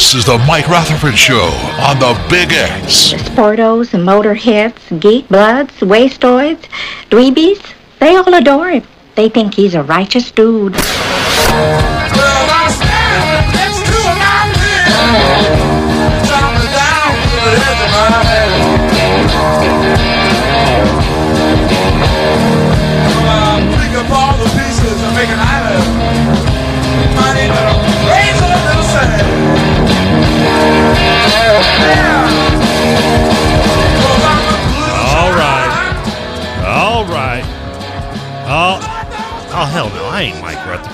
This is the Mike Rutherford Show on the Big X. Sportos, motorheads, geek bloods, wastoids, dweebies, they all adore him. They think he's a righteous dude.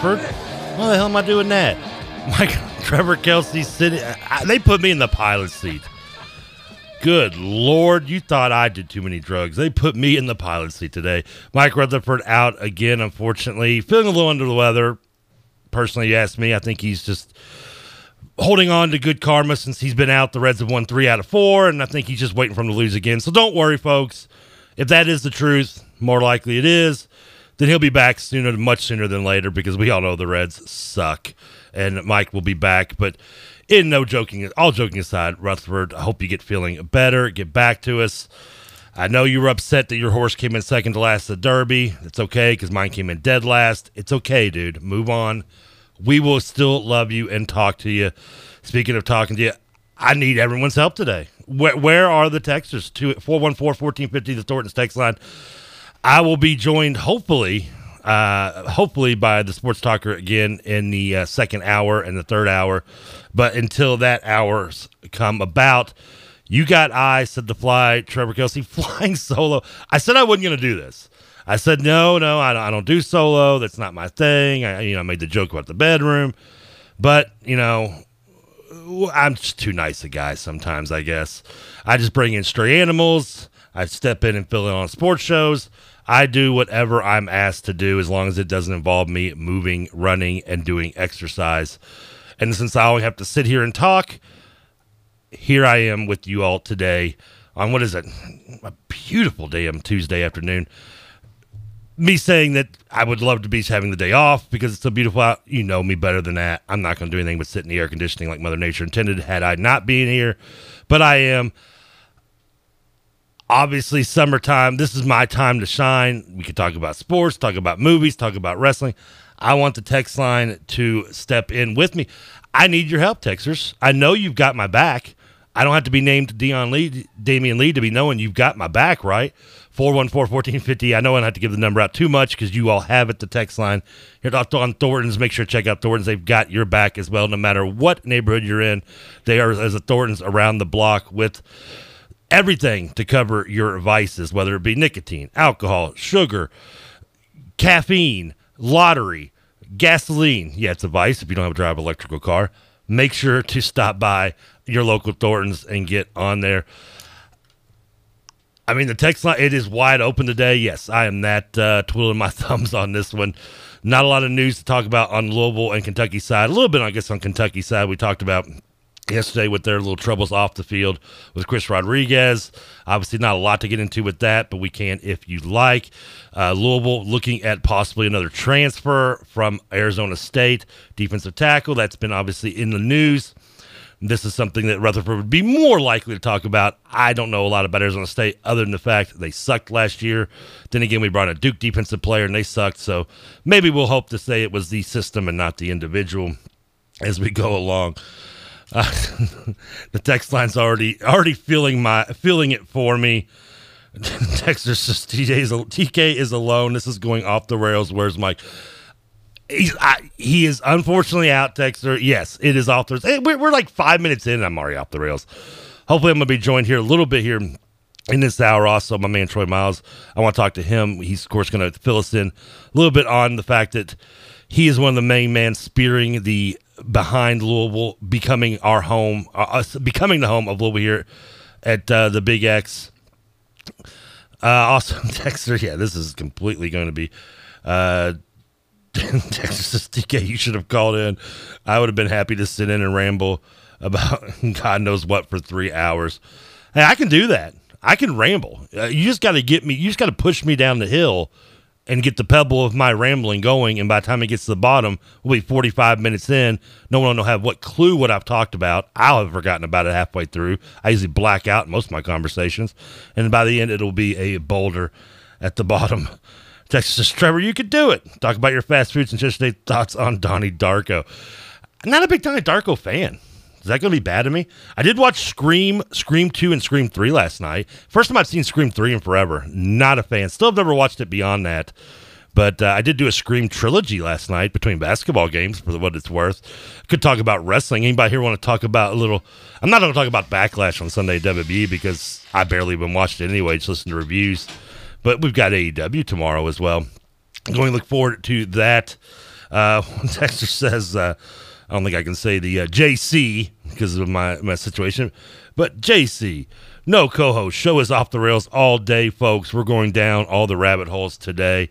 Rutherford. Why the hell am I doing that? Mike, Trevor Kelsey sitting. I, they put me in the pilot seat. Good lord, you thought I did too many drugs. They put me in the pilot seat today. Mike Rutherford out again, unfortunately. Feeling a little under the weather. Personally, you ask me, I think he's just holding on to good karma since he's been out. The Reds have won three out of four, and I think he's just waiting for him to lose again. So don't worry, folks. If that is the truth, more likely it is, then he'll be back sooner, much sooner than later, because we all know the Reds suck, and Mike will be back. But in no joking, all joking aside, Rutherford, I hope you get feeling better, get back to us. I know you were upset that your horse came in second to last at the Derby. It's okay because mine came in dead last. It's okay, dude. Move on. We will still love you and talk to you. Speaking of talking to you, I need everyone's help today. Where, where are the texters? 414-1450, the Thornton's text line. I will be joined, hopefully, uh, hopefully by the sports talker again in the uh, second hour and the third hour. But until that hours come about, you got eyes said to fly Trevor Kelsey flying solo. I said I wasn't going to do this. I said no, no, I don't, I don't do solo. That's not my thing. I you know I made the joke about the bedroom, but you know I'm just too nice a guy sometimes. I guess I just bring in stray animals. I step in and fill in on sports shows. I do whatever I'm asked to do as long as it doesn't involve me moving, running, and doing exercise. And since I only have to sit here and talk, here I am with you all today on what is it? A beautiful damn Tuesday afternoon. Me saying that I would love to be having the day off because it's so beautiful out. You know me better than that. I'm not going to do anything but sit in the air conditioning like Mother Nature intended had I not been here. But I am obviously summertime. This is my time to shine. We could talk about sports, talk about movies, talk about wrestling. I want the text line to step in with me. I need your help, Texers. I know you've got my back. I don't have to be named Dion Lee, Damian Lee to be knowing you've got my back, right? 414-1450. I know I don't have to give the number out too much because you all have it, the text line. Here on Thornton's, make sure to check out Thornton's. They've got your back as well, no matter what neighborhood you're in. They are as a Thornton's around the block with everything to cover your vices, whether it be nicotine, alcohol, sugar, caffeine, lottery, gasoline. Yeah, it's a vice if you don't have a drive electrical car. Make sure to stop by your local Thornton's and get on there. I mean, the text line, it is wide open today. Yes, I am that uh, twiddling my thumbs on this one. Not a lot of news to talk about on Louisville and Kentucky side. A little bit, I guess, on Kentucky side. We talked about yesterday with their little troubles off the field with Chris Rodriguez. Obviously, not a lot to get into with that, but we can if you like. Uh, Louisville looking at possibly another transfer from Arizona State, defensive tackle. That's been obviously in the news. This is something that Rutherford would be more likely to talk about. I don't know a lot about Arizona State other than the fact they sucked last year. Then again, we brought a Duke defensive player and they sucked. So maybe we'll hope to say it was the system and not the individual as we go along. Uh, the text line's already already feeling my feeling it for me. Texas says TK is alone. This is going off the rails. Where's Mike? He's, I, he is unfortunately out, Texter. Yes, it is off the rails. We're, we're like five minutes in. I'm already off the rails. Hopefully, I'm going to be joined here a little bit here in this hour. Also, my man Troy Miles. I want to talk to him. He's, of course, going to fill us in a little bit on the fact that he is one of the main men spearing the behind Louisville becoming our home, uh, us becoming the home of Louisville here at uh, the Big X. Uh, also, Dexter, yeah, this is completely going to be. Uh, Texas DK, you should have called in. I would have been happy to sit in and ramble about God knows what for three hours. Hey, I can do that. I can ramble. Uh, you just got to get me. You just got to push me down the hill and get the pebble of my rambling going. And by the time it gets to the bottom, we'll be 45 minutes in. No one will have what clue what I've talked about. I'll have forgotten about it halfway through. I usually black out most of my conversations. And by the end, it'll be a boulder at the bottom. Texas says, Trevor, you could do it. Talk about your fast foods and just thoughts on Donnie Darko. I'm not a big Donnie Darko fan. Is that going to be bad to me? I did watch Scream, Scream 2, and Scream 3 last night. First time I've seen Scream 3 in forever. Not a fan. Still have never watched it beyond that. But uh, I did do a Scream trilogy last night between basketball games for what it's worth. Could talk about wrestling. Anybody here want to talk about a little? I'm not going to talk about Backlash on Sunday WWE because I barely even watched it anyway. Just listen to reviews. But we've got AEW tomorrow as well. Going to look forward to that. Uh, says, uh, I don't think I can say the uh, JC because of my, my situation, but JC, no co host. Show is off the rails all day, folks. We're going down all the rabbit holes today.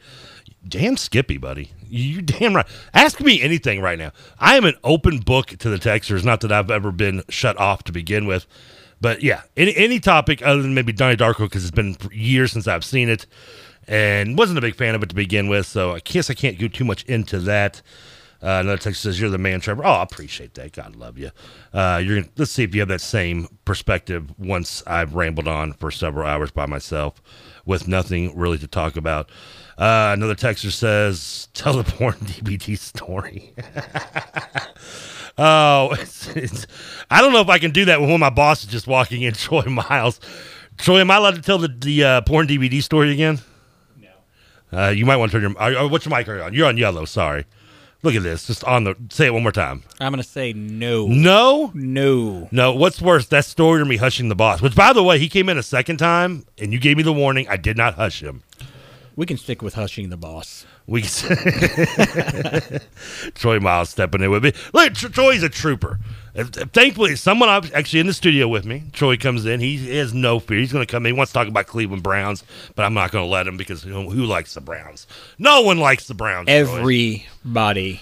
Damn Skippy, buddy. You damn right. Ask me anything right now. I am an open book to the texters. Not that I've ever been shut off to begin with. But yeah, any, any topic other than maybe Donnie Darko because it's been years since I've seen it and wasn't a big fan of it to begin with. So I guess I can't go too much into that. Uh, another text says, "You're the man, Trevor." Oh, I appreciate that. God love you. Uh, you're let's see if you have that same perspective. Once I've rambled on for several hours by myself with nothing really to talk about. Uh, another texter says, "Tell the porn DVD story." oh, it's, it's, I don't know if I can do that when one of my boss is just walking in. Troy Miles. Troy, am I allowed to tell the the uh, porn DVD story again? No. Uh, you might want to turn your. Uh, what's your mic are you on? You're on yellow. Sorry. Look at this. Just on the. Say it one more time. I'm gonna say no. No. No. No. What's worse, that story or me hushing the boss? Which, by the way, he came in a second time, and you gave me the warning. I did not hush him. We can stick with hushing the boss. We Troy Miles stepping in with me. Look, Troy's a trooper. Thankfully, someone actually in the studio with me. Troy comes in. He has no fear. He's going to come in. He wants to talk about Cleveland Browns, but I'm not going to let him because who, likes the Browns? No one likes the Browns. Everybody. Troy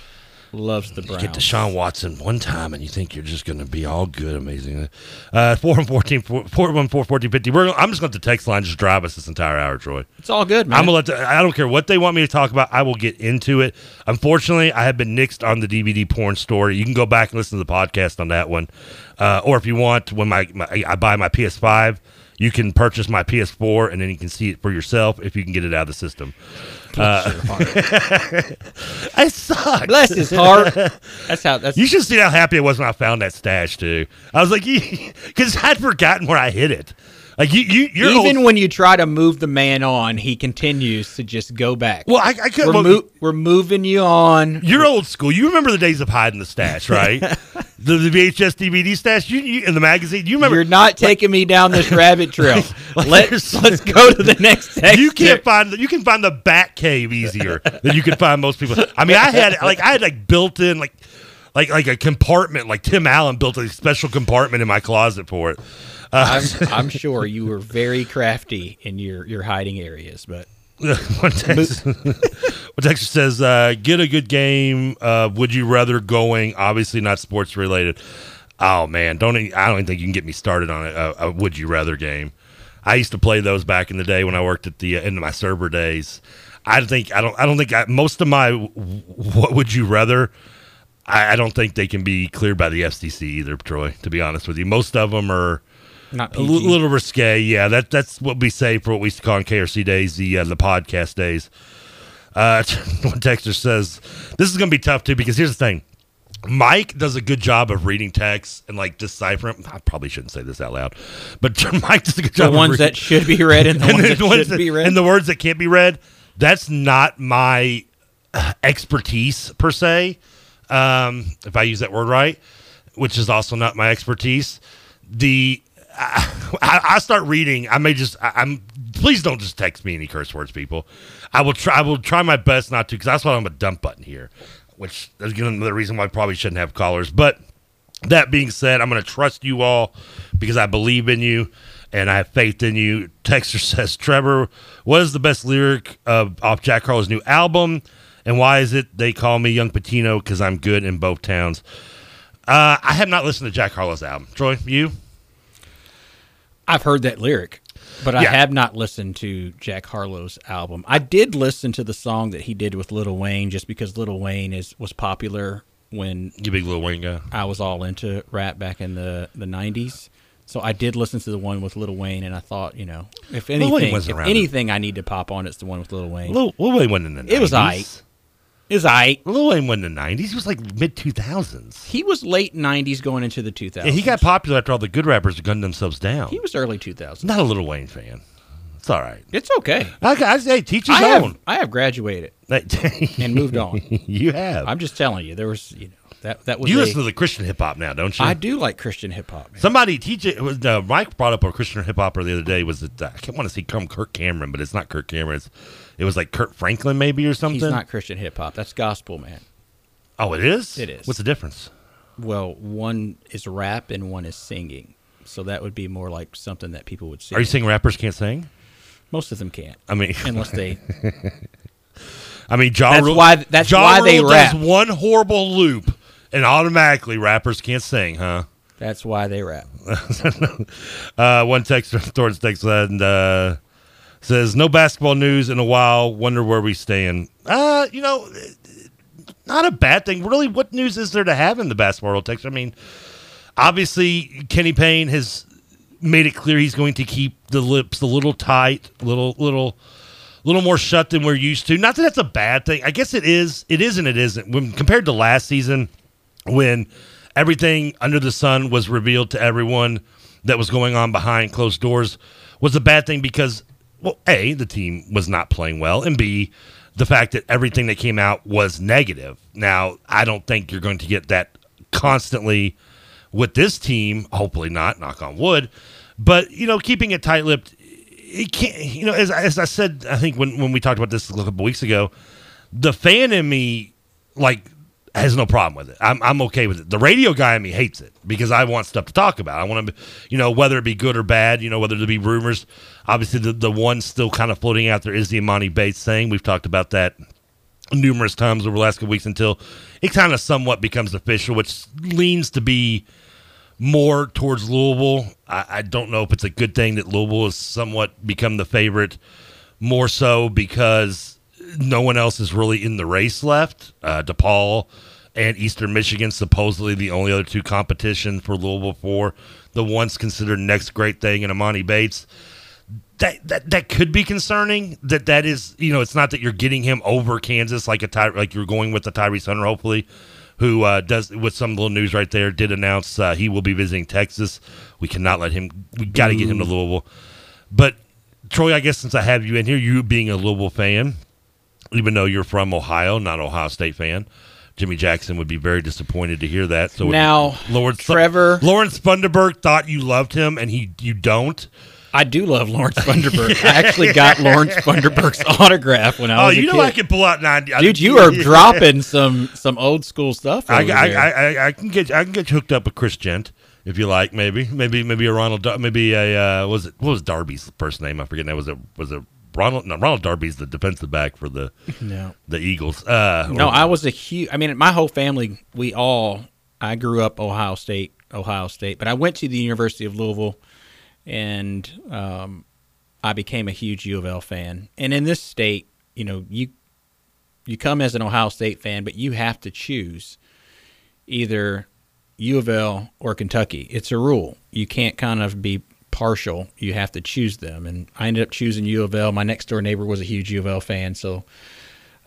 loves the Browns. You get Deshaun Watson one time, and you think you're just going to be all good, amazing. Uh, four and 14, four, four, one, four, 14, 50. We're, I'm just going to the text line just drive us this entire hour, Troy. It's all good, man. I'm gonna let. The, I don't care what they want me to talk about. I will get into it. Unfortunately, I have been nixed on the DVD porn story. You can go back and listen to the podcast on that one, uh, or if you want, when my, my I buy my PS5 you can purchase my PS4 and then you can see it for yourself if you can get it out of the system. Uh, I suck. Bless his heart. That's how. That's you should see how happy I was when I found that stash too. I was like, because I'd forgotten where I hid it. Like you, you're even when you try to move the man on, he continues to just go back. Well, I, I could. We're, mo- we're, moving you on. You're old school. You remember the days of hiding the stash, right? the, the, VHS DVD stash. You, you in the magazine. You remember? You're not like, taking me down this rabbit trail. Like, let's let's go to the next. Text you can't find. You can find the Bat Cave easier than you can find most people. I mean, I had like I had like built in like like like a compartment. Like Tim Allen built a special compartment in my closet for it. Uh, I'm, I'm sure you were very crafty in your, your hiding areas, but one text says, uh, "Get a good game. Uh, would you rather going? Obviously not sports related. Oh man, don't I don't even think you can get me started on a, a, would you rather game. I used to play those back in the day when I worked at the uh, of my server days. I think I don't I don't think I, most of my what would you rather. I, I don't think they can be cleared by the FCC either, Troy. To be honest with you, most of them are." Not a l- little risque. Yeah, that that's what we say for what we used to call in KRC days, the uh, the podcast days. Uh, one texter says this is going to be tough too because here's the thing: Mike does a good job of reading text and like deciphering. I probably shouldn't say this out loud, but Mike does a good The job. the ones that should be read and the ones that shouldn't be read? and the words that can't be read. That's not my uh, expertise per se. Um, if I use that word right, which is also not my expertise. The I, I start reading. I may just. I, I'm. Please don't just text me any curse words, people. I will try. I will try my best not to, because that's why I'm a dump button here. Which is another reason why I probably shouldn't have callers. But that being said, I'm going to trust you all because I believe in you and I have faith in you. Texter says, Trevor, what is the best lyric of off Jack Harlow's new album? And why is it they call me Young Pitino? Because I'm good in both towns. Uh, I have not listened to Jack Harlow's album. Troy, you? I've heard that lyric, but I Yeah. have not listened to Jack Harlow's album. I did listen to the song that he did with Little Wayne just because Little Wayne is was popular when You big Lil Wayne guy. I was all into rap back in the the nineties. So I did listen to the one with Little Wayne, and I thought, you know, if anything, if anything, I need to pop on, it's the one with Little Wayne. Lil, Lil Wayne wasn't in the 90s. It was aight. It was aight. Lil Wayne wasn't in the 90s. He was like mid 2000s. He was late nineties going into the 2000s. Yeah, he got popular after all the good rappers gunned themselves down. He was early two thousands. Not a Lil Wayne fan. It's all right. It's okay. I, I say, teach his I have, own. I have graduated and moved on. you have. I'm just telling you, there was you know that that was you a- listen to the Christian hip hop now, don't you? I do like Christian hip hop. Somebody teach it. Was, uh, Mike brought up a Christian hip hopper the other day. Was it? Uh, I can't want to see come Kirk Cameron, but it's not Kirk Cameron. It's, it was like Kirk Franklin, maybe or something. He's not Christian hip hop. That's gospel, man. Oh, it is. It is. What's the difference? Well, one is rap and one is singing. So that would be more like something that people would sing. Are you saying rappers can't sing? Most of them can't. I mean, unless they. I mean, Ja That's Rule- why- that's Ja why they Rule rap. does one horrible loop, and automatically rappers can't sing, huh? That's why they rap. uh, one texter towards text and uh, says, "No basketball news in a while. Wonder where we stand." Uh, you know, not a bad thing. Really, what news is there to have in the basketball world? Text. I mean, obviously, Kenny Payne has made it clear he's going to keep the lips a little tight, little, little. little more shut than we're used to. Not that that's a bad thing. I guess it is. It is and it isn't. When compared to last season, when everything under the sun was revealed to everyone that was going on behind closed doors, was a bad thing because, well, a the team was not playing well, and b the fact that everything that came out was negative. Now, I don't think you're going to get that constantly with this team. Hopefully not. Knock on wood. But you know, keeping it tight-lipped it can't you know as, as i said i think when, when we talked about this a couple weeks ago the fan in me like has no problem with it I'm, I'm okay with it the radio guy in me hates it because i want stuff to talk about i want to you know whether it be good or bad you know whether there be rumors obviously the, the one still kind of floating out there is the Emoni Bates thing we've talked about that numerous times over the last couple weeks until it kind of somewhat becomes official which leans to be more towards Louisville. I, I don't know if it's a good thing that Louisville has somewhat become the favorite, more so because no one else is really in the race left. Uh, DePaul and Eastern Michigan, supposedly the only other two competition for Louisville for the once considered next great thing in Emoni Bates. That, that that could be concerning. That that is, you know, it's not that you're getting him over Kansas like a Ty, like you're going with the Tyrese Hunter, hopefully who uh, does with some little news right there did announce uh, he will be visiting Texas. We cannot let him. We got to get him to Louisville. But Troy, I guess since I have you in here, you being a Louisville fan, even though you're from Ohio, not Ohio State fan, Jimmy Jackson would be very disappointed to hear that. So Now, Lawrence Trevor- Lawrence Funderburke thought you loved him, and he you don't. I do love Lawrence Funderburke. I actually got Lawrence Funderburke's autograph when I Oh, was a you know kid. I can pull out nine. Dude, you are dropping some some old school stuff. I, I. I, I, I can get I can get hooked up with Chris Jent if you like. Maybe maybe maybe a Ronald maybe a uh, was it what was Darby's first name? I forget. That was it was it Ronald? No, Ronald Darby's the defensive back for the No. the Eagles. Uh, No, I was a huge. I mean, my whole family, we all. I grew up Ohio State, Ohio State, but I went to the University of Louisville, and um, I became a huge U of L fan. And in this state, you know, you you come as an Ohio State fan, but you have to choose either U of L or Kentucky. It's a rule. You can't kind of be partial. You have to choose them. And I ended up choosing U of L. My next door neighbor was a huge U of L fan, so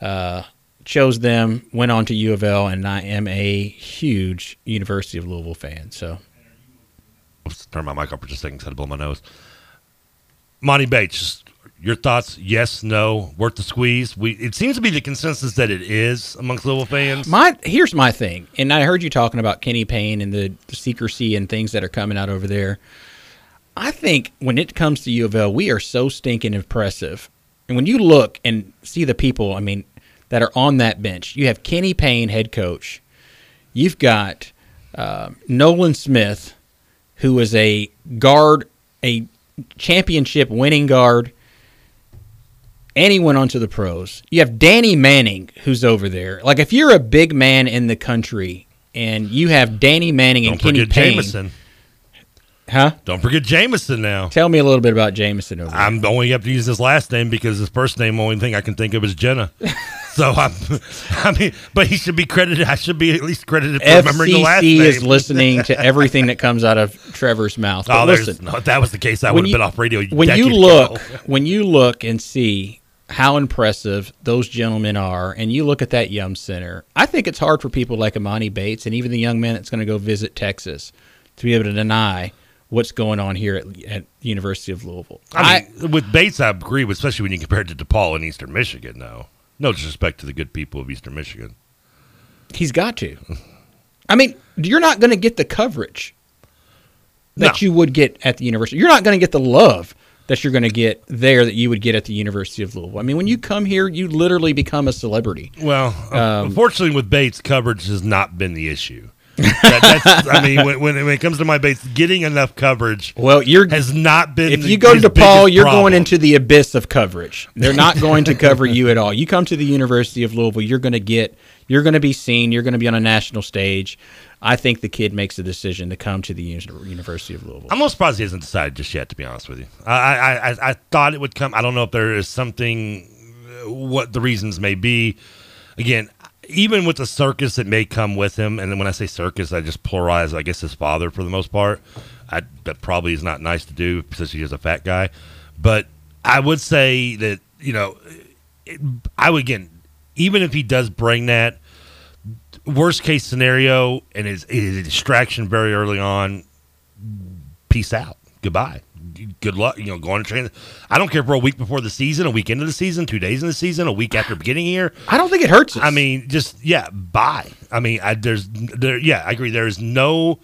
uh, chose them, went on to U of L, and I am a huge University of Louisville fan. So Oops, turn my mic up for just a second. had to blow my nose. Emoni Bates, your thoughts? Yes, no, worth the squeeze. We it seems to be the consensus that it is amongst Louisville fans. my here's my thing, and I heard you talking about Kenny Payne and the, the secrecy and things that are coming out over there. I think when it comes to U of L, we are so stinking impressive. And when you look and see the people, I mean, that are on that bench, you have Kenny Payne, head coach. You've got uh, Nolan Smith, who is a guard, a championship winning guard, and he went on to the pros. You have Danny Manning, who's over there. Like, if you're a big man in the country and you have Danny Manning and Don't Kenny forget Payne, Jameson. Huh? Don't forget Jameson now. Tell me a little bit about Jameson over. I'm only have to use his last name because his first name, only thing I can think of is Jenna. so I'm, I mean, but he should be credited. I should be at least credited for remembering the last FCC name. is listening to everything that comes out of Trevor's mouth. But Oh, listen, no, if that was the case, I would have been off radio. when you look ago. when you look and see how impressive those gentlemen are and you look at that yum center i think it's hard for people like emoni bates and even the young man that's going to go visit texas to be able to deny what's going on here at, at the university of louisville I mean, with Bates, I agree with, especially when you compare it to DePaul in Eastern Michigan. Though, no disrespect to the good people of Eastern Michigan. he's got to i mean you're not going to get the coverage that No. you would get at the university you're not going to get the love that you're going to get there that you would get at the university of louisville i mean when you come here you literally become a celebrity Well, Um, unfortunately, with Bates, coverage has not been the issue. That, that's, I mean, when, when, when it comes to my base, getting enough coverage Well, you're has not been. If the- you go to DePaul, you're problem. going into the abyss of coverage. They're not going to cover you at all. You come to the University of Louisville, you're going to get, you're going to be seen, you're going to be on a national stage. I think the kid makes a decision to come to the University of Louisville. I'm most surprised he hasn't decided just yet. To be honest with you, I I, I, I thought it would come. I don't know if there is something, uh, what the reasons may be. Again, even with the circus that may come with him, and when I say circus, I just pluralize. I guess his father for the most part. I, that probably is not nice to do because he is a fat guy. But I would say that you know, it, I would again, even if he does bring that worst case scenario and is is a distraction very early on peace out. Goodbye. Good luck. You know, going to train. I don't care for a week before the season, a week into the season, two days in the season, a week after beginning here. I don't think it hurts us. I mean, just yeah, bye. I mean, I, there's there. Yeah, I agree. There is no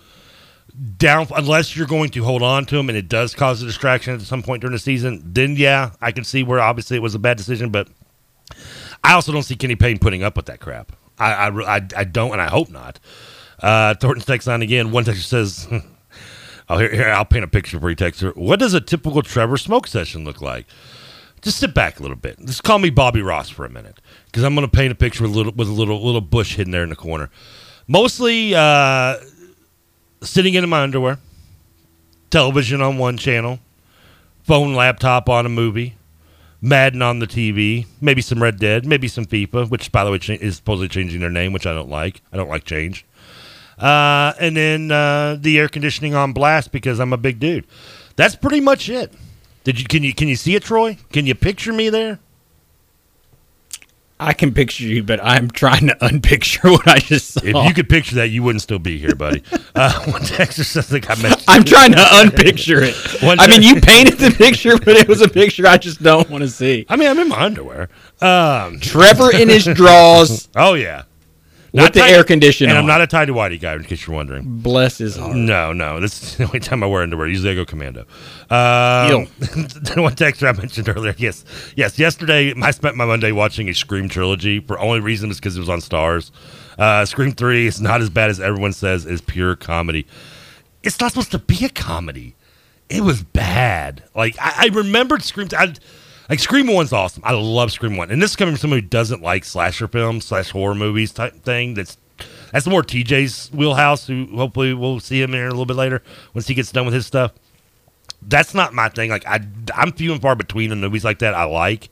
down unless you're going to hold on to him and it does cause a distraction at some point during the season. Then yeah, I can see where obviously it was a bad decision, but I also don't see Kenny Payne putting up with that crap. I I, I, I don't, and I hope not. Uh, Thornton's text on again. One texter says, "Oh, here, here, I'll paint a picture for you, texter. What does a typical Trevor smoke session look like?" Just sit back a little bit. Just call me Bobby Ross for a minute, because I'm going to paint a picture with a little with a little little bush hidden there in the corner. Mostly uh, sitting in my underwear, television on one channel, phone, laptop on a movie, Madden on the TV, maybe some Red Dead, maybe some FIFA, which by the way is supposedly changing their name, which I don't like. I don't like change. Uh, and then uh, the air conditioning on blast because I'm a big dude. That's pretty much it. Did you can you can you see it, Troy? Can you picture me there? I can picture you, but I'm trying to unpicture what I just saw. If you could picture that, you wouldn't still be here, buddy. Uh, one texter says like I mentioned. I'm trying to unpicture it. One I mean, you painted the picture, but it was a picture I just don't want to see. I mean, I'm in my underwear. Um, Trevor in his drawers. Oh yeah, With the tidy- air conditioner And I'm not a tidy whitey guy, in case you're wondering. Bless his heart. No, no, this is the only time I wear underwear. Usually I go commando. Um, one texter I mentioned earlier. Yes, yes. Yesterday I spent my Monday watching a Scream trilogy. For only reason is because it was on Starz. Uh, Scream Three is not as bad as everyone says. Is pure comedy. It's not supposed to be a comedy. It was bad. Like I, I remembered Scream. I, like Scream One's awesome. I love Scream One, and this is coming from someone who doesn't like slasher films slash horror movies type thing. That's that's more TJ's wheelhouse. Who hopefully we'll see him there a little bit later once he gets done with his stuff. That's not my thing. Like I, I'm few and far between the movies like that. I like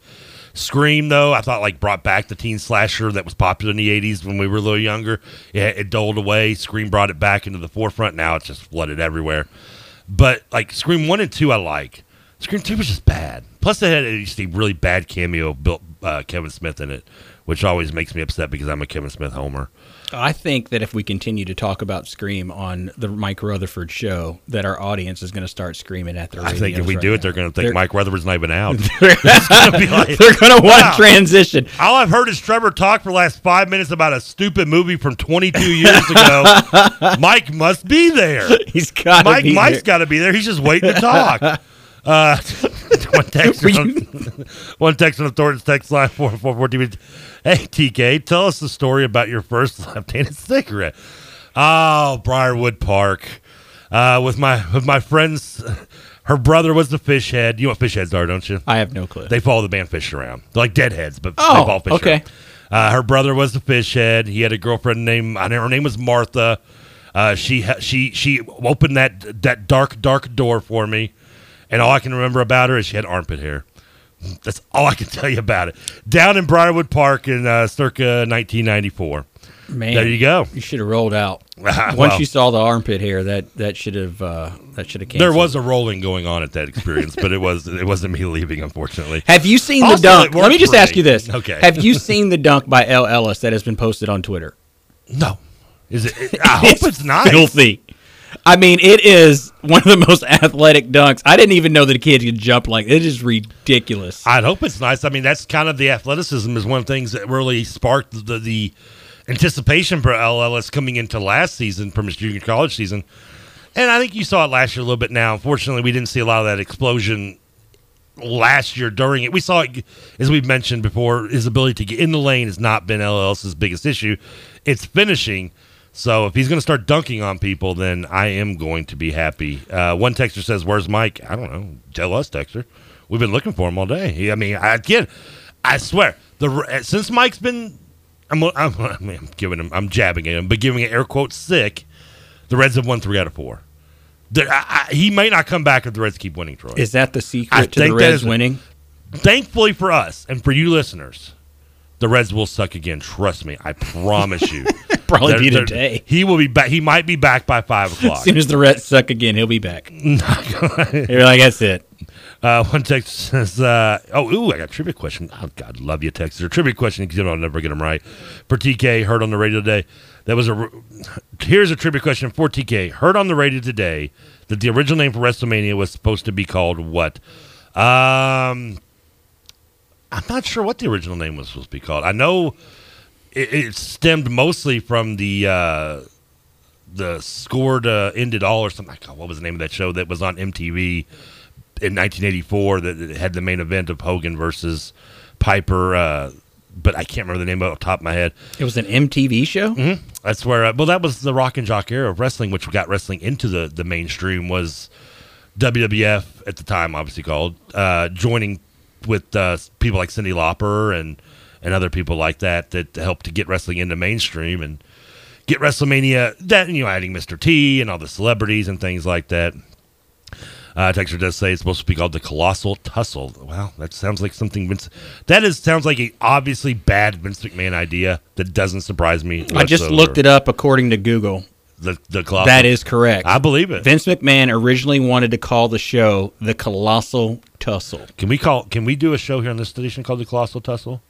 Scream though. I thought like brought back the teen slasher that was popular in the '80s when we were a little younger. Yeah, it dulled away. Scream brought it back into the forefront. Now it's just flooded everywhere. But like Scream one and two, I like. Scream Two was just bad. Plus, they had a really bad cameo Bill, uh, Kevin Smith in it, which always makes me upset because I'm a Kevin Smith homer. I think that if we continue to talk about Scream on the Mike Rutherford show, that our audience is going to start screaming at their I think if we radios do right it, they're going to think They're- Mike Rutherford's not even out. They're like, going to want transition. All I've heard is Trevor talk for the last five minutes about a stupid movie from 22 years ago. Mike must be there. He's got Mike. be Mike's got to be there. He's just waiting to talk. Uh, one text, on, one text on the Thornton's text line four four four TV. Hey TK, tell us the story about your first left-handed cigarette. Oh, Briarwood Park, uh, with my with my friends. Her brother was the fish head. You know what fish heads are, don't you? I have no clue. They follow the band Phish around. They're like deadheads, but Oh, they follow Phish okay. around. Uh, her brother was the fish head. He had a girlfriend named I know her name was Martha. Uh, she she she opened that that dark dark door for me, and all I can remember about her is she had armpit hair. That's all I can tell you about it. Down in Briarwood Park in uh, circa 1994. Man, there you go. You should have rolled out. Well- Once you saw the armpit hair, that that should have uh, that should have. There was a rolling going on at that experience, but it was it wasn't me leaving, unfortunately. Have you seen Also, the dunk? Let me just ask me. you this. Okay. Have you seen the dunk by El Ellis that has been posted on Twitter? No. Is it? I hope it's nice. Filthy. I mean, it is one of the most athletic dunks. I didn't even know that a kid could jump like it is ridiculous. I'd hope it's nice. I mean, that's kind of the athleticism is one of the things that really sparked the, the anticipation for El Ellis coming into last season from his junior college season. And I think you saw it last year a little bit now. Unfortunately, we didn't see a lot of that explosion last year during it. We saw it, as we've mentioned before, his ability to get in the lane has not been El Ellis's biggest issue. It's finishing. So if he's going to start dunking on people, then I am going to be happy. Uh, one texter says, "Where's Mike?" I don't know. Tell us, texter. We've been looking for him all day. He, I mean, I again, I swear, the since Mike's been, I'm, I'm, I'm giving him, I'm jabbing at him, but giving it air quotes sick. The Reds have won three out of four. The- I- I- he may not come back if the Reds keep winning, Troy. Is that the secret I to the Reds winning? Thankfully for us and for you listeners, the Reds will suck again. Trust me, I promise you. Probably They're- be today. He will be back. He might be back by five o'clock. As soon as the Reds suck again, he'll be back. You're like, that's it. Uh, one text says, uh, "Oh, ooh, I got a trivia question. Oh, God, love you, texter. Trivia question because you know I'll never get them right." For TK, heard on the radio today. That was a. Here's a trivia question for TK. Heard on the radio today that the original name for WrestleMania was supposed to be called what? Um, I'm not sure what the original name was supposed to be called. I know it, it stemmed mostly from the uh, the scored uh, ended all or something. God, what was the name of that show that was on MTV in 1984 that had the main event of Hogan versus Piper? Uh, but I can't remember the name off the top of my head. It was an MTV show. Mm-hmm. That's where. Uh, well, that was the rock and jock era of wrestling, which got wrestling into the the mainstream. Was WWF at the time, obviously called, uh, joining with uh, people like Cyndi Lauper and and other people like that that helped to get wrestling into mainstream and get WrestleMania. That you know, adding Mr. T and all the celebrities and things like that. Uh, Texter does say it's supposed to be called the Colossal Tussle. Wow, that sounds like something Vince. That is sounds like a obviously bad Vince McMahon idea. That doesn't surprise me. I just looked it up according to Google. The the Colossal. That is correct. I believe it. Vince McMahon originally wanted to call the show the Colossal Tussle. Can we call? Can we do a show here on this station called the Colossal Tussle?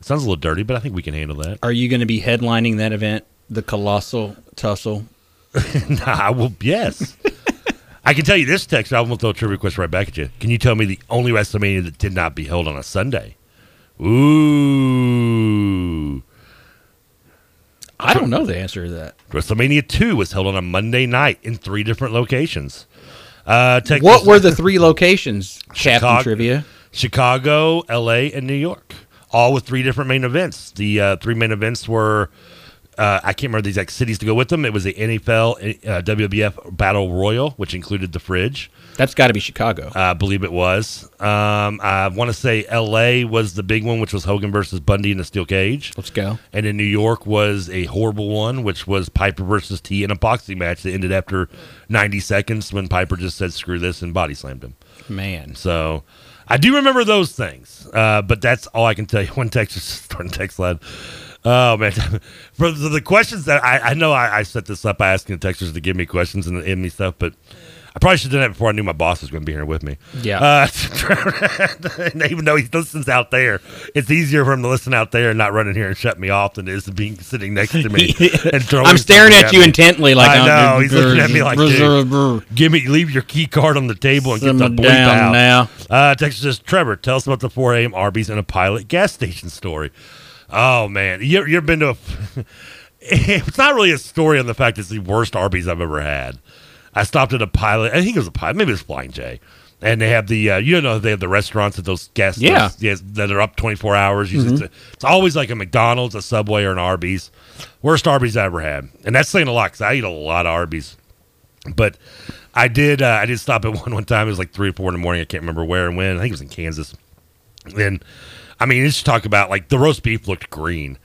It sounds a little dirty, but I think we can handle that. Are you going to be headlining that event, the Colossal Tussle? nah, I will. Yes. I can tell you this text. I'm gonna throw a trivia question right back at you. Can you tell me the only WrestleMania that did not be held on a Sunday? Ooh. I don't know the answer to that. WrestleMania 2 was held on a Monday night in three different locations. Uh, text What were the three locations? Captain Chicago- Trivia. Chicago, LA, and New York, all with three different main events. The uh, three main events were uh, I can't remember the exact cities to go with them. It was the NFL uh, WWF Battle Royal, which included the fridge. That's got to be Chicago. I believe it was. Um, I want to say LA was the big one, which was Hogan versus Bundy in a steel cage. Let's go. And in New York was a horrible one, which was Piper versus T in a boxing match that ended after 90 seconds when Piper just said "screw this" and body slammed him. Man. So I do remember those things, uh, but that's all I can tell you. One text is starting text line. Oh man, for the, the questions that I, I know, I, I set this up by asking the texters to give me questions and, and me stuff, but I probably should have done that before I knew my boss was going to be here with me. Yeah. Uh, even though he listens out there, it's easier for him to listen out there and not run in here and shut me off than it is to being sitting next to me and throwing. I'm staring at you me. intently, like I know he's looking at me like, dude, give me, leave your key card on the table and get the bleep down out. now. Uh, Texas says, Trevor, tell us about the 4 a.m. Arby's and a pilot gas station story. Oh man, you you ever been to? A, it's not really a story on the fact it's the worst Arby's I've ever had. I stopped at a pilot. I think it was a pilot. Maybe it was Flying J. And they have the uh, you know they have the restaurants at those gas Yeah. yes that are up twenty four hours. It's, a- it's always like a McDonald's, a Subway, or an Arby's. Worst Arby's I ever had, and that's saying a lot because I eat a lot of Arby's. But I did uh, I did stop at one one time. It was like three or four in the morning. I can't remember where and when. I think it was in Kansas. And I mean, it's just talk about like the roast beef looked green,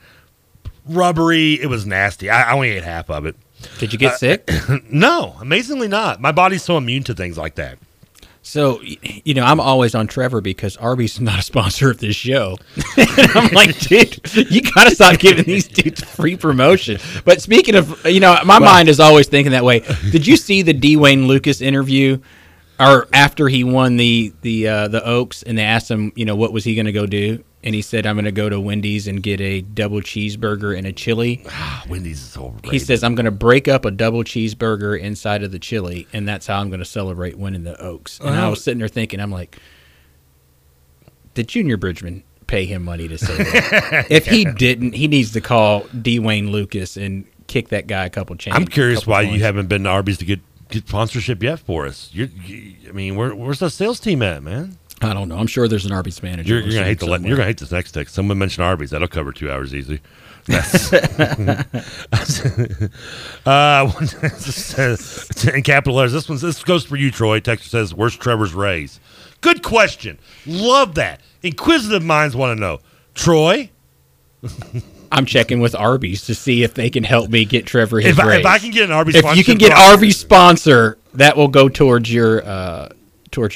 rubbery. It was nasty. I, I only ate half of it. Did you get Uh, sick? no, amazingly not. My body's so immune to things like that. So, you know, I'm always on Trevor because Arby's not a sponsor of this show. I'm like, dude, you gotta stop giving these dudes free promotion. But speaking of, you know, my Well- mind is always thinking that way. Did you see the D. Wayne Lukas interview, or after he won the the uh, the Oaks, and they asked him, you know, what was he going to go do, and he said, I'm going to go to Wendy's and get a double cheeseburger and a chili. Ah, Wendy's is overrated. He says, I'm going to break up a double cheeseburger inside of the chili, and that's how I'm going to celebrate winning the Oaks. And I was sitting there thinking, I'm like, did Junior Bridgeman pay him money to say that? if he didn't, he needs to call D. Wayne Lukas and kick that guy a couple chains. I'm curious why points. you haven't been to Arby's to get get sponsorship yet for us. You're, you, I mean, where, where's the sales team at, man? I don't know. I'm sure there's an Arby's manager. You're, you're gonna hate the listening you're gonna hate this next text. Someone mentioned Arby's. That'll cover two hours easy. That's- uh, in capital letters. This one's this goes for you, Troy. Texas says, "Where's Trevor's raise?" Good question. Love that. Inquisitive minds want to know. Troy, I'm checking with Arby's to see if they can help me get Trevor his if I, if. I can get an Arby's, if you can get Arby's sponsor, that will go towards your uh,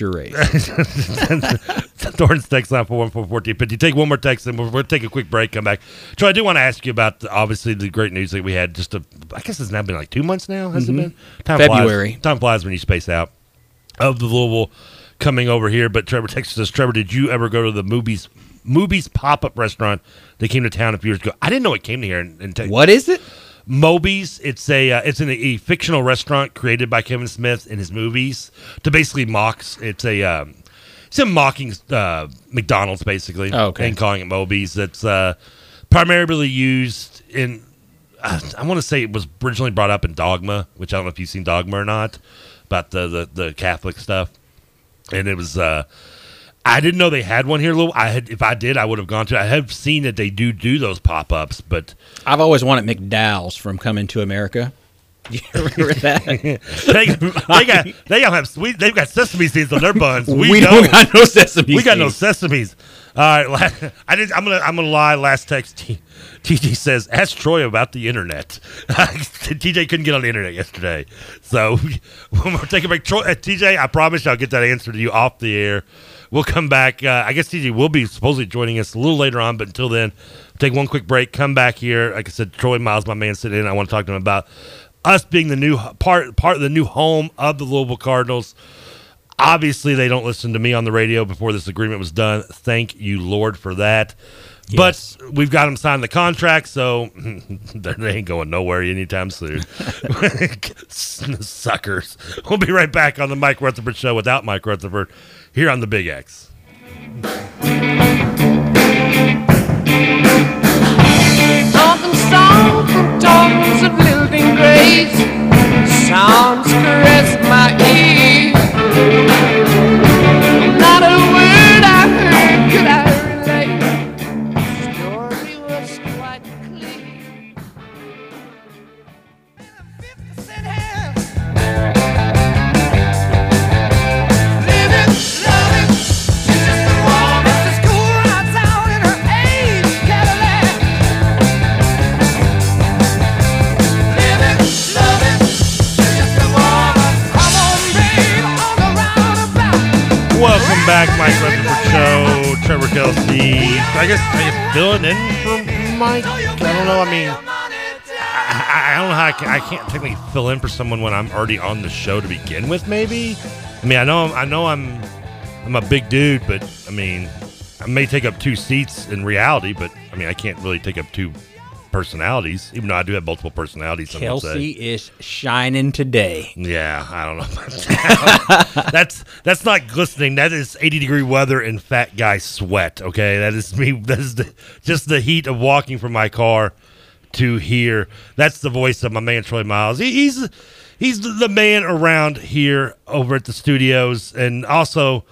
your raise. Thornton's text line for one four fourteen fifty. Take one more text, and we'll, we'll take a quick break. Come back. Troy, I do want to ask you about the, obviously the great news that we had. Just a, I guess it's now been like two months now. Has Mhm. it been? Time February. Flies, time flies when you space out. Of the Louisville coming over here, but Trevor Texas says, Trevor, did you ever go to the movies? Mooby's pop up restaurant that came to town a few years ago. I didn't know it came to here. In, in Texas. What is it? Mooby's. It's a uh, it's an, a fictional restaurant created by Kevin Smith in his movies to basically mocks. It's a um, it's a mocking uh, McDonald's basically. Oh, okay. And calling it Mooby's. That's uh, primarily used in. Uh, I want to say it was originally brought up in Dogma, which I don't know if you've seen Dogma or not, about the the, the Catholic stuff. And it was. I didn't know they had one here. Lou. I had, if I did, I would have gone to. I have seen that they do do those pop ups, but I've always wanted McDowell's from Coming to America. You remember that? they, they got they don't have sweet. They've got sesame seeds on their buns. We, We don't. don't got no sesame seeds. We got no sesame seeds. All right, la- I did. I'm gonna I'm gonna lie. Last text. T- TJ says, "Ask Troy about the internet." TJ couldn't get on the internet yesterday, so when we're taking a break. Troy, uh, TJ, I promise you I'll get that answer to you off the air. We'll come back. Uh, I guess TJ will be supposedly joining us a little later on, but until then, take one quick break. Come back here. Like I said, Troy Miles, my man, sitting in. I want to talk to him about us being the new part part of the new home of the Louisville Cardinals. Obviously, they don't listen to me on the radio before this agreement was done. Thank you, Lord, for that. But we've got them signed the contract, so they ain't going nowhere anytime soon. Suckers. We'll be right back on the Mike Rutherford Show without Mike Rutherford here on the Big X. Songs from of living grace. Sounds caress my ear. Not a word I heard could I relate. Story was quite clear. Back, Mike Rutherford Show. Trevor Kelsey. I guess I guess filling in for Mike. I don't know. I mean, I, I don't know how I, can, I can't technically fill in for someone when I'm already on the show to begin with. Maybe. I mean, I know I'm, I know I'm I'm a big dude, but I mean, I may take up two seats in reality, but I mean, I can't really take up two personalities, even though I do have multiple personalities. some would say. Kelsey is shining today. Yeah, I don't know. About that. that's that's not glistening. That is 80 degree weather and fat guy sweat. Okay, that is me. That is the, just the heat of walking from my car to here. That's the voice of my man Troy Miles. He, he's he's the man around here over at the studios, and also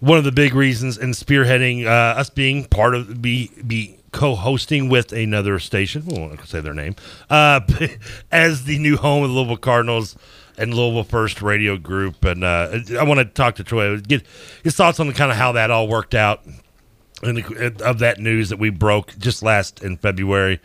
one of the big reasons in spearheading uh, us being part of be be co-hosting with another station. We won't say their name uh, as the new home of the Louisville Cardinals and Louisville First Radio Group. And uh, I want to talk to Troy, get his thoughts on kind of how that all worked out, and of that news that we broke just last in February.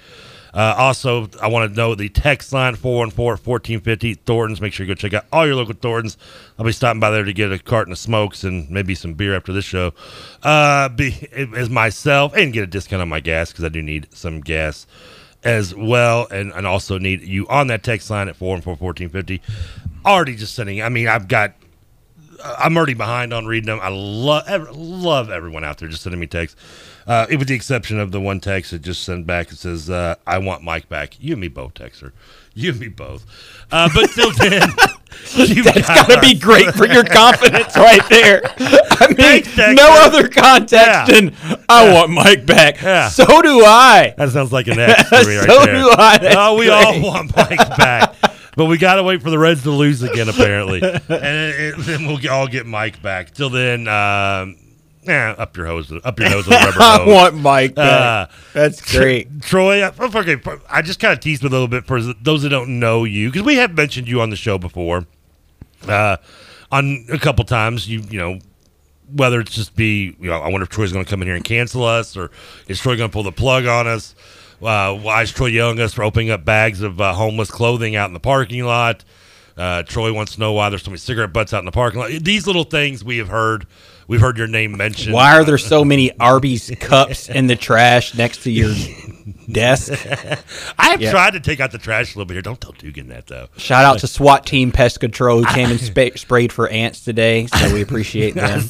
Uh, also, I want to know the text line 414-1450 Thornton's. Make sure you go check out all your local Thornton's. I'll be stopping by there to get a carton of smokes and maybe some beer after this show. Uh, be as myself and get a discount on my gas because I do need some gas as well, and and also need you on that text line at 414-1450. Already just sending. I mean, I've got I'm already behind on reading them. I love love everyone out there just sending me texts. Uh, with the exception of the one text that just sent back, it says, uh, "I want Mike back." You and me both, Texter. You and me both. Uh, but till then, you That's got to be great for your confidence right there. I mean, Thanks, no other context Yeah. than I Yeah. want Mike back. Yeah. So do I. That sounds like an X to me right there. So do I. That's oh, we all want Mike back. But we got to wait for the Reds to lose again, apparently. and it, it- then we'll all get Mike back. Till then, um, yeah, up your hose, up your nose with a rubber I want Mike back. Uh, That's great. Troy, okay, I just kind of teased a little bit for those that don't know you, because we have mentioned you on the show before, uh, on a couple times. You, you know, whether it's just be, you know, I wonder if Troy's going to come in here and cancel us, or is Troy going to pull the plug on us? Uh, why is Troy yelling at us for opening up bags of uh, homeless clothing out in the parking lot? Uh, Troy wants to know why there's so many cigarette butts out in the parking lot. These little things we have heard. We've heard your name mentioned. Why are there so many Arby's cups in the trash next to your desk? I have Yeah. tried to take out the trash a little bit here. Don't tell Dugan that though. Shout out to SWAT Team Pest Control who came and spa- sprayed for ants today. So we appreciate them.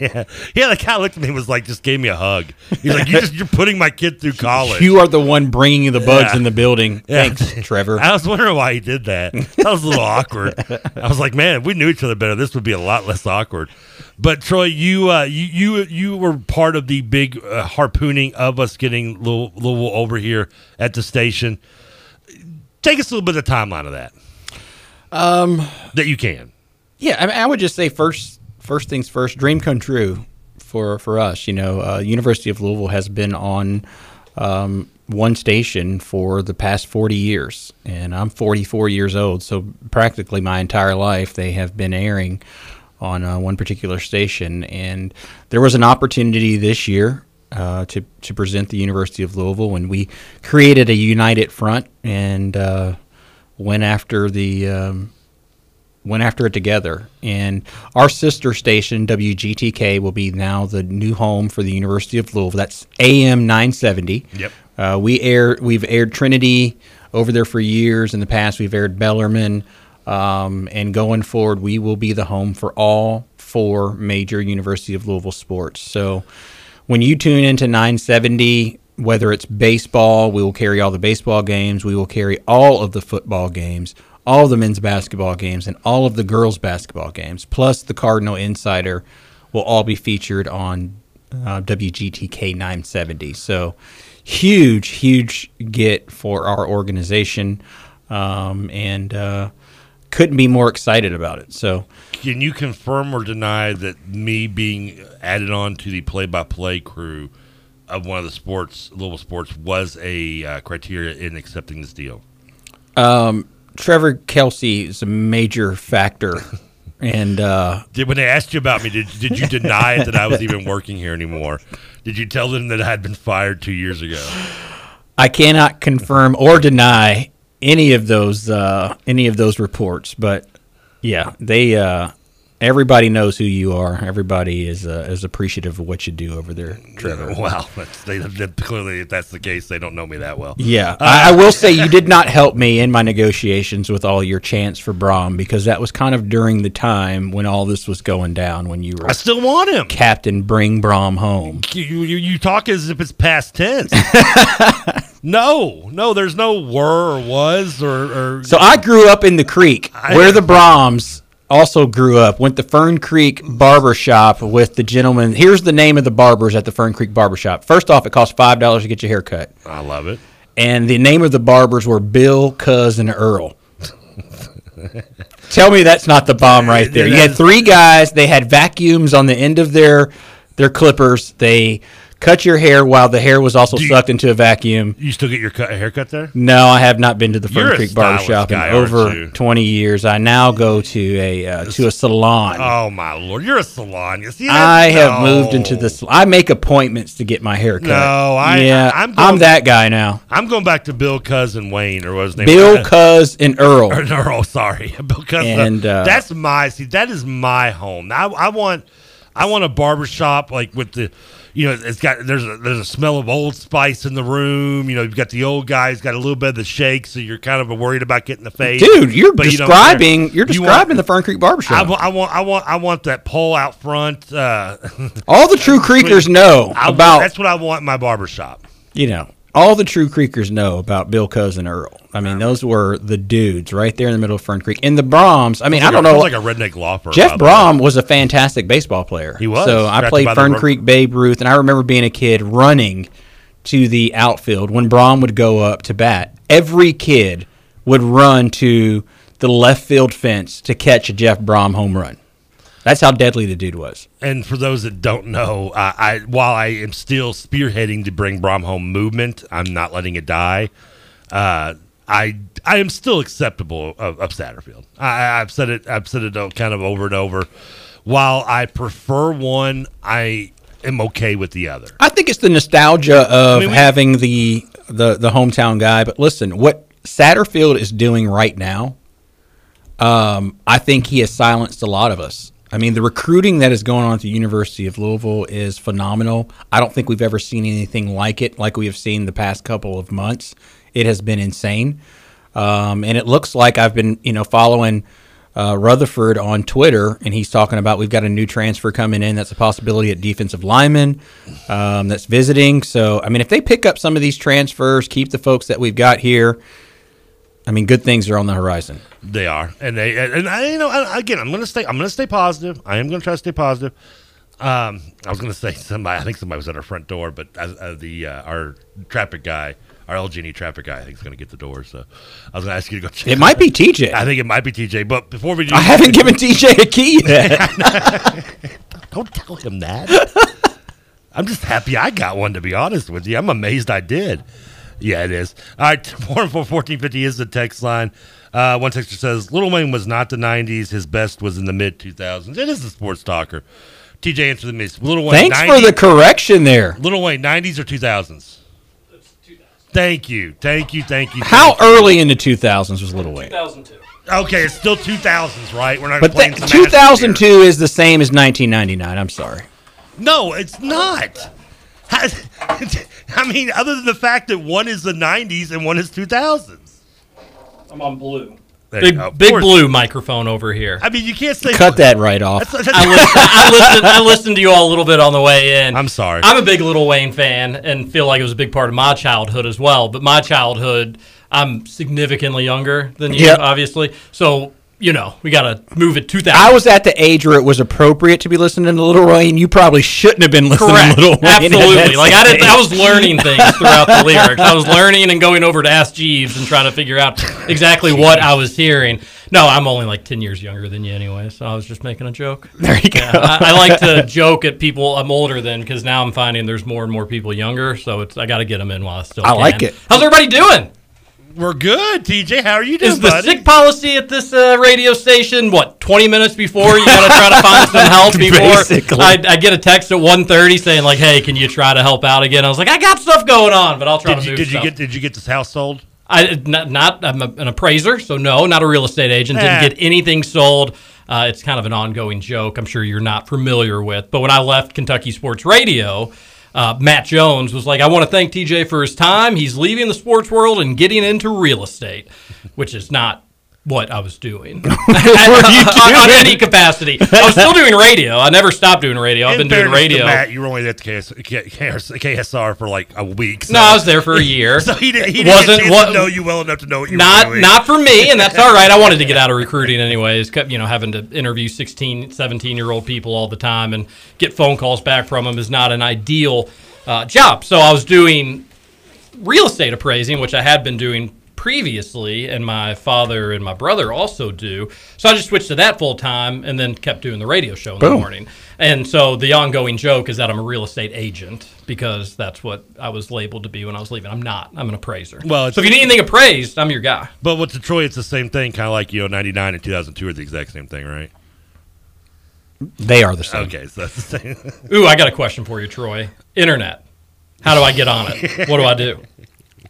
yeah, yeah. The guy looked at me and was like, just gave me a hug. He's like, you just you're putting my kid through college. You are the one bringing the bugs Yeah. in the building. Yeah. Thanks, Trevor. I was wondering why he did that. That was a little awkward. I was like, man, if we knew each other better, this would be a lot less awkward. But Troy, you uh, you you you were part of the big uh, harpooning of us getting Louisville, Louisville over here at the station. Take us a little bit of the timeline of that. Um, that you can. Yeah, I, mean, I would just say first, first things first. Dream come true for for us. You know, uh, University of Louisville has been on um, one station for the past forty years, and I'm 44 years old. So practically my entire life, they have been airing on uh, one particular station. And there was an opportunity this year uh, to to present the University of Louisville, and we created a united front and uh, went after the. Um, went after it together. And our sister station, WGTK, will be now the new home for the University of Louisville. That's AM 970. Yep. Uh, we air we've aired Trinity over there for years. In the past, we've aired Bellarmine, um, and going forward, we will be the home for all four major University of Louisville sports. So, when you tune into 970, whether it's baseball, we will carry all the baseball games. We will carry all of the football games, all the men's basketball games, and all of the girls' basketball games. Plus, the Cardinal Insider will all be featured on uh, WGTK 970. So, huge, huge get for our organization, um, and uh, couldn't be more excited about it. So, Can you confirm or deny that me being added on to the play-by-play crew of one of the sports, Louisville sports, was a uh, criteria in accepting this deal? um, Trevor Kelsey is a major factor, and uh, Did, when they asked you about me, did, did you deny it that I was even working here anymore? Did you tell them that I had been fired two years ago? I cannot confirm or deny any of those uh, any of those reports. But yeah, they uh, Everybody knows who you are. Everybody is uh, is appreciative of what you do over there, Trevor. Wow, they, they- clearly, if that's the case, they don't know me that well. Yeah, Uh, I, I will say you did not help me in my negotiations with all your chants for Brohm because that was kind of during the time when all this was going down. When you were, I still want him. Captain, bring Brohm home. You, you, you talk as if it's past tense. no, no, there's no were or was or. or So I grew up in the creek where the Brohms also grew up. Went to Fern Creek Barber Shop with the gentleman. Here's the name of the barbers at the Fern Creek Barber Shop. First off, it costs five dollars to get your hair cut. I love it. And the name of the barbers were Bill, Cuz, and Earl. Tell me that's not the bomb right there. You had three guys. They had vacuums on the end of their their clippers. They cut your hair while the hair was also sucked into a vacuum. You still get your cut, haircut there? No, I have not been to the Fern You're Creek Barber stylish Shop in over you? 20 years. I now go to a uh, to a salon. Oh my lord, you're a salon. You see, that? I have moved into this. I make appointments to get my hair cut. No, I- yeah, I- I'm I'm, that guy now. I'm going back to Bill Cousin Wayne or what his name? Bill, was. Cuz, and Earl. Or, Earl, sorry, Bill Cousin. And, uh, that's my see. That is my home. I, I want, I want a barber shop like with the, you know, it's got there's a there's a smell of Old Spice in the room. You know, you've got the old guys, got a little bit of the shake, so you're kind of worried about getting the fade. Dude, you're but describing You describing want- the Fern Creek Barber I, want, I want, I want that pole out front. Uh, All the true creekers know I about That's what I want in my barber shop. you know. All the true creekers know about Bill Cuz and Earl. I mean, those were the dudes right there in the middle of Fern Creek. And the Brohms. I mean, I don't know. like a redneck law firm. Jeff. Brohm was a fantastic baseball player. He was. So I Drafted played by the Fern Ro- Creek Babe Ruth, and I remember being a kid running to the outfield when Brohm would go up to bat. Every kid would run to the left field fence to catch a Jeff Brohm home run. That's how deadly the dude was. And for those that don't know, uh, I while I am still spearheading the Bring Brohm Home movement, I'm not letting it die. Uh, I I am still acceptable of, of Satterfield. I, I've said it. I've said it kind of over and over. While I prefer one, I am okay with the other. I think it's the nostalgia of I mean, we- having the, the the hometown guy. But listen, what Satterfield is doing right now, um, I think he has silenced a lot of us. I mean, the recruiting that is going on at the University of Louisville is phenomenal. I don't think we've ever seen anything like it, like we have seen the past couple of months. It has been insane, um, and it looks like I've been, you know, following uh, Rutherford on Twitter, and he's talking about we've got a new transfer coming in. That's a possibility at defensive lineman um, that's visiting. So, I mean, if they pick up some of these transfers, keep the folks that we've got here. I mean, good things are on the horizon. They are, and they and I, you know, again, I'm gonna stay. I'm gonna stay positive. I am gonna try to stay positive. Um, I was gonna say somebody. I think somebody was at our front door, but uh, the uh, our traffic guy, our LG&E traffic guy, I think is gonna get the door. So I was gonna ask you to go. check It might be TJ. I think it might be TJ. But before we do, I haven't given TJ a key yet. Don't tell him that. I'm just happy I got one. To be honest with you, I'm amazed I did. Yeah, it is. All right, four four fourteen fifty is the text line. Uh, one texter says Little Wayne was not the '90s. His best was in the mid 2000s. It is a sports talker. TJ answered the miss. Little Wayne. Thanks for the correction there. Little Wayne, '90s or 2000s? Thank you, thank you, thank you. How thank you. early in the 2000s was Little Wayne? 2002. Okay, it's still 2000s, right? We're not But playing th- 2002 is the same as 1999. I'm sorry. No, it's not. I mean, other than the fact that one is the 90s and one is 2000s. I'm on blue. There Big, big blue microphone over here. I mean, you can't say Cut that right off. That's- that's- I listened, I listened. I listened to you all a little bit on the way in. I'm sorry. I'm a big Little Wayne fan and feel like it was a big part of my childhood as well. But my childhood, I'm significantly younger than you, Yep. obviously. So you know, we got to move it 2000. I was at the age where it was appropriate to be listening to Little Wayne. You probably shouldn't have been listening Correct. to Little Wayne. Absolutely. Like I did I was learning things throughout the lyrics. I was learning and going over to Ask Jeeves and trying to figure out exactly what I was hearing. No, I'm only like 10 years younger than you anyway, so I was just making a joke. There you go. I, I like to joke at people I'm older than because now I'm finding there's more and more people younger, so it's I got to get them in while I still I can. like it. How's everybody doing? We're good, TJ. How are you doing, Is the buddy? sick policy at this uh, radio station what 20 minutes before you got to try to find some help before Basically. I, I get a text at 1:30 saying like hey can you try to help out again I was like I got stuff going on but I'll try did to you, move did you stuff. get did you get this house sold? I not, not I'm a, an appraiser, so no, not a real estate agent. Didn't Eh. get anything sold. Uh, it's kind of an ongoing joke. I'm sure you're not familiar with. But when I left Kentucky Sports Radio, uh, Matt Jones was like, "I want to thank TJ for his time. He's leaving the sports world and getting into real estate, which is not." What I was doing on, on any capacity, I was still doing radio. I never stopped doing radio. I've In been doing fairness to radio. Matt, you were only at the KS, KS, KSR for like a week. so- No, I was there for a year. so he, did, he didn't Wasn't get a chance what- know you well enough to know what you were not doing. not for me and that's all right i wanted to get out of recruiting anyways kept you know having to interview 16 17 year old people all the time and get phone calls back from them is not an ideal uh, job so i was doing real estate appraising which i had been doing previously and my father and my brother also do so i just switched to that full time and then kept doing the radio show in the morning and so the ongoing joke is that i'm a real estate agent because that's what i was labeled to be when i was leaving i'm not i'm an appraiser Well, so if you need anything appraised i'm your guy But with Detroit, it's the same thing. Kind of like you know, ninety nine and two thousand two are the exact same thing, right? They are the same. Okay, so that's the same. Ooh, I got a question for you, Troy. Internet. How do I get on it? What do I do?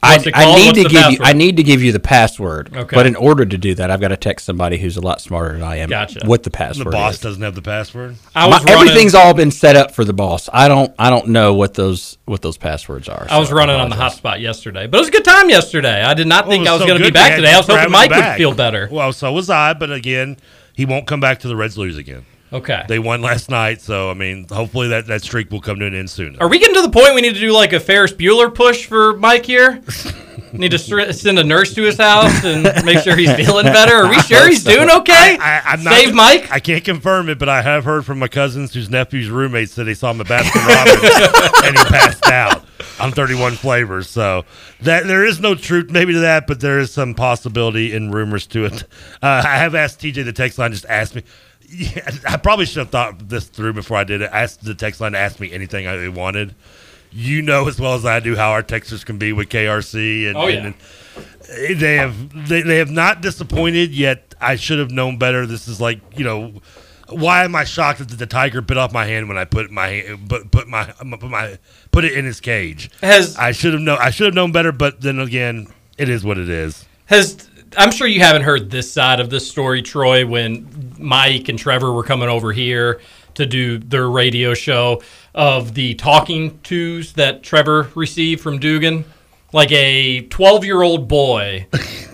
I, I need What's to the give you. I need to give you the password. Okay. But in order to do that, I've got to text somebody who's a lot smarter than I am. Gotcha. What the password? the boss is. doesn't have the password. I My- was running, everything's all been set up for the boss. I don't. I don't know what those what those passwords are. I was so running on the hotspot yesterday, but it was a good time yesterday. I did not Well, think I was so going to be back today. I was hoping Mike him would feel better. Well, so was I, but again, he won't come back to the Reds lose again. Okay. They won last night, so I mean, hopefully that, that streak will come to an end soon. Are we getting to the point we need to do like a Ferris Bueller push for Mike here? need to send a nurse to his house and make sure he's feeling better. Are we sure he's doing okay? I, I'm not, Save Mike. I can't confirm it, but I have heard from my cousins whose nephew's roommates said they saw him at Baskin Robbins and he passed out on 31 flavors. So that there is no truth maybe to that, but there is some possibility in rumors to it. Uh, I have asked TJ the text line just asked me. Yeah, I probably should have thought this through before I did it. Asked the text line to ask me anything I wanted. You know as well as I do how our texters can be with KRC and, Oh, yeah. and they have they, they have not disappointed yet. I should have known better. This is like you know, why am I shocked that the tiger bit off my hand when I put my hand- put put my put my put it in his cage? Has I should have known. I should have known better. But then again, it is what it is. Has I'm sure you haven't heard this side of this story, Troy, when Mike and Trevor were coming over here to do their radio show of the talking tos that Trevor received from Dugan. Like a 12 year old boy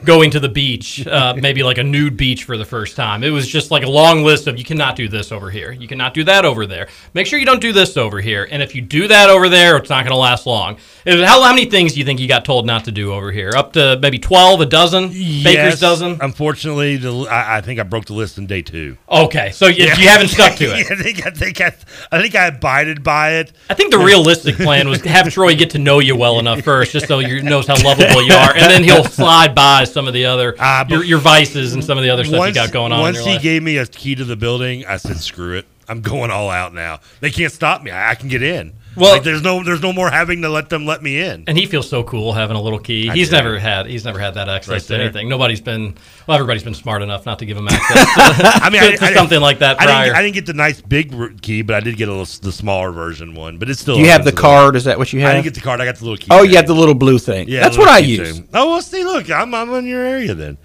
going to the beach, uh, maybe like a nude beach for the first time. It was just like a long list of you cannot do this over here. You cannot do that over there. Make sure you don't do this over here. And if you do that over there, it's not going to last long. How, how many things do you think you got told not to do over here? Up to maybe 12, a dozen? Baker's dozen? Unfortunately, the, I, I think I broke the list in day two. Okay, so you, you haven't stuck to it. I think I think I, I think I abided by it. I think the realistic plan was to have Troy get to know you well enough first, just so you knows how lovable you are, and then he'll slide by some of the other ah, your, your vices and some of the other stuff you got going on. Once in he life. gave me a key to the building, I said, "Screw it, I'm going all out now. They can't stop me. I, I can get in. Well- Like, there's no there's no more having to let them let me in. and he feels so cool having a little key. I he's do. never had he's never had that access Right to there. anything. Nobody's been well, everybody's been smart enough not to give him access. To, I mean, to, I, to I didn't- something like that I didn't, I didn't get the nice big key, but I did get a little, the smaller version one. But it's still. Do you have the card? Is that what you have? I didn't get the card. I got the little key. Oh, thing. you have the little blue thing. Yeah, that's what I use. keychain. Oh, well, see, look, I'm, I'm in your area then.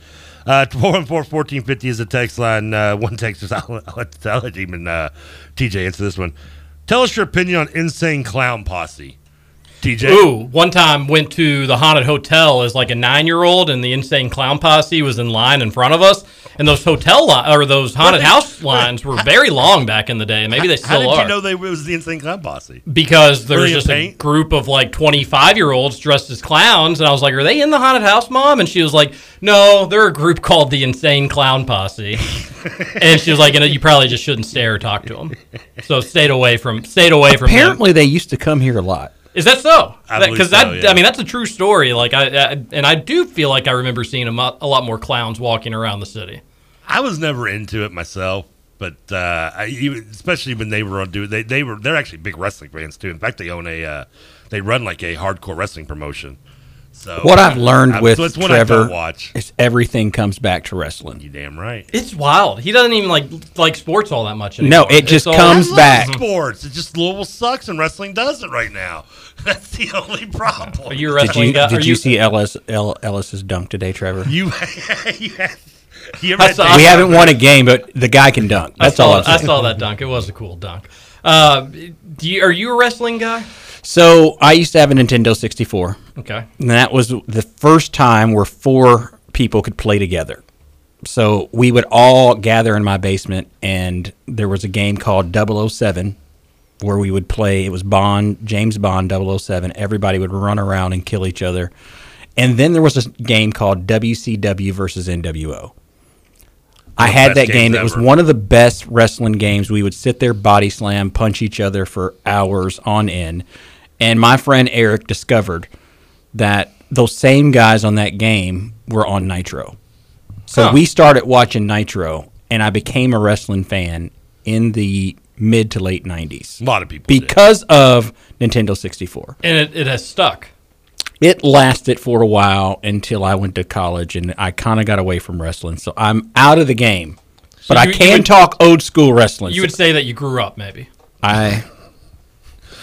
Uh, 414-1450 is the text line. Uh, one text is, I'll, I'll, let, I'll let even uh, TJ answer this one. Tell us your opinion on Insane Clown Posse. TJ? Ooh, one time went to the haunted hotel as like a nine year old, and the insane clown posse was in line in front of us. And those hotel li- or those haunted What? house lines were very long back in the day. Maybe they still are. How did are. you know they it was the Insane Clown Posse? because there Were was they in just a paint? group of like 25 year olds dressed as clowns and i was like are they in the haunted house mom and she was like no they're a group called the insane clown posse and she was like you know you probably just shouldn't stare or talk to them so stayed away from stayed away from them. Apparently, they used to come here a lot. Is that so because so, that yeah. i mean that's a true story like I, I and i do feel like i remember seeing a, mo- a lot more clowns walking around the city I was never into it myself, but uh, I, even- especially when they were on doing they they were they're actually big wrestling fans too. In fact, they own a uh, they run like a hardcore wrestling promotion. So What I've learned I- with so it's one I Trevor watch. is everything comes back to wrestling. You damn right. It's wild. He doesn't even like like sports all that much anymore. No, it just all- comes I love back. Sports. It just Louisville sucks and wrestling does it right now. That's the only problem. Are you a Did wrestling you guy? did Are you see Ellis El, Ellis's dunk today, Trevor? You, you, you ever saw- we haven't won a game, but the guy can dunk. That's I saw, all I'm I saw that dunk. It was a cool dunk. Uh, do you, are you a wrestling guy? So I used to have a Nintendo 64. Okay. And that was the first time where four people could play together. So we would all gather in my basement, and there was a game called 007 where we would play. It was Bond, James Bond 007. Everybody would run around and kill each other. And then there was a game called WCW versus NWO. I had that game. It was one of the best wrestling games. We would sit there, body slam, punch each other for hours on end. And my friend Eric discovered that those same guys on that game were on Nitro. So Huh. we started watching Nitro, and I became a wrestling fan in the mid to late 90s A lot of people. did. because of Nintendo 64. And it, it has stuck. It lasted for a while until I went to college, and I kind of got away from wrestling. So I'm out of the game. But I you- you can would- talk old school wrestling. You would say that you grew up, maybe. I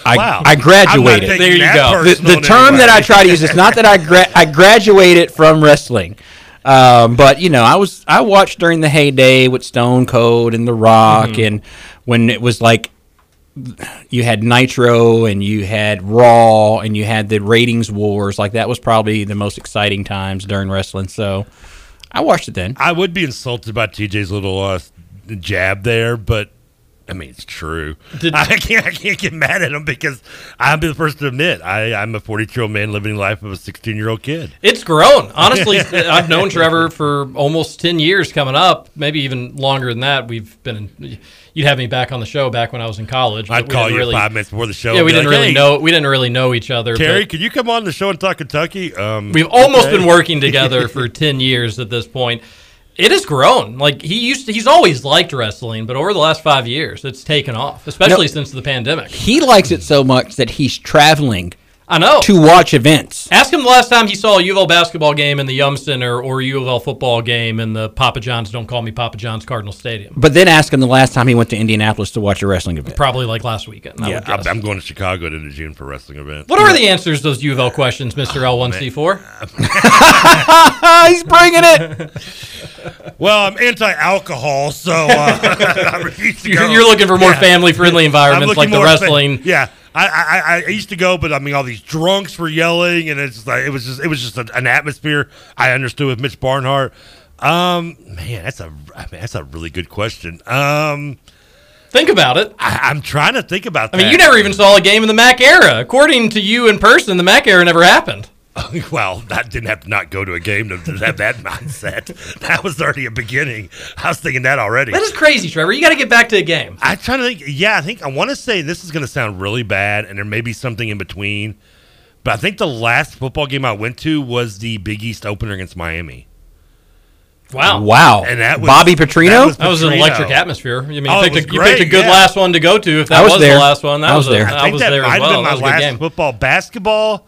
I, Wow. I graduated. There you go. The, the term that I try to use is not that I gra- I graduated from wrestling, um, but you know I was I watched during the heyday with Stone Cold and The Rock, Mm-hmm. and when it was like you had Nitro and you had Raw and you had the ratings wars. Like that was probably the most exciting times during wrestling. So I watched it then. I would be insulted by TJ's little uh, jab there, but I mean it's true. Did- I can't I can't get mad at him because I'm the first to admit I, I'm a 42 year old man living the life of a 16 year old kid. It's grown. Honestly, I've known Trevor for almost 10 years coming up, maybe even longer than that. We've been in, you'd have me back on the show back when I was in college. I'd call you really, five minutes before the show. Yeah, we didn't like, really "Hey, know we didn't really know each other. Terry, could you come on the show and talk Kentucky? Um, we've almost okay. been working together for 10 years at this point. It has grown. Like he used to, he's always liked wrestling, but over the last 5 years it's taken off, especially No. since the pandemic. He likes it so much that he's traveling I know. to watch events. Ask him the last time he saw a U of L basketball game in the Yum Center or a U of L football game in the Papa John's Don't Call Me Papa John's Cardinal Stadium. But then ask him the last time he went to Indianapolis to watch a wrestling event. Probably like last weekend. I Yeah, would guess. I'm, I'm going to Chicago at the end of June for a wrestling event. What are the answers to those U of L questions, Mr. L1C4? he's bringing it. Well, I'm anti-alcohol, so uh, I refuse to You're, go. you're looking for more Yeah. family-friendly environments like the more fa- wrestling. yeah, I, I I used to go, but I mean, all these drunks were yelling, and it's like it was just it was just a, an atmosphere I understood with Mitch Barnhart. Um, man, that's a I mean, that's a really good question. Um, Think about it. I, I'm trying to think about. That. I mean, you never even saw a game in the Mac era. According to you in person, the Mac era never happened. well, that didn't have to not go to a game to, to have that mindset. That was already a beginning. I was thinking that already. That is crazy, Trevor. You got to get back to a game. I'm trying to think. Yeah, I think I want to say this is going to sound really bad, and there may be something in between. But I think the last football game I went to was the Big East opener against Miami. Wow. Wow. And that was Bobby Petrino? That was an electric atmosphere. I mean, you, Oh, it picked, a, you picked a good yeah. last one to go to. If that I was was, there. the last one, that I was, was a- there. I, I think was that there might as well. have been my was a good last game. football. Basketball,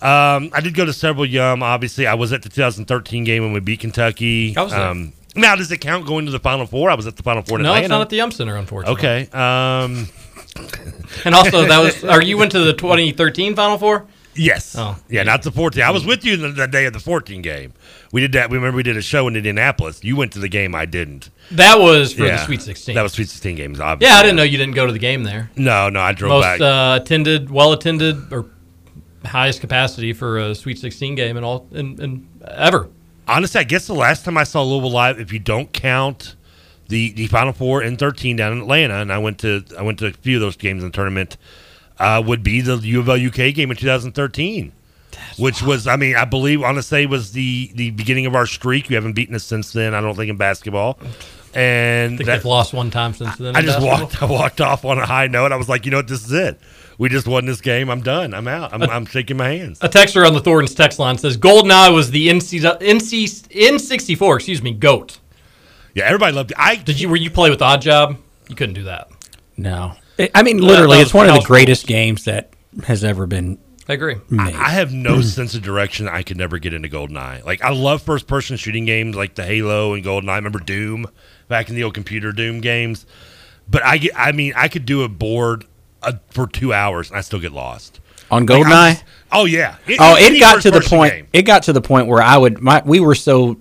um, I did go to several Yum. Obviously, I was at the 2013 game when we beat Kentucky. I was there. Um, now, does it count going to the Final Four? I was at the Final Four in No, Atlanta. it's not at the Yum Center, unfortunately. Okay. Um, And also, that was. Are you went to the 2013 Final Four? Yes. Oh. Yeah, not the 14. I was with you the, the day of the 14 game. We did that. We remember we did a show in Indianapolis. You went to the game. I didn't. That was for Yeah. the Sweet 16. That was Sweet 16 games, obviously. yeah, I didn't know you didn't go to the game there. No, no, I drove Most back. uh, attended, well attended, or highest capacity for a Sweet 16 game in all in, in ever. Honestly, I guess the last time I saw Louisville live, if you don't count the the Final Four in 13 down in Atlanta, and I went to I went to a few of those games in the tournament, uh, would be the U of L UK game in 2013. which was, I mean, I believe, I want to say, was the the beginning of our streak. We haven't beaten us since then. I don't think in basketball. And I think that- they've lost one time since then. I in just basketball. walked. I walked off on a high note. I was like, you know what, this is it. We just won this game. I'm done. I'm out. I'm, I'm shaking my hands. A texter on the Thornton's text line says GoldenEye was the NC, NC, N64, excuse me, GOAT. Yeah, everybody loved it. I Did you, were you play with Oddjob? You couldn't do that. No. I- I mean, That- literally, that it's one of the house greatest games that has ever been I agree. I, I have no sense of direction. I could never get into GoldenEye. Like I love first person shooting games like the Halo and GoldenEye. I remember Doom back in the old computer Doom games. But I get. I mean, I could do a board uh, for two hours and I still get lost. On Like, I'm just- oh yeah. oh, it got to the point. game. It got to the point where I would. My we were so.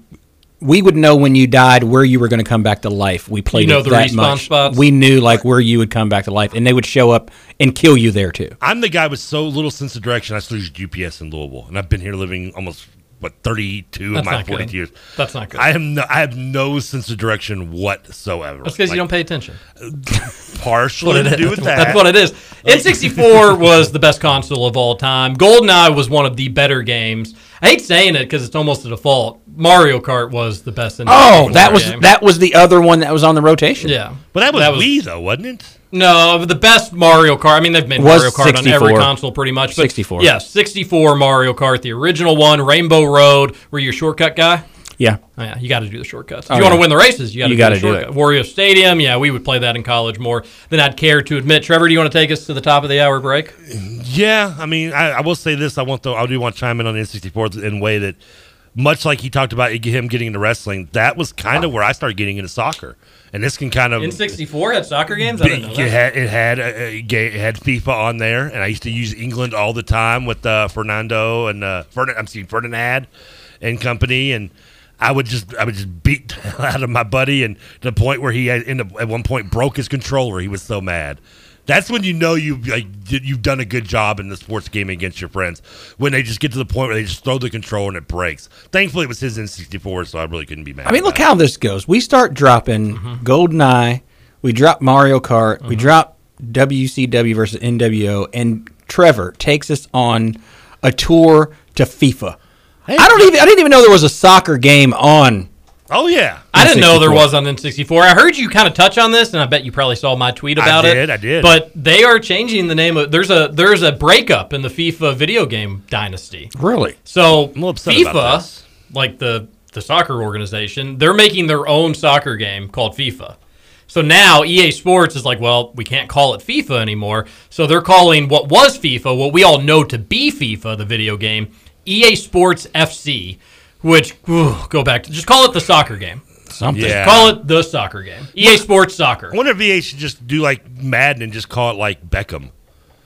We would know when you died where you were going to come back to life. We played You know it the that much. spots? We knew like where you would come back to life, and they would show up and kill you there too. I'm the guy with so little sense of direction. I still use GPS in Louisville, and I've been here living almost what 32 That's of my not 42 good. years. That's not good. I have no, I have no sense of direction whatsoever. That's because Like, you don't pay attention. Partially That's to what do with that. That's what it is. N64 was the best console of all time. GoldenEye was one of the better games. I hate saying it because it's almost a default. Mario Kart was the best. Oh, N64 that was game. that was the other one that was on the rotation. Yeah, But that was, That was- Wii though, wasn't it? No, the best Mario Kart. I mean, they've made Was Mario Kart on every console pretty much. But 64. Yes, 64 Mario Kart, the original one, Rainbow Road. Were you a shortcut guy? Yeah. Oh, yeah, you got to do the shortcuts. If Oh, you want to yeah. win the races, you got to You do gotta the do shortcut. Wario Stadium, yeah, we would play that in college more than I'd care to admit. Trevor, do you want to take us to the top of the hour break? Yeah, I mean, I, I will say this. I want to. I do want to chime in on the N64 in a way that, much like he talked about him getting into wrestling, that was kind of where I started getting into soccer, and this can kind of in '64 had soccer games? I didn't know It that. had it had, uh, uh, it had FIFA on there, and I used to use England all the time with uh, Fernando and uh, Ferdinand. I'm seeing Ferdinand and company, and I would just I would just beat the hell out of my buddy, and to the point where he had in the, at one point broke his controller. He was so mad. That's when you know you like you've done a good job in the sports game against your friends. When they just get to the point where they just throw the controller and it breaks. Thankfully, it was his N64, so I really couldn't be mad. I mean, about look how this goes. We start dropping Mm-hmm. GoldenEye, we drop Mario Kart, we drop WCW versus NWO, and Trevor takes us on a tour to FIFA. I don't even I didn't even know there was a soccer game on. Oh yeah, I didn't know there was on N64. I heard you kind of touch on this, and I bet you probably saw my tweet about it. I did, I did. But they are changing the name of. There's a there's a breakup in the FIFA video game dynasty. Really? So I'm a little upset about FIFA, this. like the the soccer organization, they're making their own soccer game called FIFA. So now EA Sports is like, well, we can't call it FIFA anymore. So they're calling what was FIFA, what we all know to be FIFA, the video game, EA Sports FC, which ooh, go back to just call it the soccer game. Something. Yeah. Call it the soccer game. EA Sports Soccer. I wonder if EA should just do like Madden and just call it like Beckham.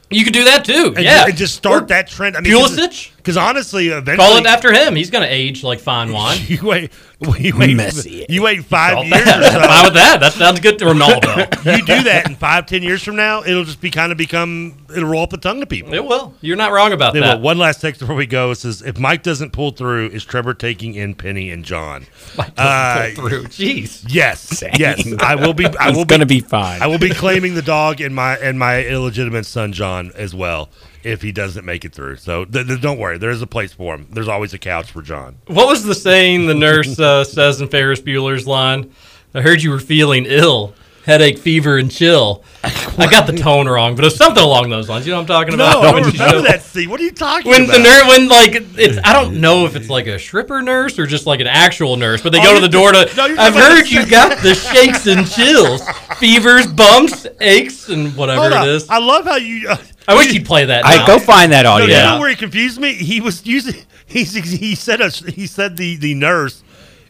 You could do that too. And, yeah. and just start Or that trend. I mean, Pulisic? Because honestly, eventually, Call it after him. He's going to age like fine wine. you wait, you wait, Messi. you wait five years that. or so. Fine with that. That sounds good to Ronaldo. you do that in five, ten years from now, it'll just be kind of become it'll roll up the tongue to people. It will. You're not wrong about They that. will. One last text before we go. It says, "If Mike doesn't pull through, is Trevor taking in Penny and John?" Mike Uh, doesn't pull through. Jeez. Yes, yes. I will be. I It's will gonna be fine. I will be claiming the dog and my and my illegitimate son John as well if he doesn't make it through. So th- th- don't worry. There is a place for him. There's always a couch for John. What was the saying the nurse uh, says in Ferris Bueller's line? I heard you were feeling ill. Headache, fever, and chill. I got the tone wrong, but it's something along those lines. You know what I'm talking No, about? I don't remember that scene. What are you talking When about? the nurse, when like it's, I don't know if it's like a stripper nurse or just like an actual nurse, but they Oh, go to the door to. no, I've heard you got the shakes and chills, fevers, bumps, aches, and whatever it is. I love how you. Uh, I wish you'd play that. I now. go find that No, audio. you Yeah. know where he confused me? He was using. He he said a, he said the the nurse.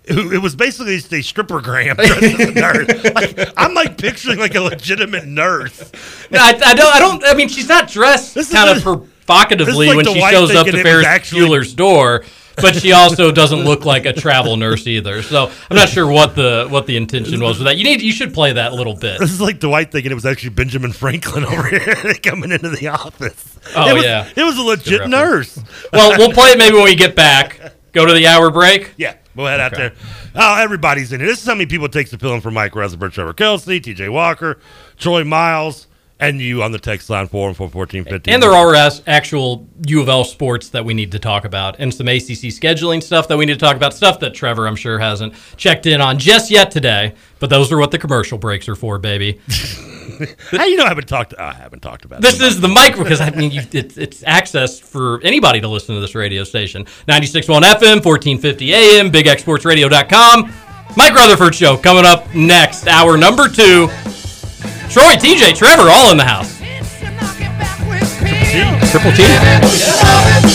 Who, it was basically a stripper gram dressed as a nurse. Like, I'm like picturing like a legitimate nurse. No, I, I don't. I don't. I mean, she's not dressed This is kind of the- provocatively this is like when the she wife shows up to it was Ferris actually- Bueller's door, but she also doesn't look like a travel nurse either. So I'm not sure what the what the intention was with that. You need. You should play that a little bit. This is like Dwight thinking it was actually Benjamin Franklin over here coming into the office. Oh, it was, yeah. it was a legit nurse. Well, we'll play it maybe when we get back. Go to the hour break. Yeah, we'll head out there. Oh, everybody's in here. This is how many people takes the fill in for Mike Rutherford, Trevor Kelsey, T.J. Walker, Troy Miles, and you on the text line four and four fourteen fifteen. And there are actual U of L sports that we need to talk about, and some ACC scheduling stuff that we need to talk about. Stuff that Trevor, I'm sure, hasn't checked in on just yet today. But those are what the commercial breaks are for, baby. How you know I haven't talked? I haven't talked about This it. is the mic because I mean you, it's, it's access for anybody to listen to this radio station. 96.1 FM, 1450 AM, BigXSportsRadio.com. Mike Rutherford Show coming up next, hour number two. Troy, TJ, Trevor, all in the house. It's a knocking back with me. T. Triple T.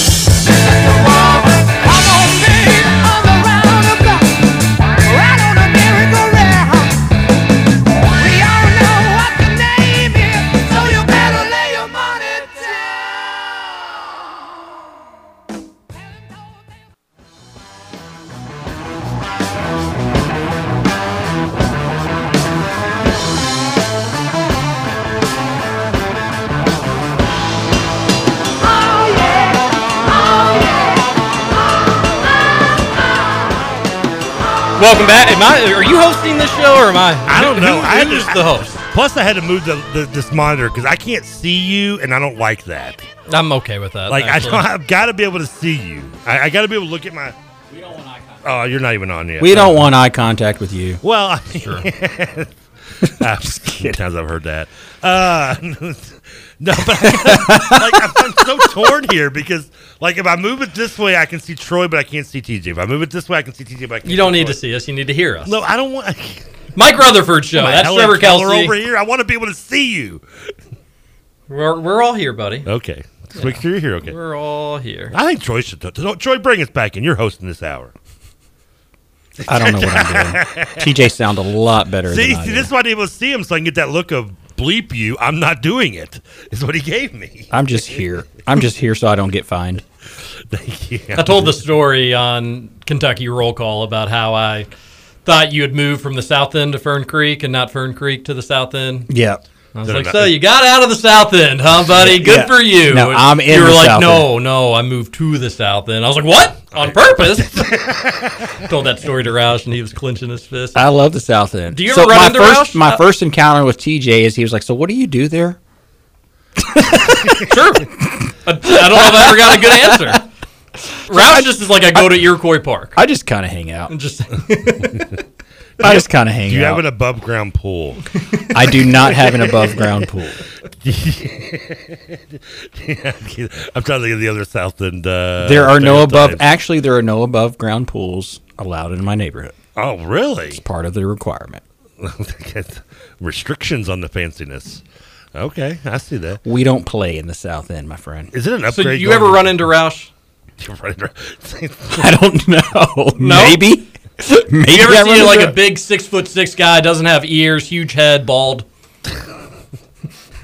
Welcome back. Am I? Are you hosting this show or am I? I don't know. Who- I had who's to- the host? Plus, I had to move the, the this monitor because I can't see you, and I don't like that. I'm okay with that. Like I actually. don't, I've got to be able to see you. I, I got to be able to look at my. We don't want eye contact. Oh, you're not even on yet. We don't want eye contact with you. Well, I mean, I'm just kidding. Times I've heard that. Uh, no, but I, like I'm, I'm so torn here because, like, if I move it this way, I can see Troy, but I can't see TJ. If I move it this way, I can see TJ, but I can't. You don't see need Troy. to see us. You need to hear us. No, I don't want. Mike Rutherford show. My That's Helen Trevor Keller Kelsey. over here. I want to be able to see you. We're, we're all here, buddy. Okay, just make sure you're here. Okay, We're all here. I think Troy should. T- Troy, bring us back in. You're hosting this hour. I don't know what I'm doing. TJ sound a lot better See, than I see, do. this is why I able to see him, so I can get that look of bleep you. I'm not doing it. Is what he gave me. I'm just here. I'm just here so I don't get fined. Thank you. I told the story on Kentucky Roll Call about how I thought you had moved from the south end to Fern Creek and not Fern Creek to the south end. Yeah. I was No, like, no. so you got out of the south end, huh, buddy? Good Yeah. for you. No, I'm in You were like, south no, no, I moved to the south end. I was like, what? On purpose? Told that story to Roush, and he was clenching his fist. I love the South End. Do you so ever run my into first, Roush? My Uh, first encounter with TJ is he was like, "So what do you do there?" Sure. I, I don't know if I ever got a good answer. Roush just is like, I go to Iroquois Park. I just kind of hang out. And just I just kind of hang out. Do you out. have an above ground pool? I do not have an above ground pool. I'm trying to think of the other south end. Uh, there are no above. stereotypes. Actually, there are no above ground pools allowed in my neighborhood. Oh, really? It's part of the requirement. Restrictions on the fanciness. Okay, I see that. We don't play in the South End, my friend. Is it an upgrade? So upgrade? you ever run into Roush? I don't know. No? Maybe. Maybe You ever I see like a big six foot six guy, doesn't have ears, huge head, bald?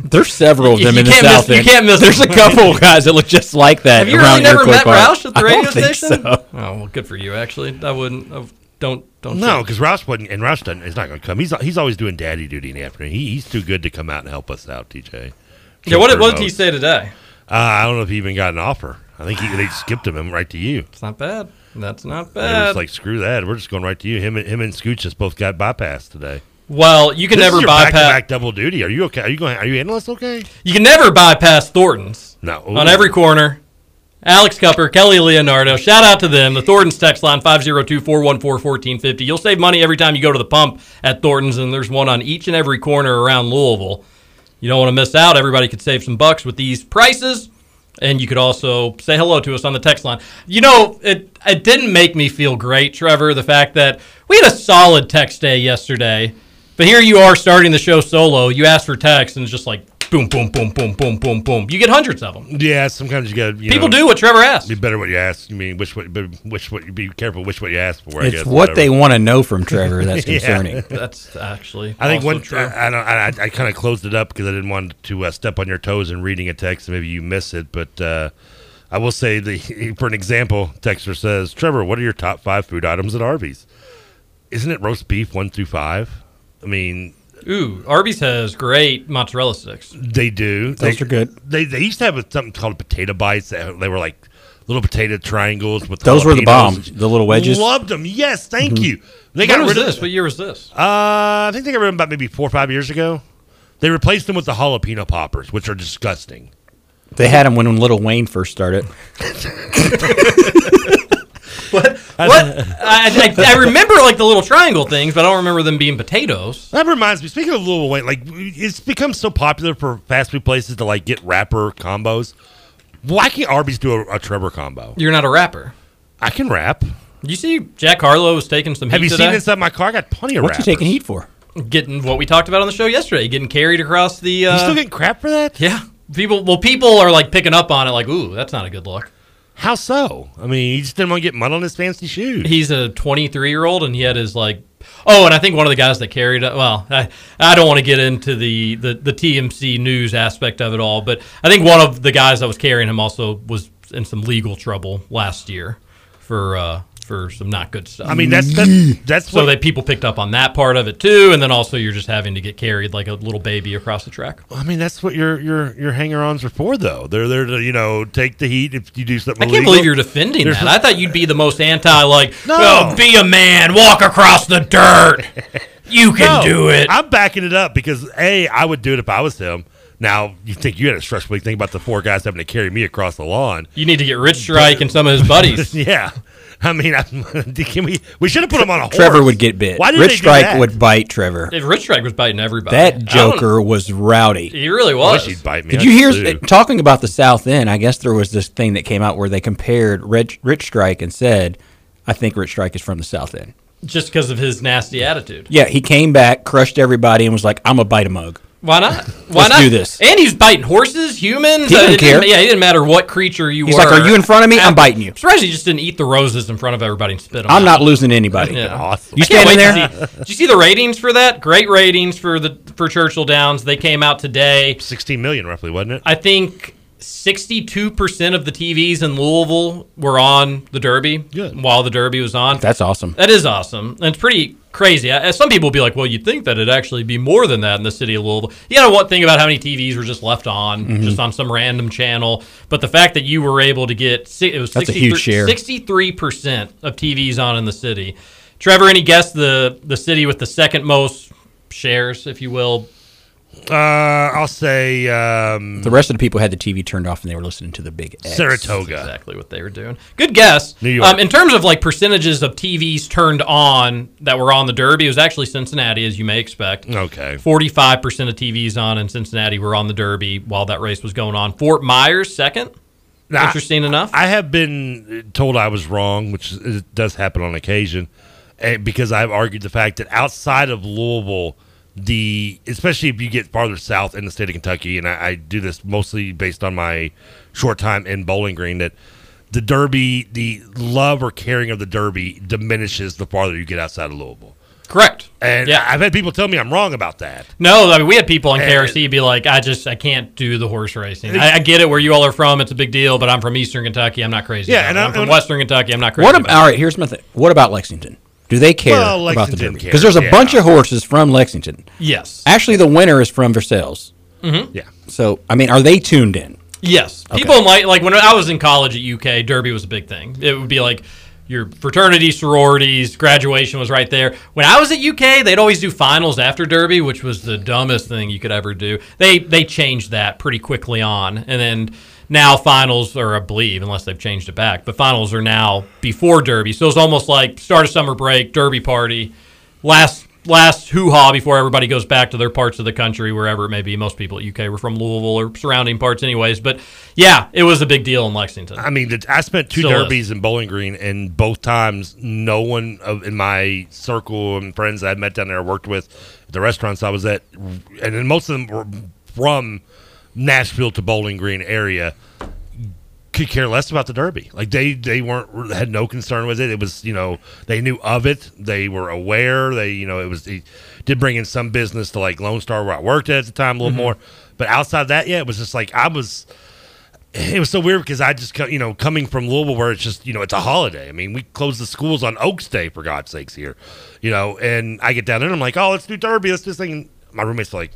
There's several of them You in the can't miss- South you can't miss There's a couple of guys that look just like that. Have you around really never Iroquois met Park. Roush at the I radio don't think station? so. Oh well, good for you. Actually, I wouldn't. I don't don't. No, because Roush wasn't, and Roush doesn't. He's not going to come. He's he's always doing daddy duty in the afternoon. He, he's too good to come out and help us out, TJ. Yeah, what did, what did he say today? Uh, I don't know if he even got an offer. I think he, they skipped him right to you. It's not bad. That's not bad. was like, screw that. We're just going right to you. Him and him and Scooch just both got bypassed today. well, you can This is never bypass. back-to-back double duty. Are you okay? Are you going? Are you analyst okay? You can never bypass Thornton's. No. On every corner. Alex Cupper, Kelly Leonardo. Shout out to them. The Thornton's text line 502-414-1450. You'll save money every time you go to the pump at Thornton's, and there's one on each and every corner around Louisville. You don't want to miss out. Everybody could save some bucks with these prices. And you could also say hello to us on the text line. You know, it it didn't make me feel great, Trevor, the fact that we had a solid text day yesterday. But here you are starting the show solo. You ask for text and it's just like boom, boom, boom, boom, boom, boom, boom. You get hundreds of them. Yeah, sometimes you got People do what Trevor asks. Be better what you ask. You mean which what? but Which what? Be careful which what you ask for. I It's guess, what whatever. they want to know from Trevor that's Yeah. concerning. That's actually I think one. true. I, I don't. I, I kind of closed it up because I didn't want to uh, step on your toes in reading a text and maybe you miss it. But uh, I will say the for an example, Texter says, "Trevor, what are your top five food items at Arby's? Isn't it roast beef one through five? I mean, Ooh, Arby's has great mozzarella sticks. they do. Those they, are good. They they used to have something called potato bites. That, they were like little potato triangles with Those were the jalapenos. bomb, the little wedges. Loved them. Yes, thank Mhm. you. They When got was rid of this? What year was this? Uh, I think they got rid of them about maybe four or five years ago. They replaced them with the jalapeno poppers, which are disgusting. They had them when Little Wayne first started. What? I, I, I remember like the little triangle things, but I don't remember them being potatoes. That reminds me. Speaking of Lil Wayne, like it's become so popular for fast food places to like get rapper combos. Why can't Arby's do a, a Trevor combo? You're not a rapper. I can rap. You see, Jack Harlow was taking some. Heat. Have you today? seen inside my car? I got plenty of What's he rappers. taking heat for? Getting what we talked about on the show yesterday, getting carried across the. Uh, You still getting crap for that? Yeah, People, well, people are like picking up on it, like, ooh, that's not a good look. How so? I mean, he just didn't want to get mud on his fancy shoes. He's a 23 year old, and he had his like. Oh, and I think one of the guys that carried it. Well, I, I don't want to get into the, the the TMZ news aspect of it all, but I think one of the guys that was carrying him also was in some legal trouble last year for uh, for some not good stuff. I mean, that's that's, that's so what that people picked up on that part of it too, and then also you're just having to get carried like a little baby across the track. I mean, that's what your your your hanger-ons are for, though. They're there to you know take the heat if you do something. I can't illegal. believe you're defending There's that. I thought you'd be the most anti, like, No. oh, be a man, walk across the dirt. You can No, do it. I'm backing it up because a I would do it if I was him. Now you think you had a stressful week? Think about the four guys having to carry me across the lawn. You need to get Rich Strike and some of his buddies. yeah, I mean, I, can we? We should have put him on a horse. Trevor would get bit. Why did Rich they Strike that? would bite Trevor. If Rich Strike was biting everybody. That Joker was rowdy. He really I was. wish he'd bite me. Did I'd you hear sue. uh, talking about the South End? I guess there was this thing that came out where they compared Rich, Rich Strike and said, "I think Rich Strike is from the South End." Just because of his nasty attitude. Yeah, he came back, crushed everybody, and was like, "I'm a bite a mug." Why not? Why Let's not do this. And he's biting horses, humans. He uh, didn't it care. Yeah, he didn't matter what creature you He's were. He's like, "Are you in front of me? I'm I'm biting you." surprised he just didn't eat the roses in front of everybody and spit them. I'm out. not losing anybody. Yeah. Awesome. You I can't standing there? see- Did you see the ratings for that? Great ratings for the for Churchill Downs. They came out today. 16 million roughly, wasn't it? I think 62% of the TVs in Louisville were on the Derby Good. while the Derby was on. That's awesome. That is awesome. And it's pretty crazy. Some people will be like, well, you'd think that it'd actually be more than that in the city of Louisville. You got to one thing about how many TVs were just left on, Mm-hmm. just on some random channel. But the fact that you were able to get, it was That's a huge share. 63% of TVs on in the city. Trevor, any guess the, the city with the second most shares, if you will? Uh, I'll say um, The rest of the people had the TV turned off and they were listening to the Big X. Saratoga. exactly what they were doing. Good guess. New York. Um, in terms of like percentages of TVs turned on that were on the Derby, it was actually Cincinnati, as you may expect. Okay. 45% of TVs on in Cincinnati were on the Derby while that race was going on. Fort Myers, second. Now, Interesting enough. I have been told I was wrong, which is, does happen on occasion, eh, because I've argued the fact that outside of Louisville, the especially if you get farther south in the state of Kentucky, and I, I do this mostly based on my short time in Bowling Green, that the Derby, the love or caring of the Derby diminishes the farther you get outside of Louisville. Correct. And Yeah. I've had people tell me I'm wrong about that. No, I mean we had people on And- KRC be like, "I just I can't do the horse racing. I, I get it where you all are from; it's a big deal. But I'm from Eastern Kentucky. I'm not crazy. Yeah, about and it. I- I'm from and- Western Kentucky. I'm not crazy. What about about, all right, here's my thing. What about Lexington? Do they care Well, about the Derby? Because there's a yeah. bunch of horses from Lexington. Yes. Actually, the winner is from Versailles. Mm-hmm. Yeah. So, I mean, are they tuned in? Yes, people might, like like when I was in college at UK, Derby was a big thing. It would be like your fraternity, sororities, graduation was right there. When I was at UK, they'd always do finals after Derby, which was the dumbest thing you could ever do. They they changed that pretty quickly on, and then now finals, are, I believe, unless they've changed it back, but finals are now before Derby. So it's almost like start of summer break, Derby party, last last hoo ha before everybody goes back to their parts of the country, wherever it may be. Most people at UK were from Louisville or surrounding parts, anyways. But yeah, it was a big deal in Lexington. I mean, I spent two Still is. derbies in Bowling Green, and both times, no one in my circle and friends that I met down there, or worked with, the restaurants I was at, and then most of them were from Nashville to Bowling Green area, could care less about the Derby. Like they they weren't had no concern with it. It was you know they knew of it. They were aware. They you know it was it did bring in some business to like Lone Star where I worked at, at the time a little mm-hmm. more. But outside that, yeah, it was just like I was it was so weird because I just you know coming from Louisville where it's just you know it's a holiday. I mean we close the schools on Oaks Day for God's sakes here, you know. And I get down there and I'm like, oh, let's do Derby. Let's do this thing. And my roommate's like,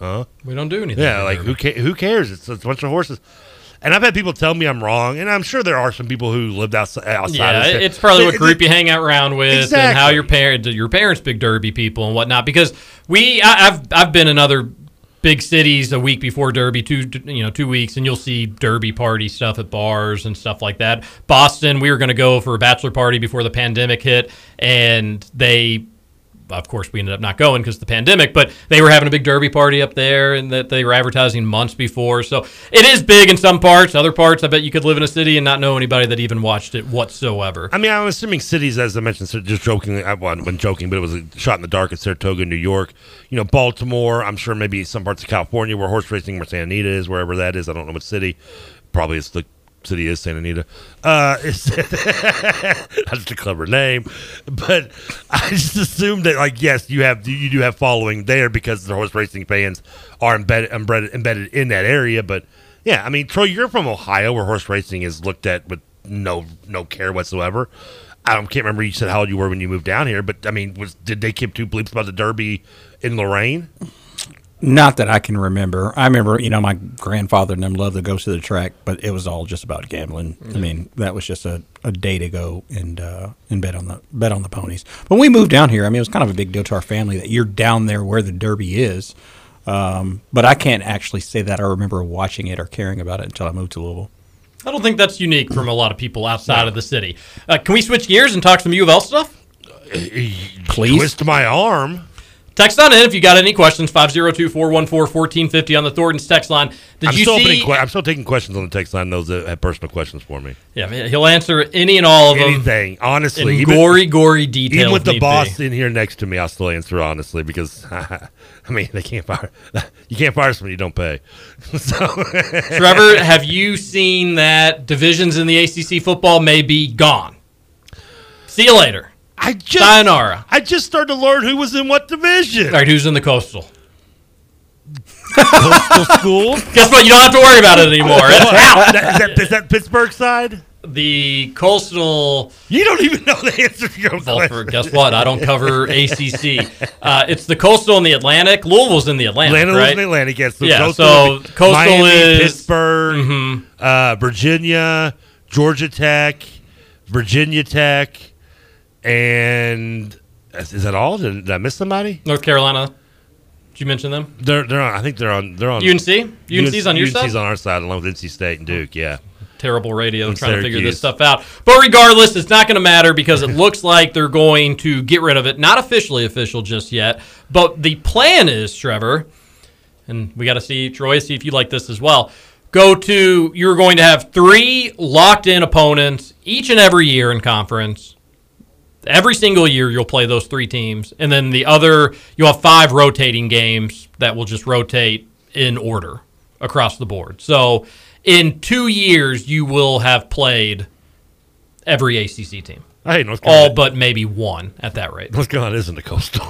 huh? we don't do anything. Yeah, like who ca- who cares? It's, it's a bunch of horses. And I've had people tell me I'm wrong, and I'm sure there are some people who lived outside. outside Yeah, of it's probably what group you hang out around with, and how your parents, your parents, big Derby people and whatnot. Because we, I, I've, I've been in other big cities a week before Derby, two, you know, two weeks, and you'll see Derby party stuff at bars and stuff like that. Boston, we were going to go for a bachelor party before the pandemic hit, and they of course, we ended up not going because of the pandemic. But they were having a big Derby party up there, and that they were advertising months before. So it is big in some parts. Other parts, I bet you could live in a city and not know anybody that even watched it whatsoever. I mean, I'm assuming cities, as I mentioned, so just jokingly, I wasn't joking, but it was a shot in the dark at Saratoga, New York. You know, Baltimore. I'm sure maybe some parts of California where horse racing, where Santa Anita is, wherever that is. I don't know what city. Probably it's the city is Santa Anita. Uh, it's just a clever name, but I just assumed that like yes, you have you do have following there because the horse racing fans are embedded embedded, embedded in that area. But yeah, I mean, Troy, you're from Ohio, where horse racing is looked at with no no care whatsoever. I don't, can't remember you said how old you were when you moved down here, but I mean, was did they keep two bleeps about the Derby in Lorain? Not that I can remember. I remember, you know, my grandfather and them loved to go to the track, but it was all just about gambling. I mean, that was just a, a day to go and uh, and bet on the bet on the ponies. When we moved down here, I mean, it was kind of a big deal to our family that you're down there where the Derby is. Um, but I can't actually say that I remember watching it or caring about it until I moved to Louisville. I don't think that's unique from a lot of people outside of the city. Uh, can we switch gears and talk some U of L stuff? Please. Twist my arm. Text on in if you got any questions. 502-414-1450 on the Thornton's text line. Did I'm you still see? que- I'm still taking questions on the text line. Those that have personal questions for me. yeah, man, he'll answer any and all of them. Anything, honestly, even- gory, gory detail. Even with the boss be. in here next to me, I'll still answer honestly because I mean they can't fire. You can't fire someone you don't pay. so Trevor, have you seen that divisions in the ACC football may be gone? See you later. I just Sayonara. I just started to learn who was in what division. All right, who's in the coastal? Coastal school. Guess what? You don't have to worry about it anymore. It's out. That- is, that, is that Pittsburgh side? The coastal. You don't even know the answer to your Well, question. guess what? I don't cover ACC. Uh, it's the coastal and the Atlantic. Louisville's in the Atlantic, Atlanta right? was in Atlantic, yes. So yeah. coastal so would be coastal Miami, is Pittsburgh, Mhm. uh, Virginia, Georgia Tech, Virginia Tech, and is that all? Did, did I miss somebody? North Carolina. Did you mention them? They're they're on. I think they're on. They're on UNC? UNC's on your UNC's side? on our side, along with NC State and Duke. Yeah. terrible radio And trying to figure this stuff out. But regardless, it's not going to matter because it looks like they're going to get rid of it. Not officially official just yet, but the plan is, Trevor, and we got to see Troy, see if you like this as well. Go to you're going to have three locked in opponents each and every year in conference. Every single year you'll play those three teams, and then the other you'll have five rotating games that will just rotate in order across the board. So in two years you will have played every ACC team. I hey, North Carolina. All but maybe one at that rate. North Carolina isn't a coastal.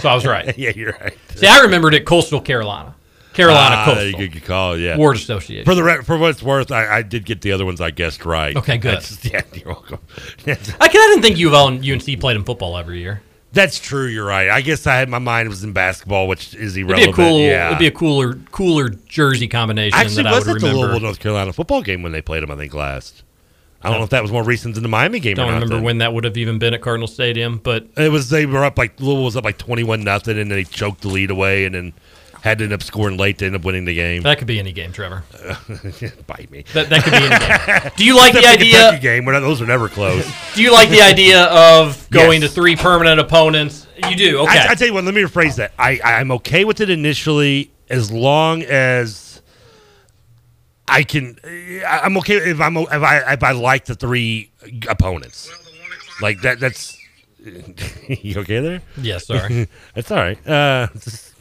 So I was right. yeah, you're right. See, I remembered it Coastal Carolina. Carolina Ah, Coastal. Good, good call. Yeah. Ward Association. For the re- for what it's worth, I, I did get the other ones I guessed right. Okay, good. That's- yeah, you're welcome. I, can, I didn't think U of L and UNC played in football every year. That's true. You're right. I guess I had my mind was in basketball, which is It'd irrelevant. be a cool. yeah. It'd be a cooler, cooler jersey combination Actually, that I was would at the. Louisville, North Carolina football game when they played them? I think last. I don't know if that was more recent than the Miami game. Don't or not remember then. when that would have even been at Cardinal Stadium, but It was they were up like Louisville was up like twenty one nothing, and then they choked the lead away, and then had to end up scoring late to end up winning the game. that could be any game, Trevor. Bite me. That, that could be any game. Do you like the idea? Game? Not, those are never close. Do you like the idea of going Yes. to three permanent opponents? You do. Okay. I, I tell you what. Let me rephrase that. I I'm okay with it initially, as long as I can. I'm okay if I'm if I if I like the three opponents. Like that. That's you okay there? Yeah, sorry. That's all right. Uh,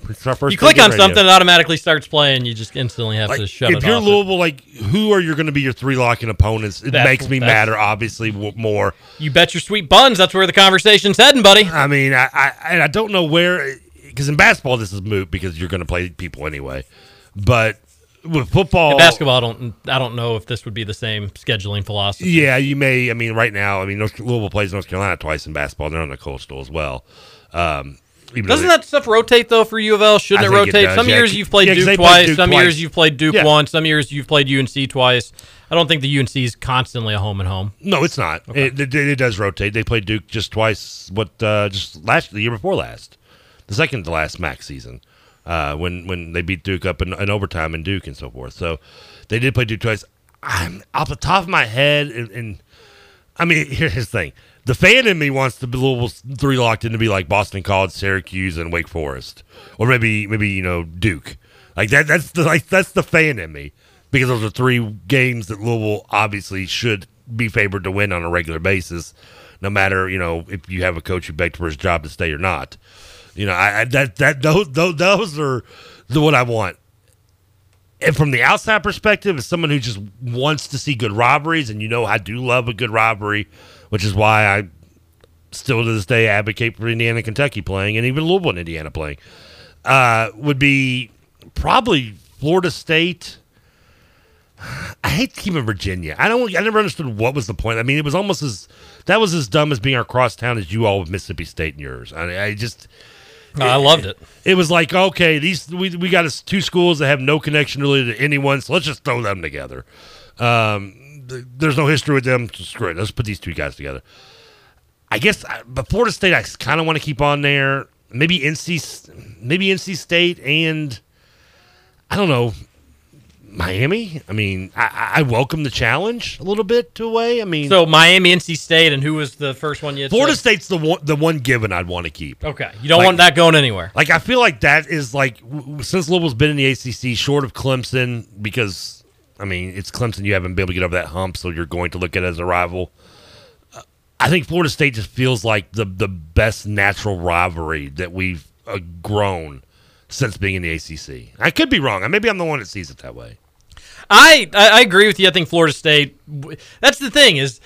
it's, our first. you click on radio. something, it automatically starts playing. You just instantly have to Like, shut if you're off. Louisville, like who are you going to be your three locking opponents? It makes me matter, obviously, more. you bet your sweet buns. That's where the conversation's heading, buddy. I mean, I I, and I don't know where because in basketball this is moot because you're going to play people anyway, but with football, In basketball, I don't. I don't know if this would be the same scheduling philosophy. Yeah, you may. I mean, right now, I mean, North, Louisville plays North Carolina twice in basketball. They're on the coastal as well. Um, even Doesn't that stuff rotate though for U of L? Shouldn't I it think it rotate? some yeah. years you've played Yeah, Duke they played twice. Duke some twice. years you've played Duke Yeah. once. Some years you've played UNC twice. I don't think the UNC is constantly a home and home. No, it's not. It, it, it does rotate. They played Duke just twice. What uh, just last the year before last, the second to last MAC season, uh, when when they beat Duke up in, in overtime in Duke and so forth. So they did play Duke twice. I'm off the top of my head, and, and I mean, here's the thing: the fan in me wants the Louisville three locked in to be like Boston College, Syracuse, and Wake Forest, or maybe maybe you know Duke. Like that. That's the like that's the fan in me because those are three games that Louisville obviously should be favored to win on a regular basis, no matter you know if you have a coach who begged for his job to stay or not. You know, I, I that that those those, those are the what I want. And from the outside perspective, as someone who just wants to see good robberies, and you know I do love a good robbery, which is why I still to this day advocate for Indiana and Kentucky playing, and even Louisville and Indiana playing, uh, would be probably Florida State. I hate keeping Virginia. I don't. I never understood what was the point. I mean, it was almost as that was as dumb as being our crosstown as you all with Mississippi State and yours. I, I just. No, I loved it. It was like okay, these we we got us two schools that have no connection really to anyone, so let's just throw them together. Um, there's no history with them. So screw it. Let's put these two guys together. I guess, I- but Florida State, I kind of want to keep on there. Maybe NC, maybe NC State, and I don't know Miami. I mean, I, I welcome the challenge a little bit to a way. I mean, So Miami, NC State, and who was the first one you had Florida said? State's the one the one given I'd want to keep. Okay, you don't Like- want that going anywhere. Like I feel like that is like since Louisville's been in the ACC, short of Clemson, because I mean it's Clemson. You haven't been able to get over that hump, so you're going to look at it as a rival. I think Florida State just feels like the the best natural rivalry that we've uh, grown since being in the ACC. I could be wrong. Maybe I'm the one that sees it that way. I I agree with you. I think Florida State. That's the thing is,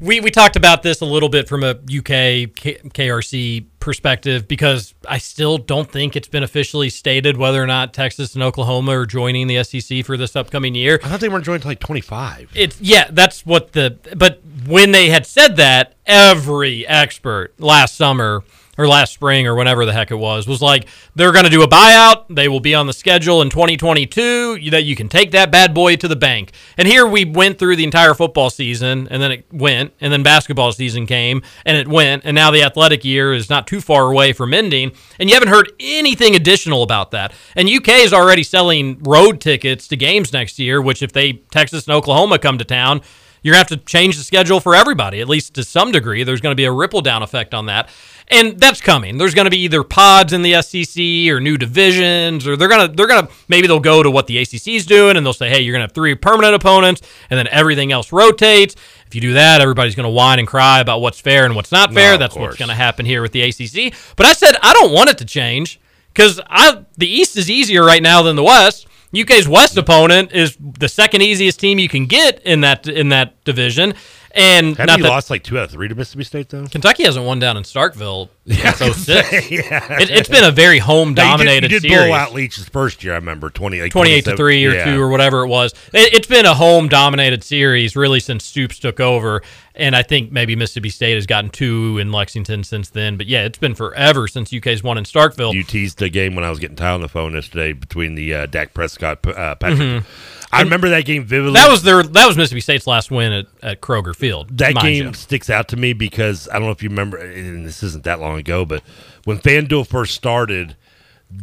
we we talked about this a little bit from a UK K, KRC perspective because I still don't think it's been officially stated whether or not Texas and Oklahoma are joining the SEC for this upcoming year. I thought they weren't joined until like 25. It's yeah, that's what the but when they had said that, every expert last summer or last spring or whenever the heck it was was like they're going to do a buyout. They will be on the schedule in 2022. That you can take that bad boy to the bank. And here we went through the entire football season, and then it went, and then basketball season came, and it went, and now the athletic year is not too far away from ending, and you haven't heard anything additional about that. And UK is already selling road tickets to games next year, which if they Texas and Oklahoma come to town you're going to have to change the schedule for everybody, at least to some degree. There's going to be a ripple down effect on that. And that's coming. There's going to be either pods in the SEC or new divisions, or they're going to, they're going to, maybe they'll go to what the ACC is doing and they'll say, hey, you're going to have three permanent opponents and then everything else rotates. If you do that, everybody's going to whine and cry about what's fair and what's not fair. No, that's what's going to happen here with the ACC. But I said, I don't want it to change because I the East is easier right now than the West. UK's West opponent is the second easiest team you can get in that in that division, and Haven't you that lost like two out of three to Mississippi State though? Kentucky hasn't won down in Starkville Yeah, I was 06. yeah. It, it's been a very home Now, you did- dominated you did, series. blow out Leach's first year. I remember twenty like 28 to 3 or yeah. 2 or whatever it was. It, it's been a home dominated series really since Stoops took over. And I think maybe Mississippi State has gotten two in Lexington since then. But yeah, it's been forever since UK's won in Starkville. You teased the game when I was getting Ty on the phone yesterday between the uh, Dak Prescott uh, Patrick. Mhm. I remember that game vividly. That was their that was Mississippi State's last win at, at Kroger Field. that game you. sticks out to me because I don't know if you remember, and this isn't that long ago, but when FanDuel first started,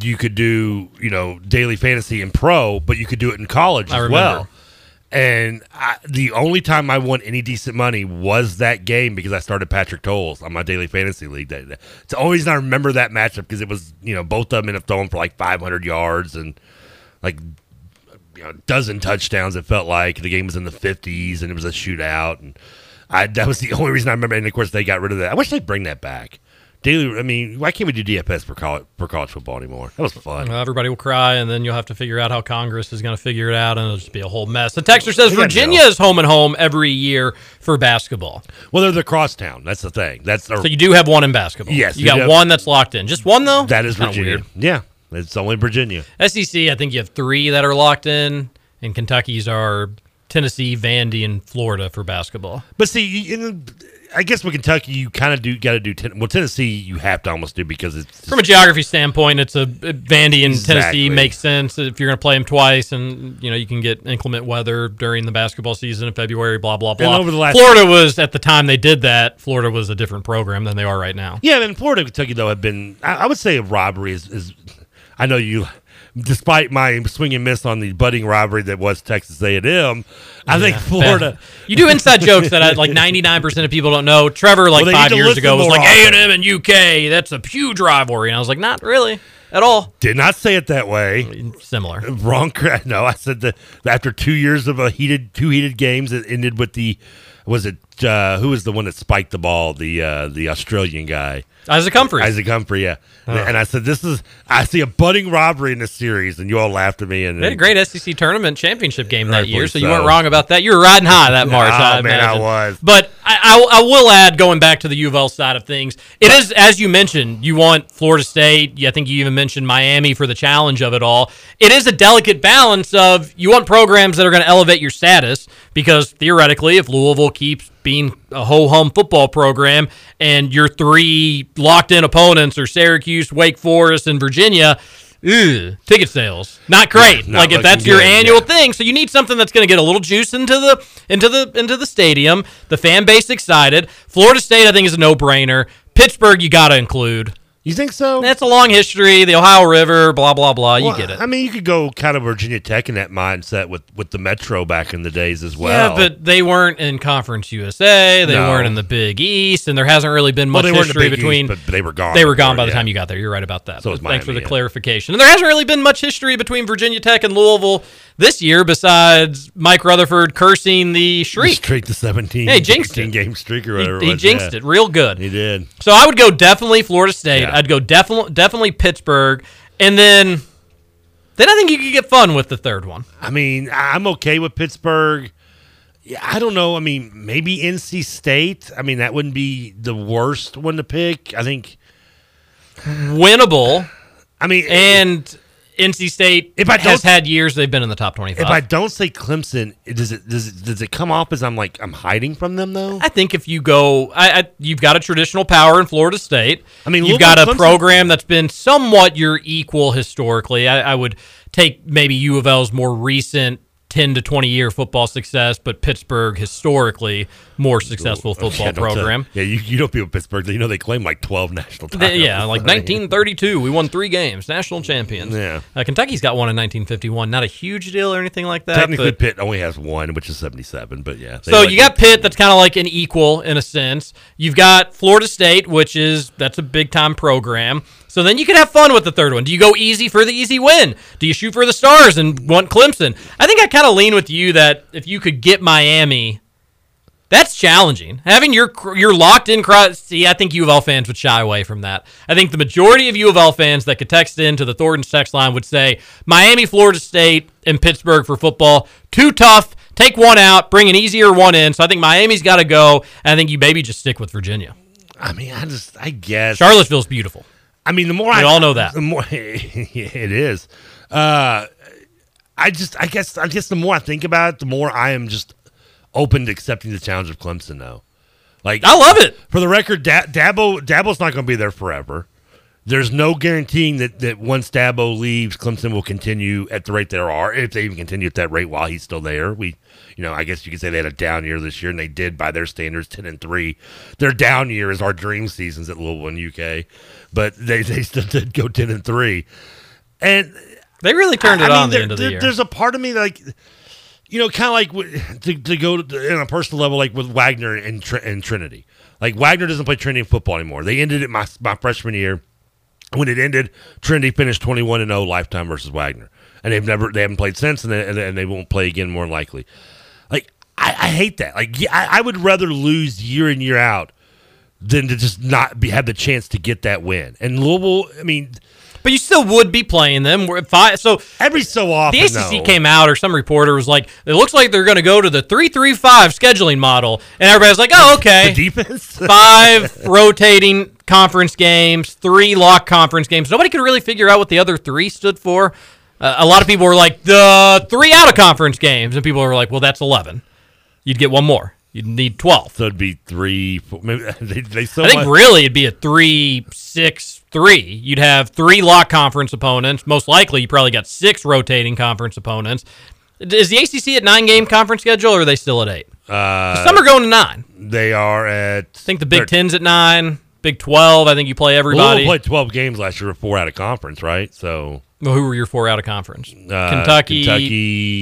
you could do you know daily fantasy and pro, but you could do it in college I as remember. well. And I, the only time I won any decent money was that game because I started Patrick Towles on my daily fantasy league. That it's the only reason I remember that matchup because it was you know both of them ended up throwing for like 500 yards and like you know, a dozen touchdowns. It felt like the game was in the 50s and it was a shootout. And I that was the only reason I remember. And of course, they got rid of that. I wish they'd bring that back. Daily. I mean, why can't we do DFS for college for college football anymore? That was fun. Well, everybody will cry, and then you'll have to figure out how Congress is going to figure it out, and it'll just be a whole mess. The texter says Virginia is home and home every year for basketball. Well, they're the crosstown. That's the thing. That's So you do have one in basketball. Yes, you got do. one that's locked in. Just one though. that is Virginia. weird. Yeah, it's only Virginia. SEC, I think you have three that are locked in, and Kentucky's are Tennessee, Vandy, and Florida for basketball. But see, in, I guess with Kentucky, you kind of do got to do. Ten, well, Tennessee, you have to almost do because it's From a geography standpoint, it's a Vandy and Exactly. Tennessee makes sense if you're going to play them twice, and you know you can get inclement weather during the basketball season in February. Blah blah blah. over the last- Florida was at the time they did that. Florida was a different program than they are right now. Yeah, and Florida Kentucky though have been. I, I would say a robbery is, is. I know you. despite my swing and miss on the budding rivalry that was Texas A&M, I think Florida. You do inside jokes that I, like 99% of people don't know. Trevor, like Well, five years ago, was like often. A&M and UK. That's a huge rivalry. And I was like, not really at all. Did not say it that way. Similar. Wrong. No, I said that after two years of a heated, two heated games, it ended with the. Was it uh, who was the one that spiked the ball? The uh, the Australian guy. Isaac Humphries. Isaac Humphrey, yeah. Oh. And I said, "This is I see a budding robbery in this series," and you all laughed at me. And They had a great SEC tournament championship game that year, so, you weren't wrong about that. You were riding high that March. Oh, I man, I was. But I, I, I will add, going back to the U of L side of things, it is as you mentioned. You want Florida State. I think you even mentioned Miami for the challenge of it all. It is a delicate balance of you want programs that are going to elevate your status because theoretically, if Louisville keeps being a ho hum football program and your three locked in opponents are Syracuse, Wake Forest, and Virginia. Ew, ticket sales not great. Not like if that's your annual yeah. thing, so you need something that's going to get a little juice into the into the into the stadium. The fan base excited. Florida State, I think, is a no brainer. Pittsburgh, you got to include. You think so? That's a long history. The Ohio River, blah blah blah. You get it. I mean, you could go kind of Virginia Tech in that mindset with with the Metro back in the days as well. yeah, but they weren't in Conference USA. They No. weren't in the Big East, and there hasn't really been much they weren't in the history Big East, between. but they were gone They were gone by the yeah. time you got there. You're right about that. So was thanks for the yeah. clarification. And there hasn't really been much history between Virginia Tech and Louisville this year, besides Mike Rutherford cursing the shriek. streak the 17 Yeah, he jinxed 16 it. game streak or He- whatever. he it was, jinxed yeah. it real good. He did. So I would go definitely Florida State. I'd go definitely definitely Pittsburgh, and then then I think you could get fun with the third one. I mean, I'm okay with Pittsburgh. Yeah, I don't know. I mean, maybe NC State. I mean, that wouldn't be the worst one to pick. I think Winnable. I mean, and NC State If I has had years they've been in the top twenty-five. if I don't say Clemson, does it does it does it come off as I'm like I'm hiding from them though? I think if you go, I, I you've got a traditional power in Florida State. I mean, you've got a Clemson- program that's been somewhat your equal historically. I, I would take maybe U of L's more recent. 10 to 20 year football success, but Pittsburgh historically more successful football Yeah, don't tell- program. Yeah, you, you know people Pittsburgh. You know they claim like 12 national They- yeah, like 1932, we won three games, national champions. Yeah. uh, Kentucky's got one in 1951. Not a huge deal or anything like that. Technically, but- Pitt only has one, which is 77. But yeah. So like you got Pitt, that's kind of like an equal in a sense. You've got Florida State, which is that's a big time program. So then you can have fun with the third one. Do you go easy for the easy win? Do you shoot for the stars and want Clemson? I think I kind of lean with you that if you could get Miami, that's challenging. Having your your locked in crowd. See, I think U of L fans would shy away from that. I think the majority of U of L fans that could text into the Thornton's text line would say Miami, Florida State, and Pittsburgh for football too tough. Take one out, bring an easier one in. So I think Miami's got to go. And I think you maybe just stick with Virginia. I mean, I just, I guess Charlottesville's beautiful. I mean, the more We I all know that. the more it is. Uh, I just, I guess, I guess the more I think about it, the more I am just open to accepting the challenge of Clemson. Now, like I love it. For the record, da- Dabo, Dabo's not going to be there forever. There's no guaranteeing that, that once Dabo leaves, Clemson will continue at the rate they are, if they even continue at that rate while he's still there. We, you know, I guess you could say they had a down year this year, and they did by their standards, ten and three. Their down year is our dream seasons at Louisville and UK, but they they still did go ten and three, and They really turned I- it I mean, on the there- end of the year. There's a part of me like, you know, kind of like to, to go to, on a personal level, like with Wagner and, Tr- and Trinity. Like Wagner doesn't play Trinity football anymore. They ended it my my freshman year. When it ended, Trinity finished 21 and 0 lifetime versus Wagner, and they've never they haven't played since, and they, and they- and they won't play again more than likely. Like I, I hate that. Like I, I would rather lose year in year out than to just not be have the chance to get that win. And Louisville, I mean, but you still would be playing them. Five, so every so often, the ACC though. came out, or some reporter was like, "It looks like they're going to go to the three-three-five scheduling model," and everybody's like, "Oh, okay." The defense, five rotating conference games, three lock conference games. Nobody could really figure out what the other three stood for. Uh, a lot of people were like, "The three out of conference games," and people were like, "Well, that's eleven. You'd get one more. You'd need twelve. So it'd be three. Four, maybe they, they so I think much- really it'd be a three six three. You'd have three lock conference opponents. Most likely, you probably got six rotating conference opponents. Is the ACC at nine game conference schedule, or are they still at eight? Uh, Some are going to nine. They are at. I think the Big Ten's at nine. Big Twelve. I think you play everybody. Louisville played twelve games last year four out of conference, right? So Well, who were your four out of conference? Uh, Kentucky. Kentucky.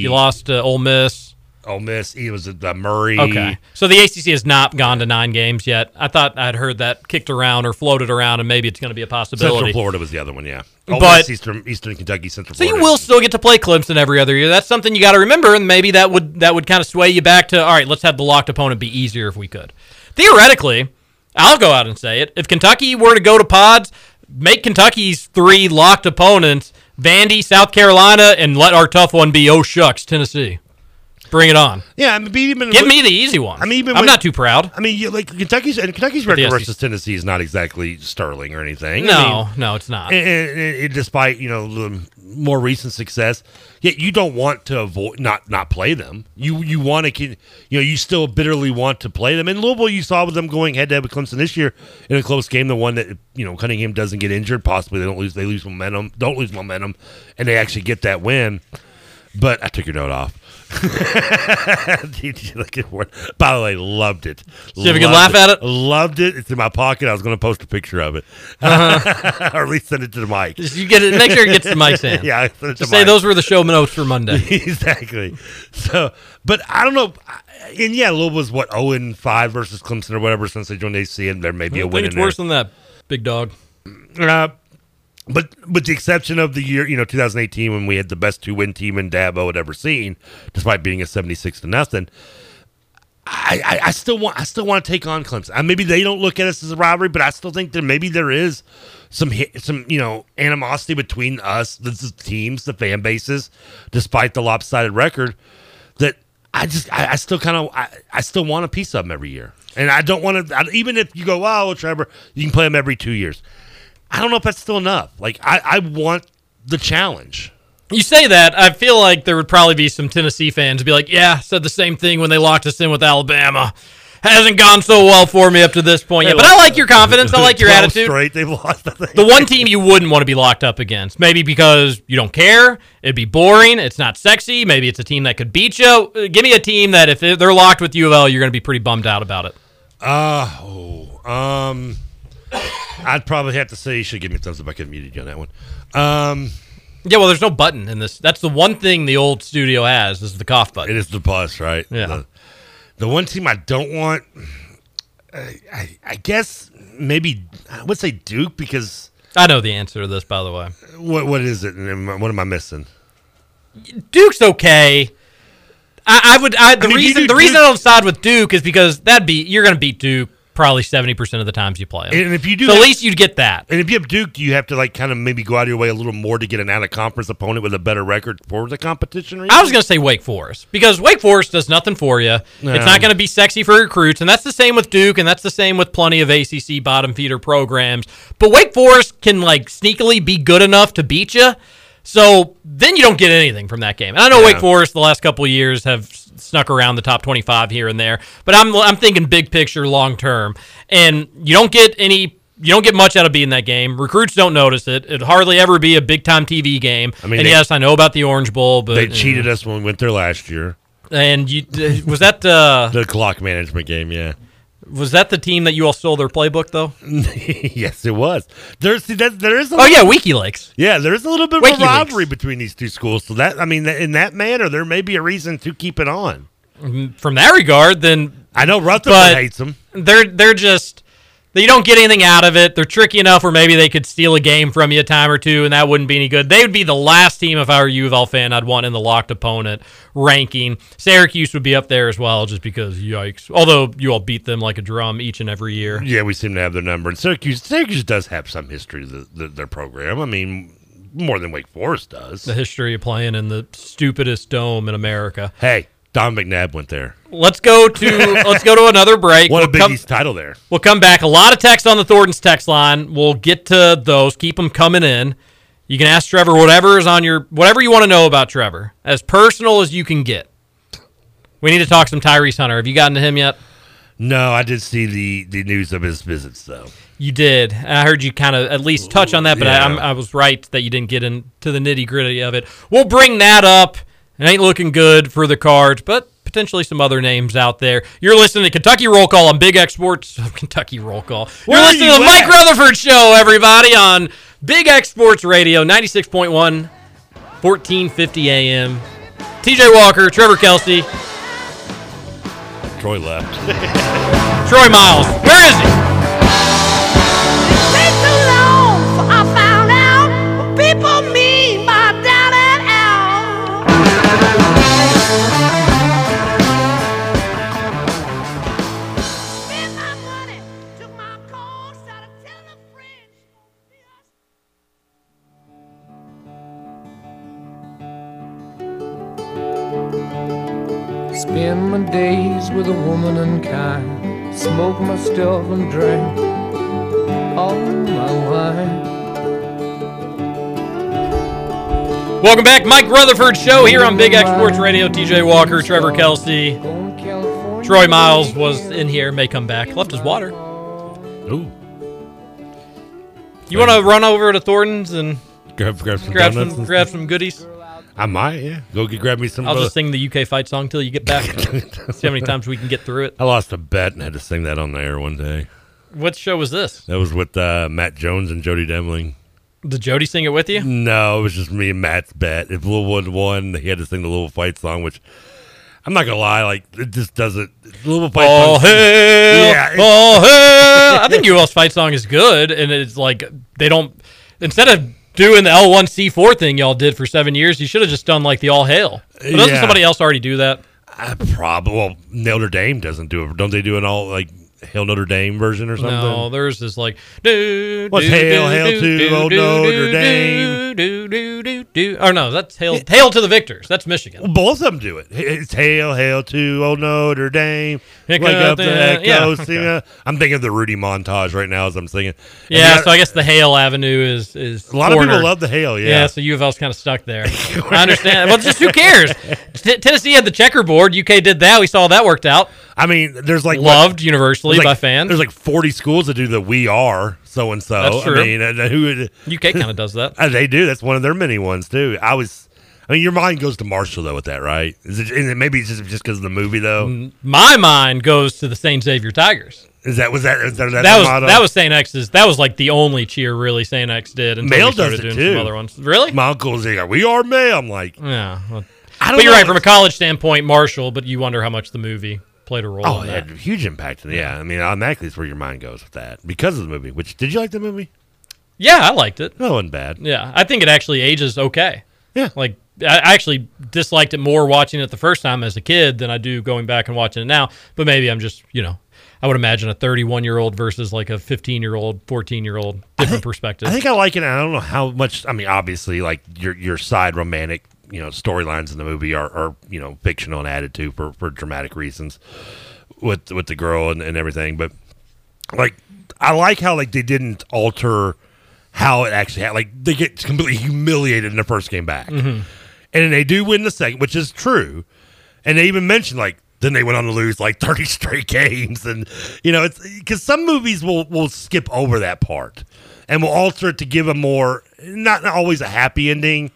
You lost to Ole Miss. Ole Miss. It was uh, Murray. Okay. So the ACC has not gone to nine games yet. I thought I'd heard that kicked around or floated around, and maybe it's going to be a possibility. Central Florida was the other one. Yeah. Ole But- Miss, Eastern Eastern Kentucky, Central So Florida. you will still get to play Clemson every other year. That's something you got to remember, and maybe that would that would kind of sway you back to all right. Let's have the locked opponent be easier if we could. Theoretically, I'll go out and say it. If Kentucky were to go to pods, make Kentucky's three locked opponents Vandy, South Carolina, and let our tough one be oh shucks Tennessee. Bring it on. Yeah, I mean, even Give me the easy one. I mean, I'm when- not too proud. I mean, like Kentucky's and Kentucky's record versus Tennessee is not exactly sterling or anything. No, I mean, no, it's not. and, and- and despite you know the more recent success, yet you don't want to avoid not not play them. You you want to you know you still bitterly want to play them. In Louisville, you saw with them going head to head with Clemson this year in a close game, the one that you know Cunningham doesn't get injured, possibly they don't lose they lose momentum, don't lose momentum, and they actually get that win. But I took your note off. Did you look at what- By the way, loved it. Did you have a good laugh at it? Loved it. It's in my pocket. I was going to post a picture of it, Uh-huh. or at least send it to the mic. Just you get it. Make sure it gets to Mike's hand. yeah, send it to Just say Mike. those were the show notes for Monday. exactly. So, but I don't know. And yeah, Louisville was what zero and five versus Clemson or whatever since they joined AC, and there may be I a win it's in there. worse than that, big dog. Uh, but with the exception of the year, you know, 2018, when we had the best two win team in Dabo had ever seen, despite being a 76 to nothing. I, I, I still want I still want to take on Clemson. Uh, maybe they don't look at us as a rivalry, but I still think that maybe there is some some you know animosity between us, the, the teams, the fan bases, despite the lopsided record. That I just I, I still kind of I, I still want a piece of them every year, and I don't want to even if you go oh Trevor, you can play them every two years. I don't know if that's still enough. Like I, I want the challenge. You say that, I feel like there would probably be some Tennessee fans be like, "Yeah, said the same thing when they locked us in with Alabama. Hasn't gone so well for me up to this point yet." But I like your confidence. I like your attitude. Straight, they've lost. The one team you wouldn't want to be locked up against, maybe because you don't care, it'd be boring, it's not sexy. Maybe it's a team that could beat you. Uh, Give me a team that if they're locked with U of L, you're going to be pretty bummed out about it. Uh, oh, um, I'd probably have to say you should give me a thumbs up. I could muted you on that one. Um, Yeah, well, there's no button in this. That's the one thing the old studio has is the cough button. it is the plus, right? Yeah. The, the one team I don't want, I, I, I guess maybe I would say Duke because I know the answer to this, by the way. what what is it? And What am I missing? Duke's okay. I, I would. I, the mean, you reason do the reason Duke- I don't side with Duke is because that'd be you're going to beat Duke probably seventy percent of the times you play 'em. And if you do, so at least you'd get that. And if you have Duke, you have to like kind of maybe go out of your way a little more to get an out of conference opponent with a better record for the competition. I was going to say Wake Forest because Wake Forest does nothing for you. No. It's not going to be sexy for recruits, and that's the same with Duke, and that's the same with plenty of ACC bottom feeder programs. But Wake Forest can like sneakily be good enough to beat you. So then you don't get anything from that game. And I know Yeah. Wake Forest the last couple of years have snuck around the top 25 here and there, but I'm I'm thinking big picture long term. And you don't get any you don't get much out of being that game. Recruits don't notice it. It'd hardly ever be a big time TV game. I mean, and they- yes, I know about the Orange Bowl, but They you know. cheated us when we went there last year. And you uh, was that uh, The clock management game, yeah. Was that the team that you all stole their playbook though? yes, it was. There's that, there is. A Oh yeah, WikiLeaks. Yeah, there is a little bit of WikiLeaks. a rivalry between these two schools. So that I mean, in that manner, there may be a reason to keep it on. Mm-hmm. From that regard, then I know Rutherford hates them. They're they're just you don't get anything out of it. They're tricky enough where maybe they could steal a game from you a time or two, and that wouldn't be any good. They would be the last team if I were a U of L fan I'd want in the locked opponent ranking. Syracuse would be up there as well, just because yikes. Although you all beat them like a drum each and every year. Yeah, we seem to have their number. And Syracuse, Syracuse does have some history to the, the, their program. I mean, more than Wake Forest does. The history of playing in the stupidest dome in America. Hey, Don McNabb went there. Let's go to let's go to another break. A We'll Big come- East title there. We'll come back. A lot of text on the Thornton's text line. We'll get to those. Keep them coming in. You can ask Trevor whatever is on your whatever you want to know about Trevor, as personal as you can get. We need to talk some Tyrese Hunter. Have you gotten to him yet? No, I did see the, the news of his visits, though. You did. I heard you kind of at least touch on that, but I, Yeah. I'm, I was right that you didn't get into the nitty gritty of it. We'll bring that up. It ain't looking good for the cards, but potentially some other names out there. You're listening to Kentucky Roll Call on Big X Sports. Kentucky Roll Call. You're Where listening you to the Mike? Rutherford Show, everybody, on Big X Sports Radio, 96.1, 1450 AM. TJ Walker, Trevor Kelsey, Troy left. Troy Miles. Where is he? Days with a woman unkind. Smoke my stuff and drink all my wine. Welcome back, Mike Rutherford Show here on Big X Sports Radio. TJ Walker, Trevor Kelsey, Troy Miles was in here, may come back. Left his water. Ooh. You want to run over to Thornton's and Grab, grab some grab some grab some goodies? I might, yeah. Go get grab me some. I'll just sing the UK fight song till you get back. See how many times we can get through it. I lost a bet and had to sing that on the air one day. What show was this? That was with uh, Matt Jones and Jody Demling. Did Jody sing it with you? No, it was just me and Matt's bet. If had won, he had to sing the Louisville fight song, which I'm not gonna lie, like it just doesn't. Louisville fight Oh song. hell! Yeah, oh hell! I think UL's fight song is good, and it's like they don't instead of doing the L one C four thing y'all did for seven years, you should have just done like the All Hail. But doesn't Yeah. somebody else already do that? I probably well Notre Dame doesn't do it. Don't they do an all like Hail Notre Dame version or something? No, theirs is like do, What's do, Hail, do, Hail do, to do, old do, Notre do, Dame? Do. Oh no, that's Hail Hail to the Victors. That's Michigan. Well, both of them do it. It's Hail, Hail to old Notre Dame. Here Wake up the the- echo, yeah. a- I'm thinking of the Rudy montage right now as I'm singing. And Yeah, so I guess the Hail Avenue is is A lot of people love the Hail, yeah. Yeah, so U of L's kind of stuck there. I understand. Well, just who cares? T- Tennessee had the checkerboard. UK did that. We saw that worked out. I mean, there's like Loved universally there's by fans. There's like 40 schools that do the "We Are" so and so. That's true. I mean, uh, who would- UK kind of does that. Uh, they do. That's one of their many ones too. I was. I mean, your mind goes to Marshall though with that, right? Is it? Is it maybe it's just just because of the movie though. My mind goes to the St. Xavier Tigers. Is that was that? Is that, That, the was motto? that was St. X's. That was like the only cheer really St. X did. Until Male does it doing too. Some other ones. Really? My uncle's like, "We are male." I'm like, Yeah. Well, I don't but you're know. right from a college standpoint, Marshall. But you wonder how much the movie played a role. Oh, in it that. had a huge impact. Yeah, I mean, automatically it's where your mind goes with that because of the movie. Which did you like the movie? Yeah, I liked it. No, wasn't bad. Yeah, I think it actually ages okay. Yeah. Like I I actually disliked it more watching it the first time as a kid than I do going back and watching it now. But maybe I'm just, you know, I would imagine a 31 year old versus like a 15 year old, 14 year old, different perspective. I think I like it. I don't know how much. I mean, obviously, like your your side romantic, you know, storylines in the movie are, are you know fictional and added to for, for dramatic reasons with with the girl and, and everything. But like, I like how like they didn't alter how it actually had. Like they get completely humiliated in the first game back, Mm-hmm. Mhm. and then they do win the second, which is true. And they even mentioned like then they went on to lose like 30 straight games and you know it's because some movies will will skip over that part and will alter it to give a more not always a happy ending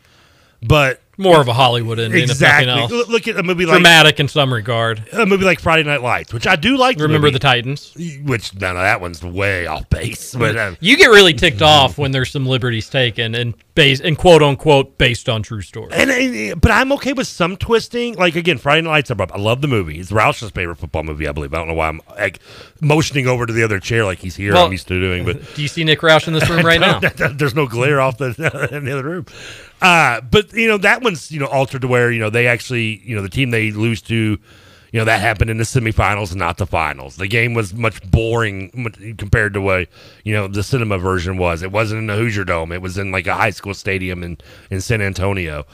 but More of a Hollywood ending, if exactly nothing else. Look- at a movie like Dramatic in some regard. a movie like Friday Night Lights which I do like Remember movie, the Titans? which none of that one's way off base but uh, You get really ticked off when there's some liberties taken and based and quote unquote based on true stories. And, and but I'm okay with some twisting. Like again, Friday Night Lights. I love the movie. It's Roush's favorite football movie, I believe. I don't know why I'm like motioning over to the other chair like he's here. Well, I'm used to doing, but Do you see Nick Roush in this room right now? There's no glare off the in the other room. Uh, but you know that one's you know altered to where you know they actually you know the team they lose to, you know that happened in the semifinals, not the finals. The game was much boring compared to what you know the cinema version was. It wasn't in the Hoosier Dome. It was in like a high school stadium in in San Antonio.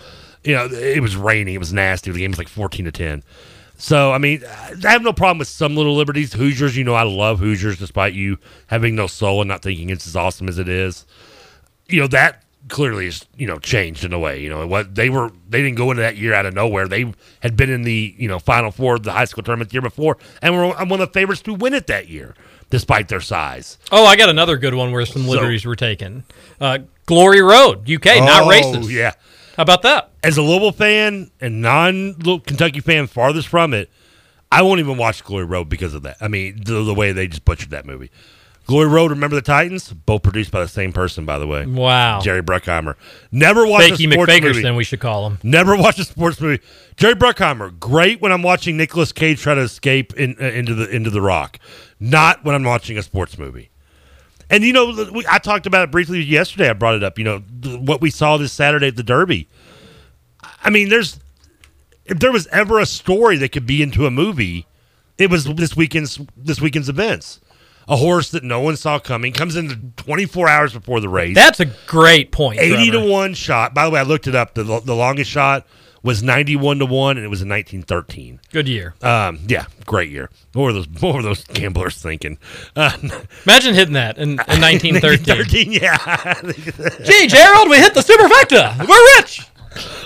You know it was raining. It was nasty. The game was like fourteen to ten. So I mean, I have no problem with some little liberties. Hoosiers, you know, I love Hoosiers, despite you having no soul and not thinking it's as awesome as it is. You know that clearly is you know changed in a way. You know what they were they didn't go into that year out of nowhere. They had been in the you know Final Four of the high school tournament the year before, and were one of the favorites to win it that year, despite their size. Oh, I got another good one where some So- liberties were taken. Uh, Glory Road, UK, not Oh, racist. Yeah. How about that? As a Louisville fan and non Kentucky fan farthest from it, I won't even watch Glory Road because of that. I mean, the, the way they just butchered that movie. Glory Road, Remember the Titans, both produced by the same person, by the way. Wow. Jerry Bruckheimer. Never watched Fakey a sports movie. we should call him. Never watched a sports movie. Jerry Bruckheimer, great when I'm watching Nicolas Cage try to escape in, uh, into the into the Rock. Not when I'm watching a sports movie. And you know, we, I talked about it briefly yesterday. I brought it up. You know, th- what we saw this Saturday at the Derby. I mean, there's if there was ever a story that could be into a movie, it was this weekend's this weekend's events. A horse that no one saw coming comes in 24 hours before the race. That's a great point. 80 Trevor. to 1 shot. By the way, I looked it up. The, the longest shot was 91 to 1 and it was in 1913. Good year. Um, yeah, great year. What were those what were those gamblers thinking? Uh, Imagine hitting that in, in 1913. 1913, yeah. Gee, Gerald, we hit the superfecta. We're rich.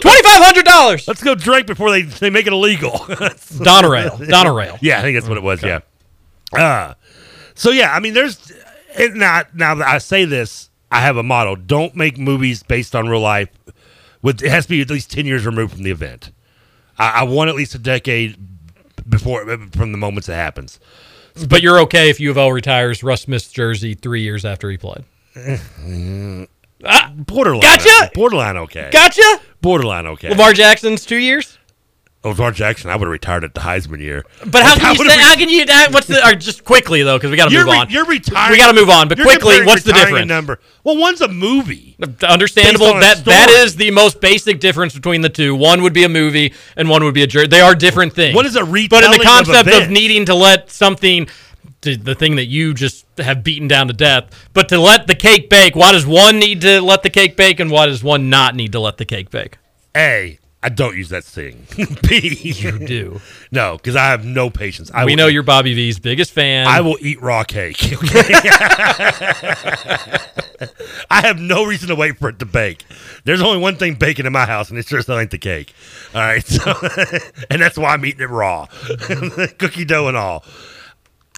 Twenty-five hundred dollars. Let's go drink before they, they make it illegal. Donerail. Donerail. Yeah, I think that's what it was. Yeah. Uh, so yeah, I mean, there's it not now that I say this, I have a motto: don't make movies based on real life. With it has to be at least ten years removed from the event. I, I want at least a decade before from the moments it happens. But you're okay if U of L retires Russ Smith's jersey three years after he played. Ah, borderline. Gotcha! Borderline okay. Gotcha. Borderline okay. Lamar Jackson's two years. Lamar Jackson, I would have retired at the Heisman year. But how I can you say? How can you? What's the? Or just quickly though, because we got to move re- on. you're retiring. We got to move on. But quickly, what's the difference? Number. Well, one's a movie. Understandable. That that is the most basic difference between the two. One would be a movie, and one would be a jersey. They are different things. What is a But in the concept of, events? needing to let something, the thing that you just have beaten down to death, but to let the cake bake, why does one need to let the cake bake, and why does one not need to let the cake bake? A, I don't use that thing. B, You do. no, because I have no patience. I we know eat- you're Bobby V's biggest fan. I will eat raw cake. okay? I have no reason to wait for it to bake. There's only one thing baking in my house, and it's just ain't the cake. All right, so and that's why I'm eating it raw, cookie dough and all.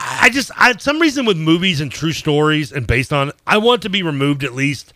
I just, I some reason with movies and true stories and based on, I want to be removed at least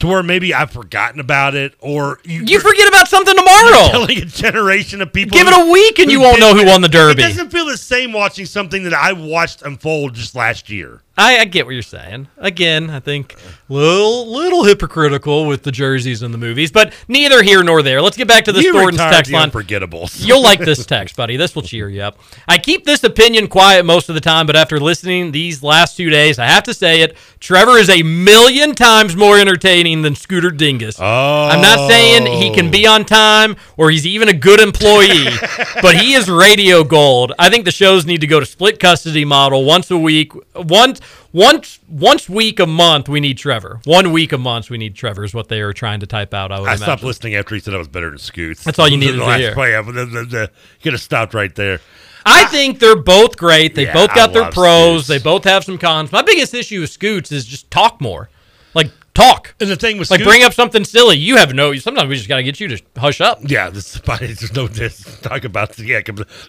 to where maybe I've forgotten about it, or you, You forget about something tomorrow. telling a generation of people. Give it a week and you won't know who won the Derby. It doesn't feel the same watching something that I watched unfold just last year. I, I get what you're saying. Again, I think little little hypocritical with the jerseys and the movies, but neither here nor there. Let's get back to this you Thornton's text line. Unforgettables. You'll like this text, buddy. This will cheer you up. I keep this opinion quiet most of the time, but after listening these last two days, I have to say it. Trevor is a million times more entertaining than Scooter Dingus. Oh. I'm not saying he can be oh. on time or he's even a good employee, but he is radio gold. I think the shows need to go to split custody model once a week. Once once once week a month we need Trevor. One week a month we need Trevor is what they are trying to type out. I I stopped listening after he said I was better than Scoots. That's all you needed The to last hear. play, you could have stopped right there. I ah! think they're both great. They Yeah, both I got their love pros. They both have some cons. My biggest issue with Scoots is just talk more. Like talk. And the thing with like Scoots- bring up something silly. You have no. Sometimes we just got to get you to hush up. Yeah, this is. There's no this talk about Yeah,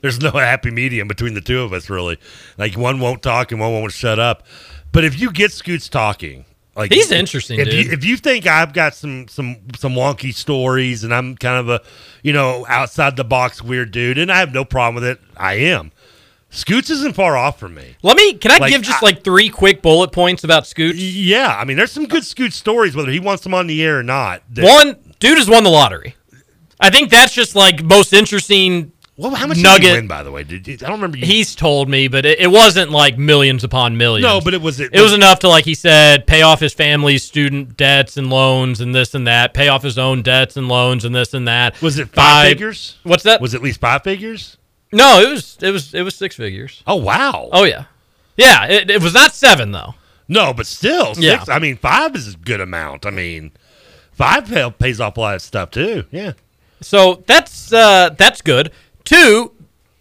There's no happy medium between the two of us, really. Like one won't talk and one won't shut up. But if you get Scoots talking, like He's interesting, If dude. you if you think I've got some some some wonky stories and I'm kind of a you know outside the box weird dude, and I have no problem with it, I am. Scoots isn't far off from me. Let me. Can I Like, give just I- like three quick bullet points about Scoots? Yeah, I mean, there's some good Scoot stories, whether he wants them on the air or not. that- One dude has won the lottery. I think that's just like most interesting. Well, how much nugget? did he win, by the way? Did I don't remember. You, He's told me, but it, it wasn't like millions upon millions. No, but it was- it It, was was- enough to like he said, pay off his family's student debts and loans and this and that, pay off his own debts and loans and this and that. was it five By- figures? What's that? Was it at least five figures? No, it was it was it was six figures. Oh wow. Oh yeah, yeah. It, it was not seven though. No, but still, six. Yeah. I mean, five is a good amount. I mean, five pay, pays off a lot of stuff too. Yeah. So that's uh, that's good. Two,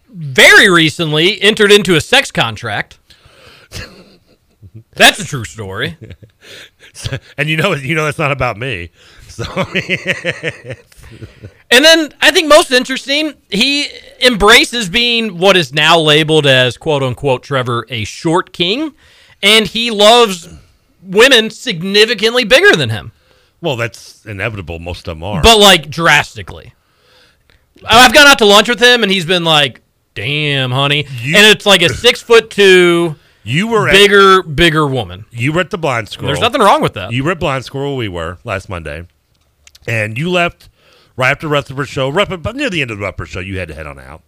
very recently entered into a sex contract. That's a true story. and you know, you know, it's not about me. So And then I think most interesting, he embraces being what is now labeled as quote unquote Trevor a short king, and he loves women significantly bigger than him, well, that's inevitable. Most of them are. but like drastically. I've gone out to lunch with him, and he's been like, "Damn, honey," and it's like a six foot two, You were at- bigger, bigger woman. You were at the Blind Squirrel. There's nothing wrong with that. You were at Blind Squirrel. We were last Monday, and you left right after Rutherford show. But near the end of the Rutherford show, you had to head on out.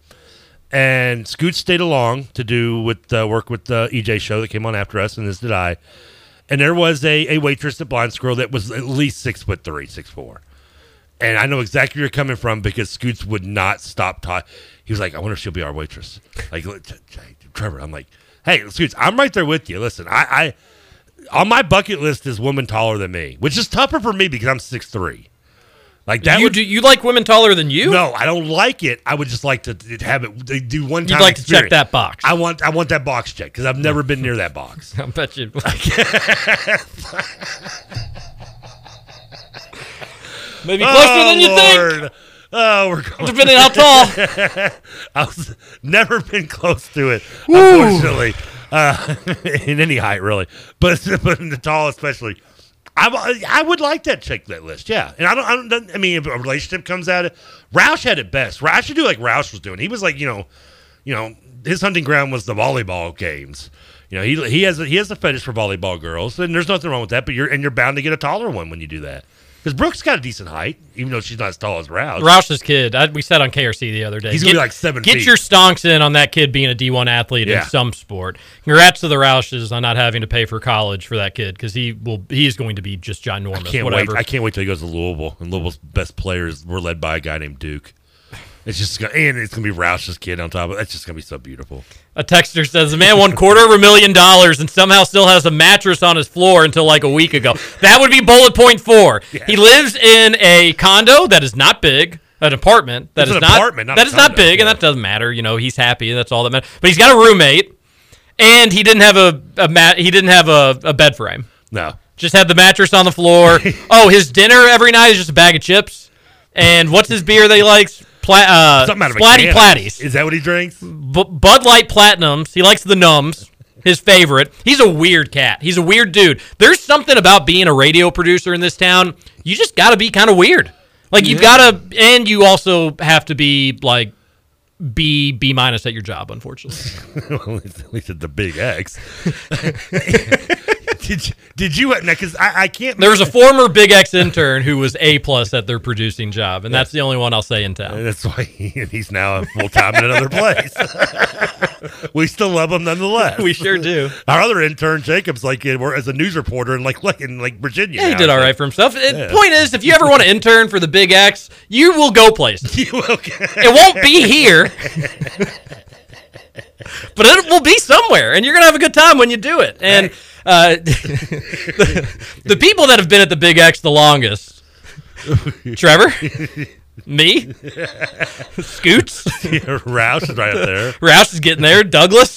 And Scoot stayed along to do with uh, work with the EJ show that came on after us, and this did I. And there was a, a waitress at Blind Squirrel that was at least six foot three, six four. And I know exactly where you're coming from because Scoots would not stop talking. He was like, "I wonder if she'll be our waitress." Like, "Look, T- T- Trevor, I'm like, "Hey, Scoots, I'm right there with you. Listen, I, I on my bucket list is woman taller than me, which is tougher for me because I'm six three. Like that you would do you like women taller than you? no, I don't like it. I would just like to have it they do one You'd time. like to check that box. I want I want that box checked because I've never been near that box. I bet you. Maybe closer than you think. Oh, we're going Depending how tall. I was never been close to it, Woo. unfortunately, uh, in any height really, but but in the tall especially. I, I would like that check that list, yeah. And I don't, I don't, I mean, if a relationship comes out, Roush had it best. Roush should do like Roush was doing. He was like, you know, you know, his hunting ground was the volleyball games. You know, he he has a, he has a fetish for volleyball girls, and there's nothing wrong with that. But you're and you're bound to get a taller one when you do that. Because Brooke's got a decent height, even though she's not as tall as Roush. Roush's kid. I, we said on KRC the other day. He's gonna be like seven Get feet. your stonks in on that kid being a D1 athlete Yeah. in some sport. Congrats to the Roushes on not having to pay for college for that kid because he will. He is going to be just ginormous. can't whatever. wait. I can't wait till he goes to Louisville, and Louisville's best players were led by a guy named Duke. It's just gonna, and it's gonna be Roush's kid on top of it. It's just gonna be so beautiful. A texter says the man won quarter of a million dollars and somehow still has a mattress on his floor until like a week ago. That would be bullet point four. He lives in a condo that is not big. An apartment that It's is an not apartment, not that is not condo, big, and that doesn't matter. You know, he's happy, and that's all that matters. But he's got a roommate, and he didn't have a, a mat. He didn't have a, a bed frame. No, Just had the mattress on the floor. oh, his dinner every night is just a bag of chips. And what's his beer that he likes? Pla- uh, Something out of a Splatty can. Platties. Is that what he drinks? B- Bud Light Platinums. He likes the Nums. His favorite. He's a weird cat. He's a weird dude. There's something about being a radio producer in this town. You just got to be kind of weird. Like you've got to, and you also have to be like B B minus at your job. Unfortunately, well, at least- at least at the big X. did you, did you? Because I, I can't. there was a former Big X intern who was A plus at their producing job, and that's the only one I'll say in town. That's why he, he's now a full time in another place. we still love him nonetheless. We sure do. Our other intern Jacob's like we're as a news reporter in like like in like Virginia. Yeah, he did all right for himself. Yeah. Point is, if you ever want to intern for the Big X, you will go places. You will. It won't be here, but it will be somewhere, and you're gonna have a good time when you do it. And uh, the, the people that have been at the Big X the longest, Trevor, me, Scoots, Yeah, Roush is right up there. Roush is getting there. Douglas,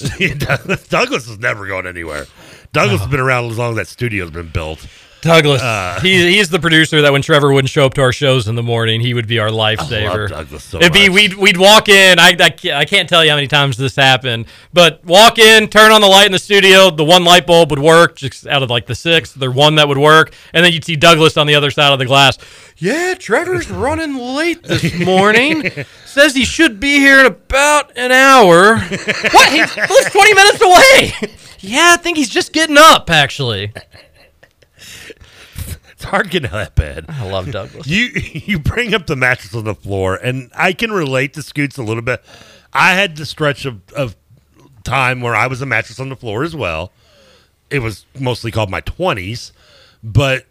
Douglas, is never going anywhere. Douglas has been around as long as that studio's been built. Douglas, Uh, he, he's the producer that when Trevor wouldn't show up to our shows in the morning, he would be our lifesaver. Douglas so It'd be much. we'd we'd walk in. I, I can't, I can't tell you how many times this happened, but walk in, turn on the light in the studio. The one light bulb would work, just out of like the six. There one that would work, and then you'd see Douglas on the other side of the glass. Yeah, Trevor's running late this morning. Says he should be here in about an hour. what? He lives twenty minutes away. yeah, I think he's just getting up. Actually, It's hard getting out of that bed. I love Douglas. You you bring up the mattress on the floor, and I can relate to Scoots a little bit. I had the stretch of, of time where I was a mattress on the floor as well. It was mostly called my twenties, but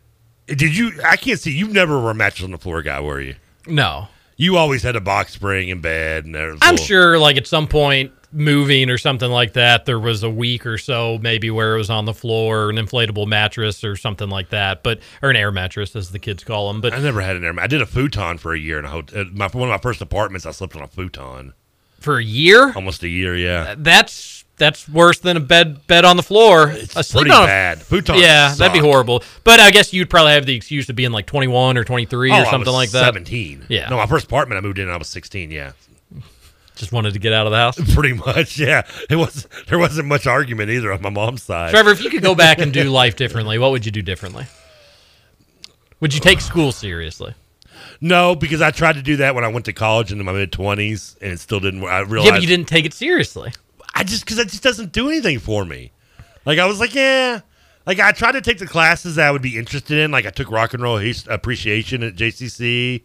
did you? I can't see you. Never were a mattress on the floor guy, were you? No. You always had a box spring in bed, and there was I'm sure, like at some point, moving or something like that, there was a week or so maybe where it was on the floor, an inflatable mattress or something like that, but or an air mattress as the kids call them. But I never had an air. I did a futon for a year in a hotel. Uh, my one of my first apartments, I slept on a futon. for a year, Almost a year, yeah. that's that's worse than a bed bed on the floor. It's pretty bad. Futon. yeah, that'd be horrible. But I guess you'd probably have the excuse of being like 21 or 23 Oh, I or something like that. 17. Yeah, No, my first apartment I moved in, I was 16. Yeah, just wanted to get out of the house. pretty much. Yeah, it was. There wasn't much argument either on my mom's side. Trevor, if you could go back and do life differently, what would you do differently? Would you take school seriously? No, because I tried to do that when I went to college in my mid 20s, and it still didn't. work. I realized. Yeah, but you didn't take it seriously. I just because it just doesn't do anything for me. Like I was like, yeah. Like I tried to take the classes that I would be interested in. Like I took rock and roll appreciation at JCC.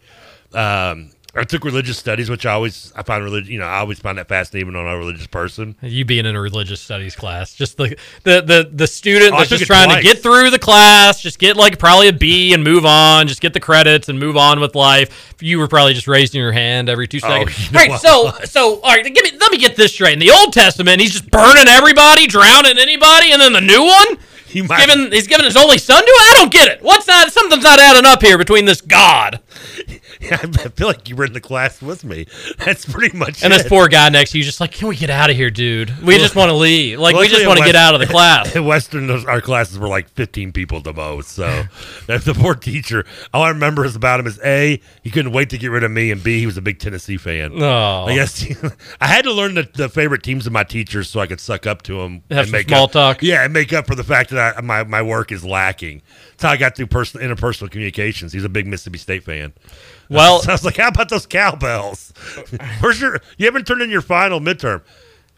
Um, I took religious studies, which I always I find religion. You know, I always find that fascinating on a religious person. You being in a religious studies class, just the the the, the student Oh, that's just trying twice. to get through the class, just get like probably a B and move on, just get the credits and move on with life. You were probably just raising your hand every two oh, seconds. you know right. So so all right, give me let me get this straight. In the Old Testament, he's just burning everybody, drowning anybody, and then the new one. He's giving he's giving his only son to it. I don't get it. What's not something's not adding up here between this God Yeah, I feel like you were in the class with me. That's pretty much it. and it. this poor guy next to you. Just like, can we get out of here, dude? We just want to leave. Like we just want to get out of the class. In Western, our classes were like 15 people at the most. So that's the poor teacher. All I remember is about him is A, he couldn't wait to get rid of me, and B, he was a big Tennessee fan. Oh. I guess I had to learn the, the favorite teams of my teachers so I could suck up to them Have some make small up, talk. Yeah, and make up for the fact that I, my my work is lacking. That's how I got through personal interpersonal communications. He's a big Mississippi State fan. Well- so I was like, how about those cowbells? Where's your? You haven't turned in your final midterm,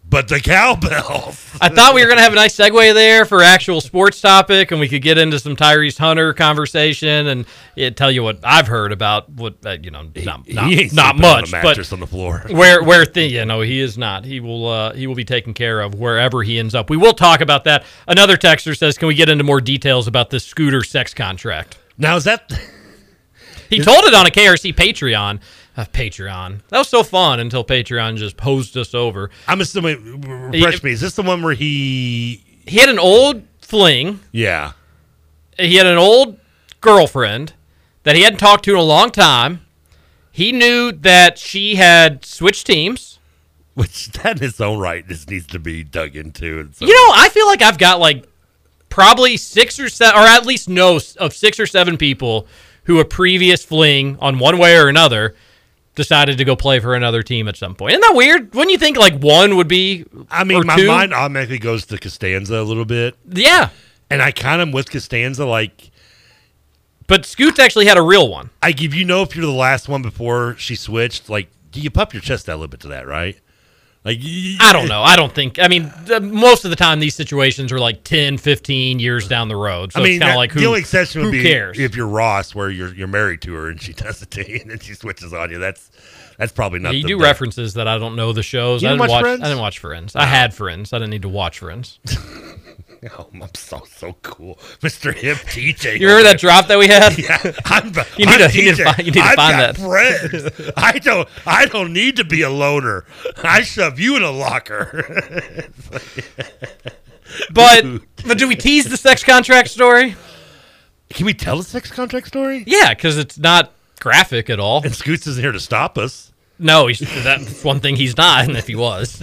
but the cowbells. I thought we were going to have a nice segue there for actual sports topic, and we could get into some Tyrese Hunter conversation and yeah, tell you what I've heard about what uh, you know, not not, he not on much, but on the floor. where where thing, you know, he is not. He will uh, he will be taken care of wherever he ends up. We will talk about that. Another texter says, "Can we get into more details about this scooter sex contract?" Now is that? He told it on a KRC Patreon. Uh, Patreon. That was so fun until Patreon just posed us over. I'm assuming. Refresh me. Is this the one where he? He had an old fling. Yeah. he had an old girlfriend that he hadn't talked to in a long time. He knew that she had switched teams. Which that in its own right just needs to be dug into. So, You know, I feel like I've got like probably six or seven, or at least know of six or seven people who a previous fling on one way or another decided to go play for another team at some point. Isn't that weird? Wouldn't you think like one would be? I mean, my two? mind automatically goes to Costanza a little bit. Yeah. And I kind of with Costanza. Like, but Scoots actually had a real one. I give you know if you're the last one before she switched. Like, do you puff your chest out a little bit to that, right? Like, I don't know. I don't think. I mean, most of the time these situations are like 10, 15 years down the road. So I mean, it's kind of like who, the only exception would who be cares? if you're Ross, where you're you're married to her and she does it to you, and then she switches on you. That's that's probably not. you the do best. references that I don't know the shows. You I didn't didn't watch watch. I didn't watch Friends. I had Friends. I didn't need to watch Friends. Oh, I'm so so cool, Mr. Hip TJ. You remember that drop that we had? Yeah, I'm, You need I'm to- you need to TJ. find- you need to I've find that. Friends. I don't. I don't need to be a loner. I shove you in a locker. But but do we tease the sex contract story? Can we tell the sex contract story? Yeah, because it's not graphic at all. And Scoots isn't here to stop us. No, he's, that's one thing he's not. And if he was,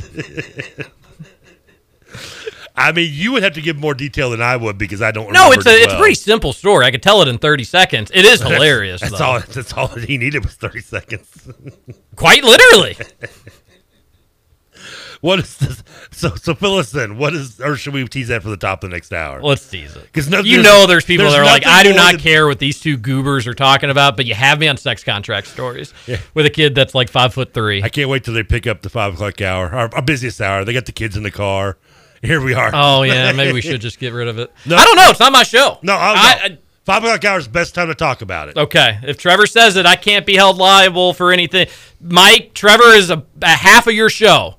I mean, you would have to give more detail than I would because I don't. no, it's it a as it's a pretty simple story. I could tell it in thirty seconds. It is hilarious. That's though. all. That's all that he needed was thirty seconds. Quite literally. what is this? So, so fill us in. What is, or should we tease that for the top of the next hour? Let's tease it. Because you know, there's people that are like, I do not than- care what these two goobers are talking about, but you have me on sex contract stories Yeah. with a kid that's like five foot three. I can't wait till they pick up the five o'clock hour, our, our busiest hour. They got the kids in the car. Here we are. Oh yeah, maybe we should just get rid of it. No. I don't know. It's not my show. No, I'll I- go. five o'clock hour is the best time to talk about it. Okay, if Trevor says it, I can't be held liable for anything. Mike, Trevor is a, a half of your show.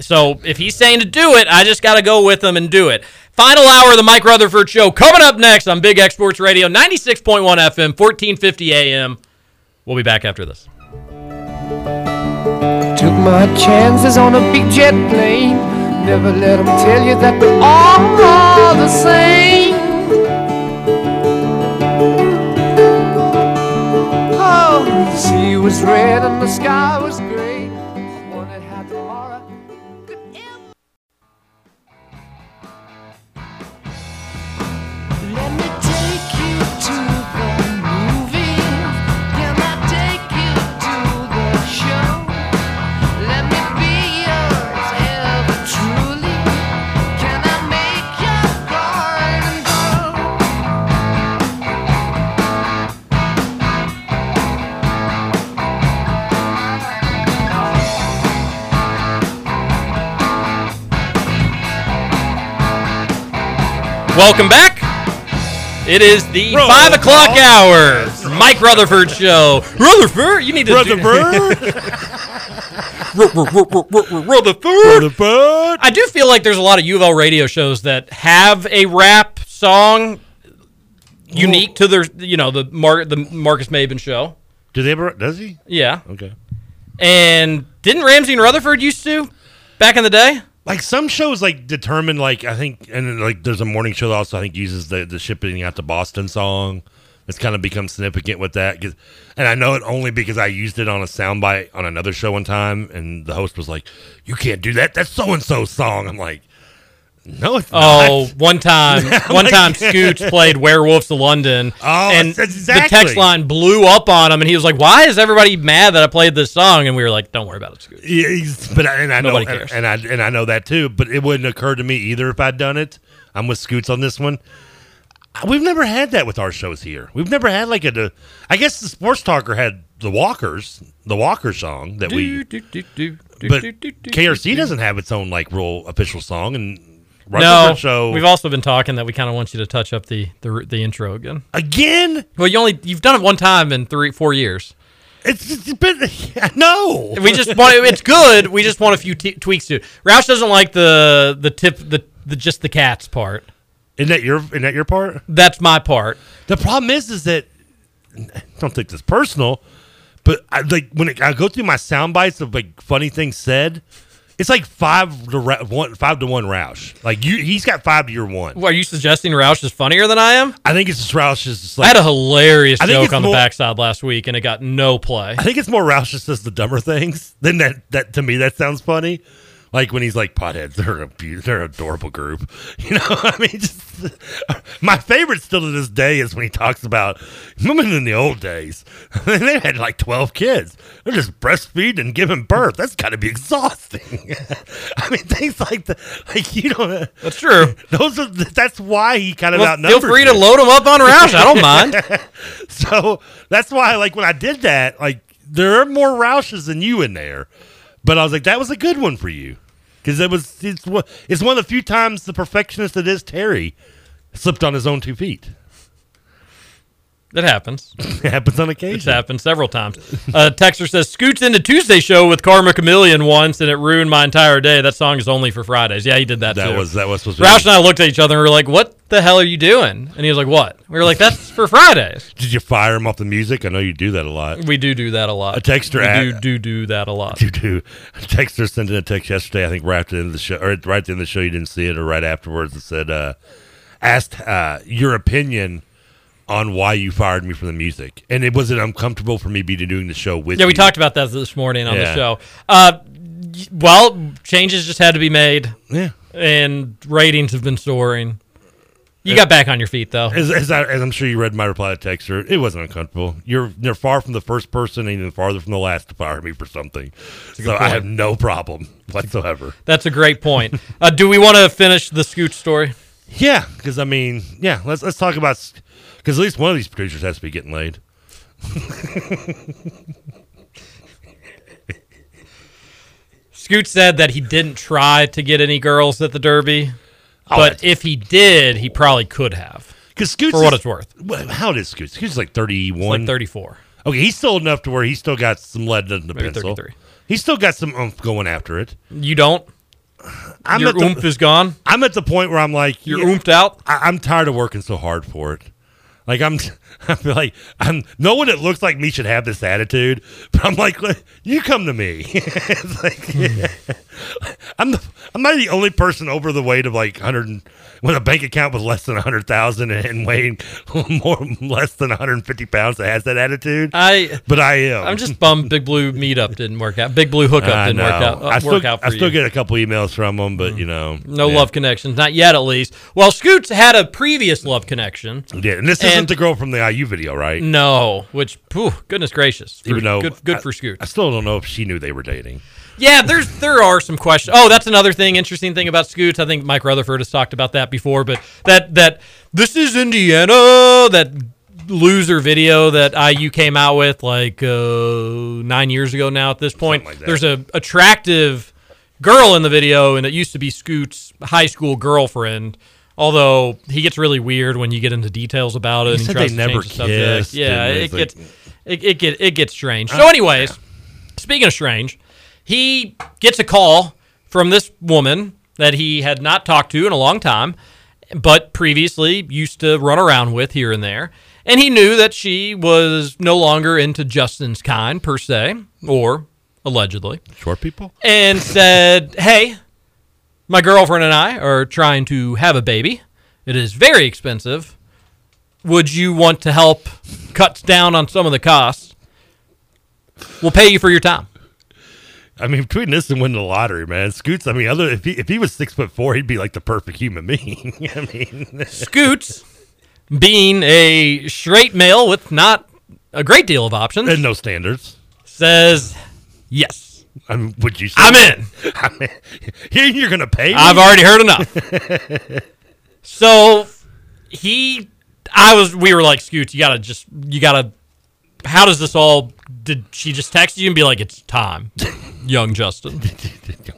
So if he's saying to do it, I just got to go with him and do it. Final hour of the Mike Rutherford Show coming up next on Big X Sports Radio, 96.1 FM, 1450 AM. We'll be back after this. Took my chances on a big jet plane. Never let them tell you that we're all the same. Oh, the sea was red and the sky was Welcome back. It is the Roll five o'clock call. hour. Mike Rutherford show. Rutherford, you need to Rutherford. Rutherford. Rutherford. I do feel like there's a lot of U of L radio shows that have a rap song unique oh. to their, you know, the Mar- the Marcus Maben show. Do they ever? Does he? Yeah. Okay. And didn't Ramsey and Rutherford used to back in the day? Like some shows, like determine like I think, and like there's a morning show that also I think uses the the shipping out to Boston song. It's kind of become significant with that, cause, and I know it only because I used it on a soundbite on another show one time, and the host was like, "You can't do that. That's so and so song." I'm like, "No, it's Oh, not." one time, one time, Scooch played "Werewolves of London," Oh, and that's the text line blew up on him, and he was like, "Why is everybody mad that I played this song?" And we were like, "Don't worry about it, Scooch." Yeah, he's- but I- and I know, Nobody cares. and I and I know that too. But it wouldn't occur to me either if I'd done it. I'm with Scoots on this one. We've never had that with our shows here. We've never had like a. I guess the sports talker had the Walkers, the Walker song that we. Do, do, do, But KRC do. doesn't have its own like real official song, and No, show we've also been talking that we kind of want you to touch up the, the the intro again. again. Well, you only you've done it one time in three four years. It's, it's been no. We just want it's good. We just want a few t- tweaks to it. Roush doesn't like the the tip the, the just the cats part. Isn't that your isn't that your part? That's my part. The problem is, is that don't take this personal, but I, like when it, I go through my sound bites of like funny things said, it's like five to Ra- one, five to one Roush. Like you, he's got five to your one. What, are you suggesting Roush is funnier than I am? I think it's just Roush is just I had a hilarious joke on the backside last week, and it got no play. I think it's more Roush just says the dumber things. Then that that to me that sounds funny. Like when he's like potheads, they're a they're an adorable group. You know, I mean, just my favorite still to this day is when he talks about women in the old days. they had like twelve kids. They're just breastfeeding and giving birth. That's got to be exhausting. I mean, things like that. Like you know, That's true. Those are that's why he kind of Well, outnumbers. feel free to you. load them up on Roush. I don't mind. so that's why, like, when I did that, like, there are more Roushes than you in there. But I was like, that was a good one for you. Because it was, it's, it's one of the few times the perfectionist that is Terry slipped on his own two feet. It happens. It happens on occasion. It's happened several times. Uh, Texter says, Scoots into Tuesday show with Karma Chameleon once, and it ruined my entire day. That song is only for Fridays. Yeah, he did that, That too. was that was supposed to be. Roush and I looked at each other and we were like, what the hell are you doing? And he was like, what? We were like, that's for Fridays. Did you fire him off the music? I know you do that a lot. We do do that a lot. A texter We at- do, do do that a lot. You do. A texter sent in a text yesterday. I think right at the end of the show, or right at the end of the show, you didn't see it, or right afterwards. It said, uh, "Asked uh, your opinion on why you fired me from the music, and it wasn't uncomfortable for me to be doing the show with Yeah, we you. talked about that this morning on the show. Uh, well, changes just had to be made. Yeah. And ratings have been soaring. You Yeah. got back on your feet, though. As, as, I, as I'm sure you read my reply to texter, it wasn't uncomfortable. You're you're far from the first person, and even farther from the last to fire me for something. So I have no problem whatsoever. That's a great point. uh, do we want to finish the Scooch story? Yeah, because I mean, yeah, let's let's talk about because at least one of these producers has to be getting laid. Scoot said that he didn't try to get any girls at the Derby, Oh, but if he did, he probably could have. Because Scoots for what is- it's worth, How old is Scoots? Scoots like 31. like thirty-four. Okay, he's still enough to where he's still got some lead in the Maybe pencil. 33. He's still got some oomph going after it. You don't. I'm Your at the, oomph is gone. I'm at the point where I'm like, You're yeah, oomphed out. I, I'm tired of working so hard for it. Like I'm, I feel like I'm. No one that looks like me should have this attitude. But I'm like, you come to me. Like, I'm the. I'm not the only person over the weight of like 100 and- with a bank account with less than 100,000 and weighing more less than 150 pounds that has that attitude. I. But I am. I'm just bummed. Big Blue meetup didn't work out. Big Blue hookup didn't work out. Uh, I still, work out for I still you. get a couple emails from them, but you know, No yeah. love connections, not yet at least. Well, Scoots had a previous love connection. Yeah, and this isn't the girl from the IU video, right? No, which, phew, goodness gracious. For- Even though good, good I- for Scoots. I still don't know if she knew they were dating. Yeah, there's there are some questions. Oh, that's another thing, interesting thing about Scoots. I think Mike Rutherford has talked about that before, but that that this is Indiana, that loser video that IU came out with like uh, nine years ago now. At this point, that. there's a attractive girl in the video, and it used to be Scoot's high school girlfriend. Although he gets really weird when you get into details about it. He and said tries they never the kissed, Yeah, it like- gets it, it get it gets strange. Uh, So, anyways, speaking of strange, he gets a call from this woman that he had not talked to in a long time, but previously used to run around with here and there. And he knew that she was no longer into Justin's kind per se, or allegedly Short people? and said, Hey, my girlfriend and I are trying to have a baby. It is very expensive. Would you want to help cut down on some of the costs? We'll pay you for your time. I mean, between this and winning the lottery, man, Scoots. I mean, other if he if he was six foot four, he'd be like the perfect human being. I mean, Scoots, being a straight male with not a great deal of options, and no standards, says yes. I mean, would you? Say I'm in. I'm in. You're gonna pay. me? I've already heard enough. so he, I was, we were like, Scoots, you gotta just, you gotta. How does this all? Did she just text you and be like, "It's time, young Justin,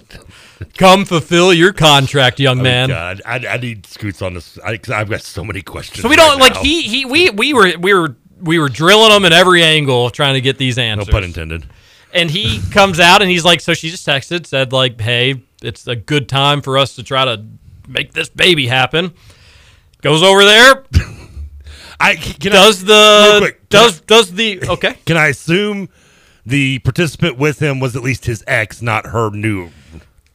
come fulfill your contract, young Oh, man." God, I, I need Scoots on this. I, cause I've got so many questions. So we don't like now. he he we we were we were we were drilling them at every angle trying to get these answers. No pun intended. And he comes out and he's like, so she just texted, said like, hey, it's a good time for us to try to make this baby happen. Goes over there. I can does I, the quick, does does the okay? Can I assume the participant with him was at least his ex, not her new?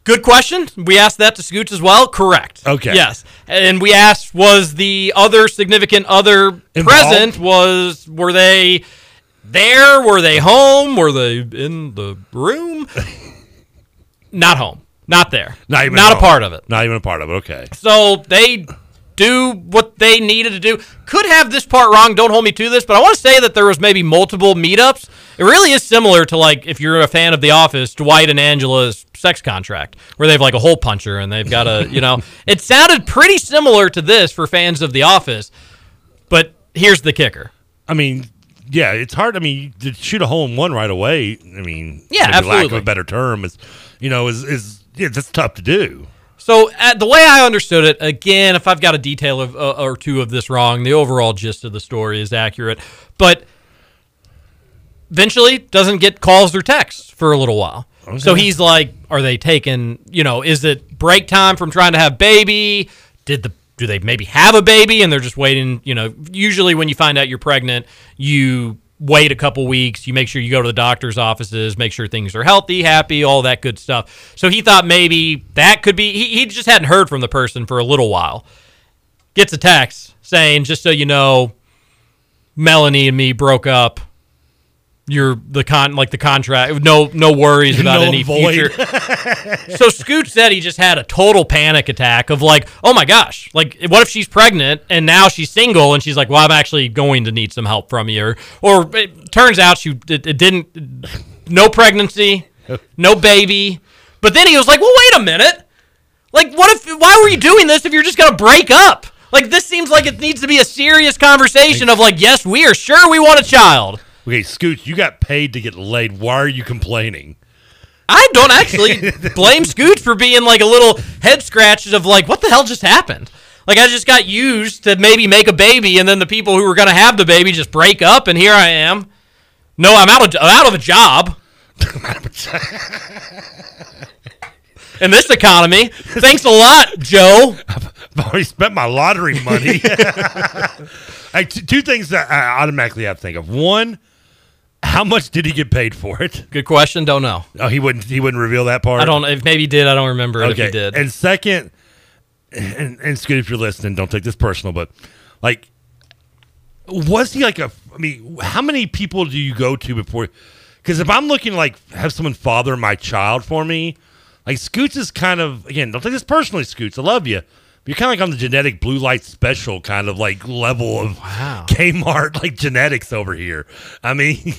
Good question. We asked that to Scoots as well. Correct. Okay. Yes, and we asked, was the other significant other present? Was were they there? Were they home? Were they in the room? Not home. Not there. Not even Not a home. part of it. Not even a part of it. Okay. So they do what they needed to do. Could have this part wrong. Don't hold me to this, but I want to say that there was maybe multiple meetups. It really is similar to like if you're a fan of The Office, Dwight and Angela's sex contract, where they have like a hole puncher and they've got a you know. It sounded pretty similar to this for fans of The Office, but here's the kicker. I mean, yeah, it's hard. I mean, to shoot a hole in one right away. I mean, Yeah, maybe Lack of a better term is, you know, is is yeah, that's tough to do. So uh, the way I understood it, again, if I've got a detail of, uh, or two of this wrong, the overall gist of the story is accurate. But eventually, doesn't get calls or texts for a little while. So he's like, "Are they taking? You know, is it break time from trying to have baby? Did the do they maybe have a baby and they're just waiting? You know, usually when you find out you're pregnant, you wait a couple weeks. You make sure you go to the doctor's offices, make sure things are healthy, happy, all that good stuff. So he thought maybe that could be. He, he just hadn't heard from the person for a little while. Gets a text saying, "Just so you know, Melanie and me broke up." You're the con like the contract. No, no worries about Null any void. future. so Scoot said he just had a total panic attack of like, oh my gosh, like what if she's pregnant and now she's single and she's like, well, I'm actually going to need some help from you, or, or it turns out she it, it didn't, no pregnancy, no baby, but then he was like, well, wait a minute, like what if why were you doing this if you're just gonna break up? Like this seems like it needs to be a serious conversation of like, yes, we are sure we want a child. Okay, Scoots, you got paid to get laid. Why are you complaining? I don't actually blame Scooch for being like a little head scratches of like, what the hell just happened? Like I just got used to maybe make a baby, and then the people who were gonna have the baby just break up, and here I am. No, I'm out of I'm out of a job. In this economy, thanks a lot, Joe. I've already spent my lottery money. Two things that I automatically have to think of. One, how much did he get paid for it? Good question. Don't know. Oh, he wouldn't. He wouldn't reveal that part. I don't. If maybe he did, I don't remember it Okay. if he did. And second, and, and Scoot, if you're listening, don't take this personal, but like, was he like a? I mean, how many people do you go to before? Because if I'm looking to, like have someone father my child for me, like Scoots is kind of again. Don't take this personally, Scoots. I love you. You're kind of like on the genetic blue light special kind of like level of Wow. Kmart like genetics over here. I mean,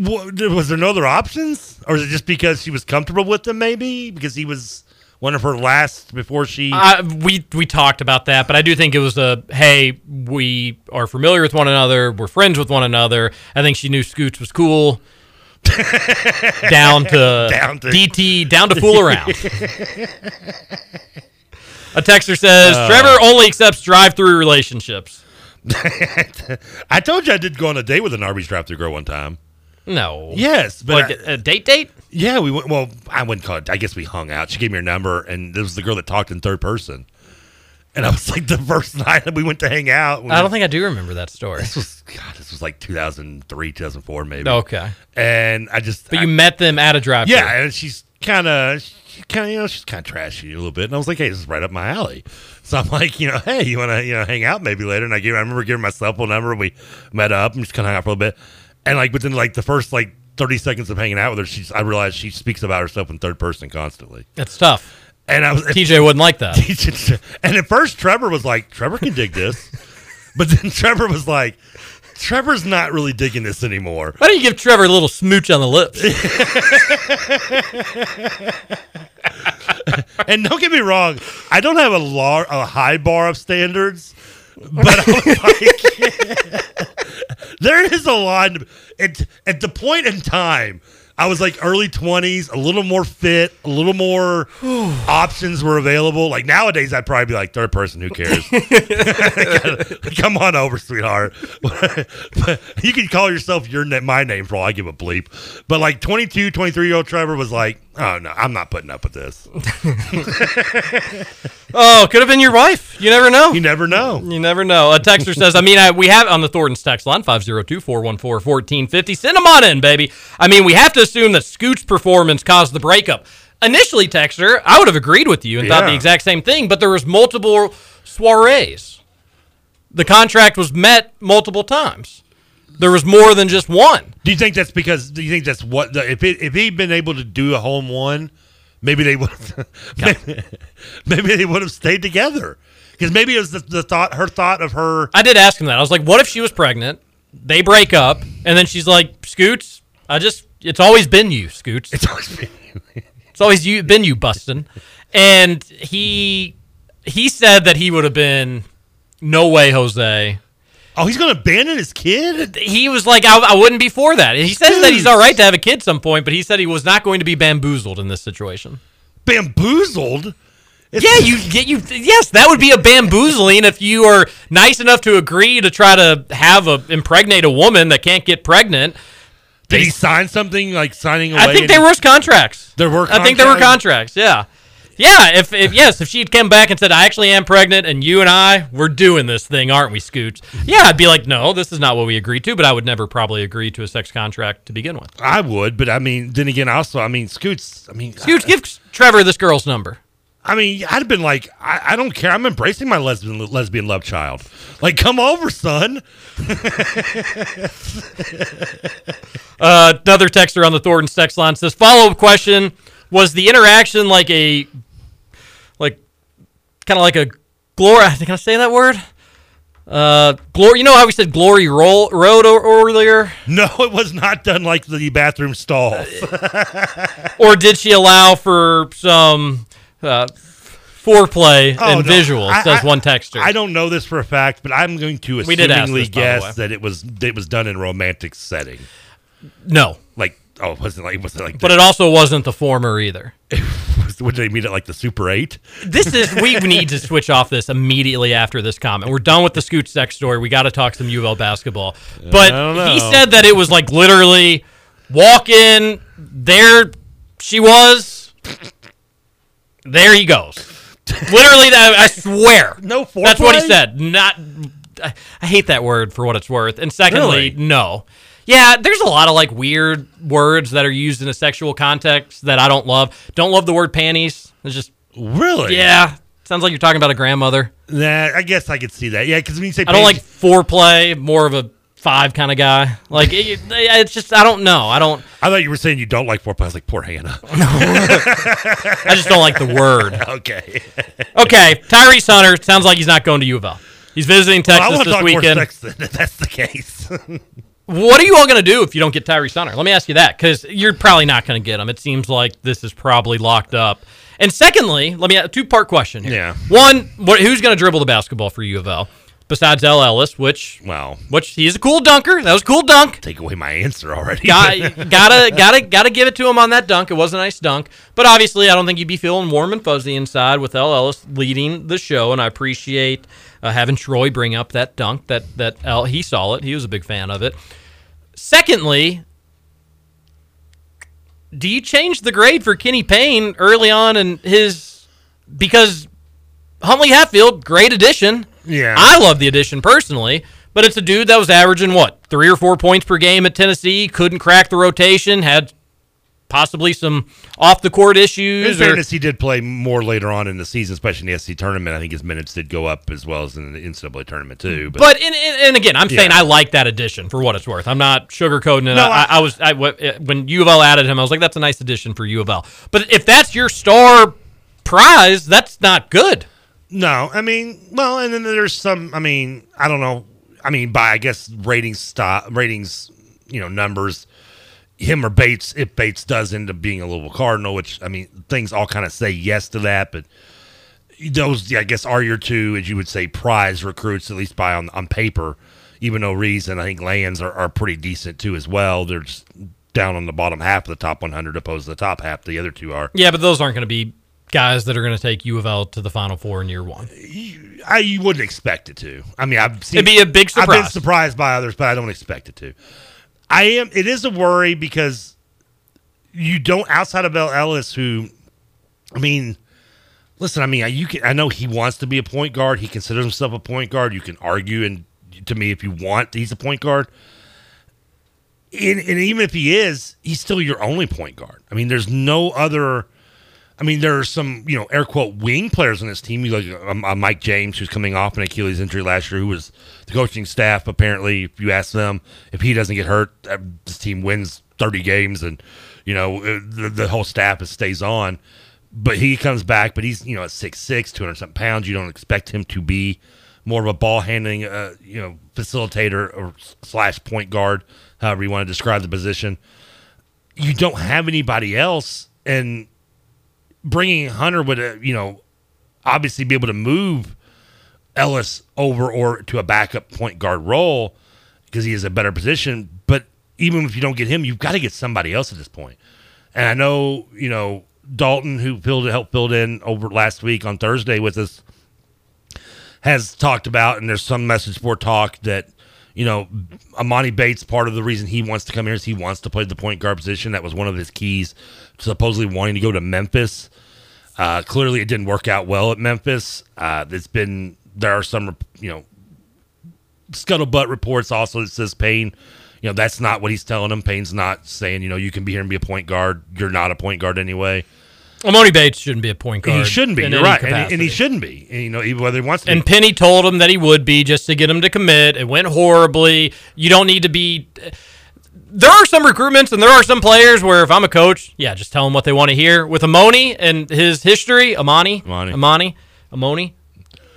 was there no other options, or is it just because she was comfortable with him? Maybe because he was one of her last before she. I, we we talked about that, but I do think it was a hey, we are familiar with one another, we're friends with one another. I think she knew Scooch was cool. down to Down to- DT, down to fool around. A texter says Uh. Trevor only accepts drive-through relationships. I told you I did go on a date with an Arby's drive-through girl one time. No. Yes, but like I- a date date. Yeah, we went. Well, I wouldn't call it. I guess we hung out. She gave me her number, and this was the girl that talked in third person. And I was like, the first night that we went to hang out. I don't think I do remember that story. This was God. This was like 2003, 2004, maybe. Okay. And I just. But I- you met them at a drive-through. Yeah, and she's kind of, she kind of, you know, she's kind of trashy a little bit. And I was like, hey, this is right up my alley. So I'm like, you know, hey, you want to, you know, hang out maybe later? And I gave, I remember giving my cell phone number. And we met up and just kind of hung out for a little bit. And like within like the first like 30 seconds of hanging out with her, she's, I realized she speaks about herself in third person constantly. That's tough. And I was TJ wouldn't like that. and at first, Trevor was like, Trevor can dig this. but then Trevor was like, Trevor's not really digging this anymore. Why don't you give Trevor a little smooch on the lips? and don't get me wrong, I don't have a lar- a high bar of standards, but like, there is a line. At, at the point in time, I was like early twenties, a little more fit, a little more options were available. Like nowadays, I'd probably be like third person. Who cares? Come on over, sweetheart. You can call yourself your my name for all I give a bleep. But like 22, 23 year old Trevor was like, oh no, I'm not putting up with this. oh, could have been your wife. You never know. You never know. You never know. A texter says, I mean, I, we have on the Thornton's text line, 502 414 1450. Send them on in, baby. I mean, we have to assume that Scoot's performance caused the breakup. Initially, texter, I would have agreed with you and thought the exact same thing, but there was multiple soirees. The contract was met multiple times. There was more than just one. Do you think that's because? Do you think that's what? The, if it, if he'd been able to do a home one, maybe they would. maybe, maybe they would have stayed together. Because maybe it was the, the thought, her thought of her. I did ask him that. I was like, what if she was pregnant? They break up, and then she's like, Scoots, I just, it's always been you, Scoots. It's always been you. it's always you, been you, Bustin. And he, he said that he would have been, no way, Jose. Oh, he's going to abandon his kid? He was like, I, I wouldn't be for that. He says that he's all right to have a kid some point, but he said he was not going to be bamboozled in this situation. Bamboozled? yeah, you get you. Yes, that would be a bamboozling if you are nice enough to agree to try to have a impregnate a woman that can't get pregnant. Did he sign something like signing away? I think there was contracts. There were. I think there were contracts. Yeah, yeah. If, if yes, if she'd come back and said, "I actually am pregnant," and you and I we're doing this thing, aren't we, Scoots? Yeah, I'd be like, "No, this is not what we agreed to." But I would never probably agree to a sex contract to begin with. I would, but I mean, then again, also, I mean, Scoots. I mean, Scoots, give Trevor this girl's number. I mean, I'd have been like, I, I don't care. I'm embracing my lesbian lesbian love child. Like, come over, son. Uh, another texter on the Thornton text line says, "Follow up question: Was the interaction like a, kind of like a glory? Can I say that word? Uh, glory. You know how we said glory roll, road o- earlier, No, it was not done like the bathroom stall. or did she allow for some uh, foreplay Oh, and no. visuals? I- says I- one texter. I don't know this for a fact, but I'm going to assumingly this, guess that it was it was done in a romantic setting. no, Like, oh, it wasn't like was it like? but it also wasn't the former either. Would they meet at like the Super Eight? This is we need to switch off this immediately after this comment. We're done with the Scoot sex story. We got to talk some U of L basketball. But he said that it was like literally walk in there. She was. There he goes. literally, that I swear. No That's what he said. Not. I, I hate that word for what it's worth. And secondly, Really? no. Yeah, there's a lot of like weird words that are used in a sexual context that I don't love. Don't love the word panties. It's just Really? yeah. Sounds like you're talking about a grandmother. Nah, I guess I could see that. Yeah, because when you say I don't like foreplay, more of a five kind of guy. Like it, it's just I don't know. I don't I thought you were saying you don't like foreplay. I was like, poor Hannah. I just don't like the word. okay. Okay, Tyrese Hunter sounds like he's not going to U of L. He's visiting Well, I Texas to this talk weekend. more sex then, if that's the case. What are you all going to do if you don't get Tyrese Hunter? Let me ask you that because you're probably not going to get him. It seems like this is probably locked up. And secondly, let me a two part question here. Yeah. One, what, who's going to dribble the basketball for U of L? besides El Ellis, which well, which he's a cool dunker. That was a cool dunk. Take away my answer already. Got, gotta gotta gotta give it to him on that dunk. It was a nice dunk, but obviously I don't think you'd be feeling warm and fuzzy inside with El Ellis leading the show, and I appreciate uh, having Troy bring up that dunk. That that L, he saw it. He was a big fan of it. Secondly, do you change the grade for Kenny Payne early on in his because Huntley Hatfield, great addition. Yeah. I love the addition personally, but it's a dude that was averaging what, three or four points per game at Tennessee, couldn't crack the rotation, had possibly some off the court In issues. Or, fairness, he did play more later on in the season, especially in the SEC tournament. I think his minutes did go up as well as in the NCAA tournament too. but and, and, and again, I'm saying I like that addition for what it's worth. I'm not sugarcoating it. No, I, I- I was I, eh, when U of L added him, I was like, that's a nice addition for U of L. But if that's your star prize, that's not good. No, I mean, well, and then there's some. I mean, I don't know. I mean, by I guess ratings stop ratings, you know, numbers. Him or Bates, if Bates does end up being a little Cardinal, which I mean, things all kind of say yes to that, but those, yeah, I guess, are your two, as you would say, prize recruits, at least by on on paper. Even though Reese and I think Lands are, are pretty decent too as well. They're just down on the bottom half of the top 100, opposed to the top half. The other two are. Yeah, but those aren't going to be guys that are going to take U of L to the Final Four in year one. I you wouldn't expect it to. I mean, I've seen It'd be a big surprise. I've been surprised by others, but I don't expect it to. I am. It is a worry because you don't outside of El Ellis, who, I mean, listen. I mean, you can. I know he wants to be a point guard. He considers himself a point guard. You can argue, and to me, if you want, he's a point guard. And, and even if he is, he's still your only point guard. I mean, there's no other. I mean, there are some, you know, air quote wing players on this team. You like um, uh, Mike James, who's coming off an Achilles injury last year, who was the coaching staff. Apparently, if you ask them, if he doesn't get hurt, uh, this team wins 30 games, and you know uh, the, the whole staff stays on. But he comes back, but he's you know at 6'6", 200 something pounds. You don't expect him to be more of a ball handling, uh, you know, facilitator or slash point guard, however you want to describe the position. You don't have anybody else, and bringing Hunter would, uh, you know, obviously be able to move Ellis over or to a backup point guard role because he is a better position. But even if you don't get him, you've got to get somebody else at this point. And I know, you know, Dalton, who filled helped filled in over last week on Thursday with us, has talked about, and there's some message board talk that, you know, Emoni Bates, part of the reason he wants to come here is he wants to play the point guard position. That was one of his keys, supposedly wanting to go to Memphis. Uh, clearly, it didn't work out well at Memphis. Uh, it's been there are some, you know, scuttlebutt reports also that says Payne, you know, that's not what he's telling him. Payne's not saying, you know, you can be here and be a point guard. You're not a point guard anyway. Emoni Bates shouldn't be a point guard. he shouldn't be. You're right, and, he- and he shouldn't be. And, you know, even whether he wants to. And be. Penny told him that he would be just to get him to commit. It went horribly. You don't need to be. There are some recruitments and there are some players where if I'm a coach, yeah, just tell them what they want to hear. With Amoni and his history, Amani, Amani. Amani, Amoni,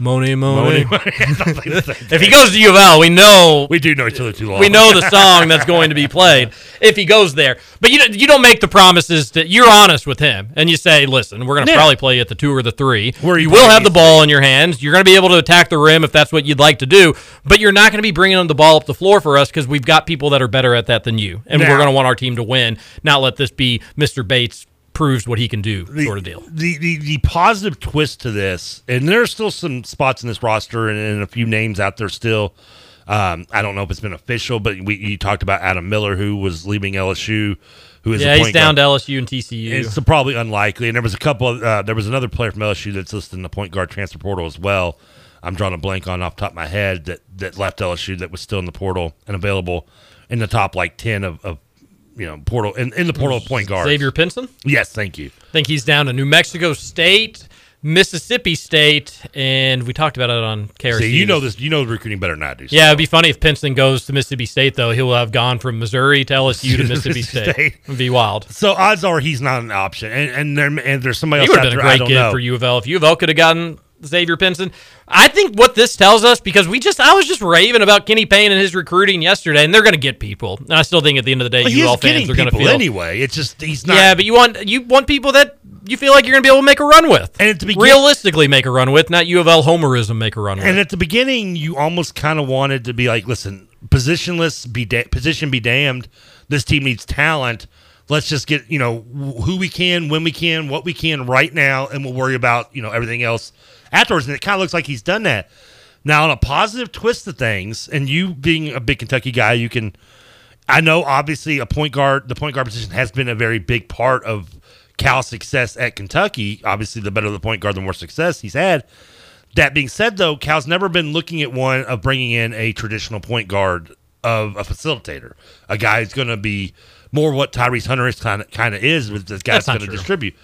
Moni, Moni. Moni. if he goes to U of L, we know we do know each other too long. we know the song that's going to be played if he goes there. But you don't, you don't make the promises that you're honest with him and you say, listen, we're going to Yeah. probably play at the two or the three. Where you will have the ball in your hands. You're going to be able to attack the rim if that's what you'd like to do. But you're not going to be bringing them the ball up the floor for us because we've got people that are better at that than you, and Now- we're going to want our team to win. Not let this be Mr. Bates proves what he can do sort of deal. the, the the positive twist to this, and there's still some spots in this roster and, and a few names out there still. Um, I don't know if it's been official, but we you talked about Adam Miller, who was leaving LSU, who is Yeah, he's down guard. to LSU and TCU. It's probably unlikely, and there was a couple. Of, uh, there was another player from LSU that's listed in the point guard transfer portal as well. I'm drawing a blank on off the top of my head that that left LSU that was still in the portal and available in the top like ten of, of you know portal in, in the portal of point guard. Xavier Pinson? Yes, thank you. I think he's down to New Mexico State, Mississippi State, and we talked about it on KRC. See, you know this. You know the recruiting better than I do. Yeah, it'd be funny if Pinson goes to Mississippi State, though. He'll have gone from Missouri to LSU to Mississippi State. It'd be wild. So odds are he's not an option, and and there and there's somebody He else would out have been a great don't kid know. for U of L. If U of L could have gotten Xavier Pinson. I think what this tells us because we just I was just raving about Kenny Payne and his recruiting yesterday, and they're going to get people. And I still think at the end of the day, UL he's getting fans are going to people feel anyway. It's just he's not. Yeah, but you want you want people that you feel like you're going to be able to make a run with, and at the realistically make a run with, not U of L homerism make a run with. And at the beginning, you almost kind of wanted to be like, listen, positionless, be da- position be damned. This team needs talent. Let's just get you know who we can, when we can, what we can right now, and we'll worry about you know everything else afterwards. And it kind of looks like he's done that. Now, on a positive twist of things, and you being a big Kentucky guy, you can. I know obviously a point guard, the point guard position has been a very big part of Cal's success at Kentucky. Obviously, the better the point guard, the more success he's had. That being said, though, Cal's never been looking at one of bringing in a traditional point guard of a facilitator, a guy who's going to be more what Tyrese Hunter is kind of kind of is, with this guy's going to distribute.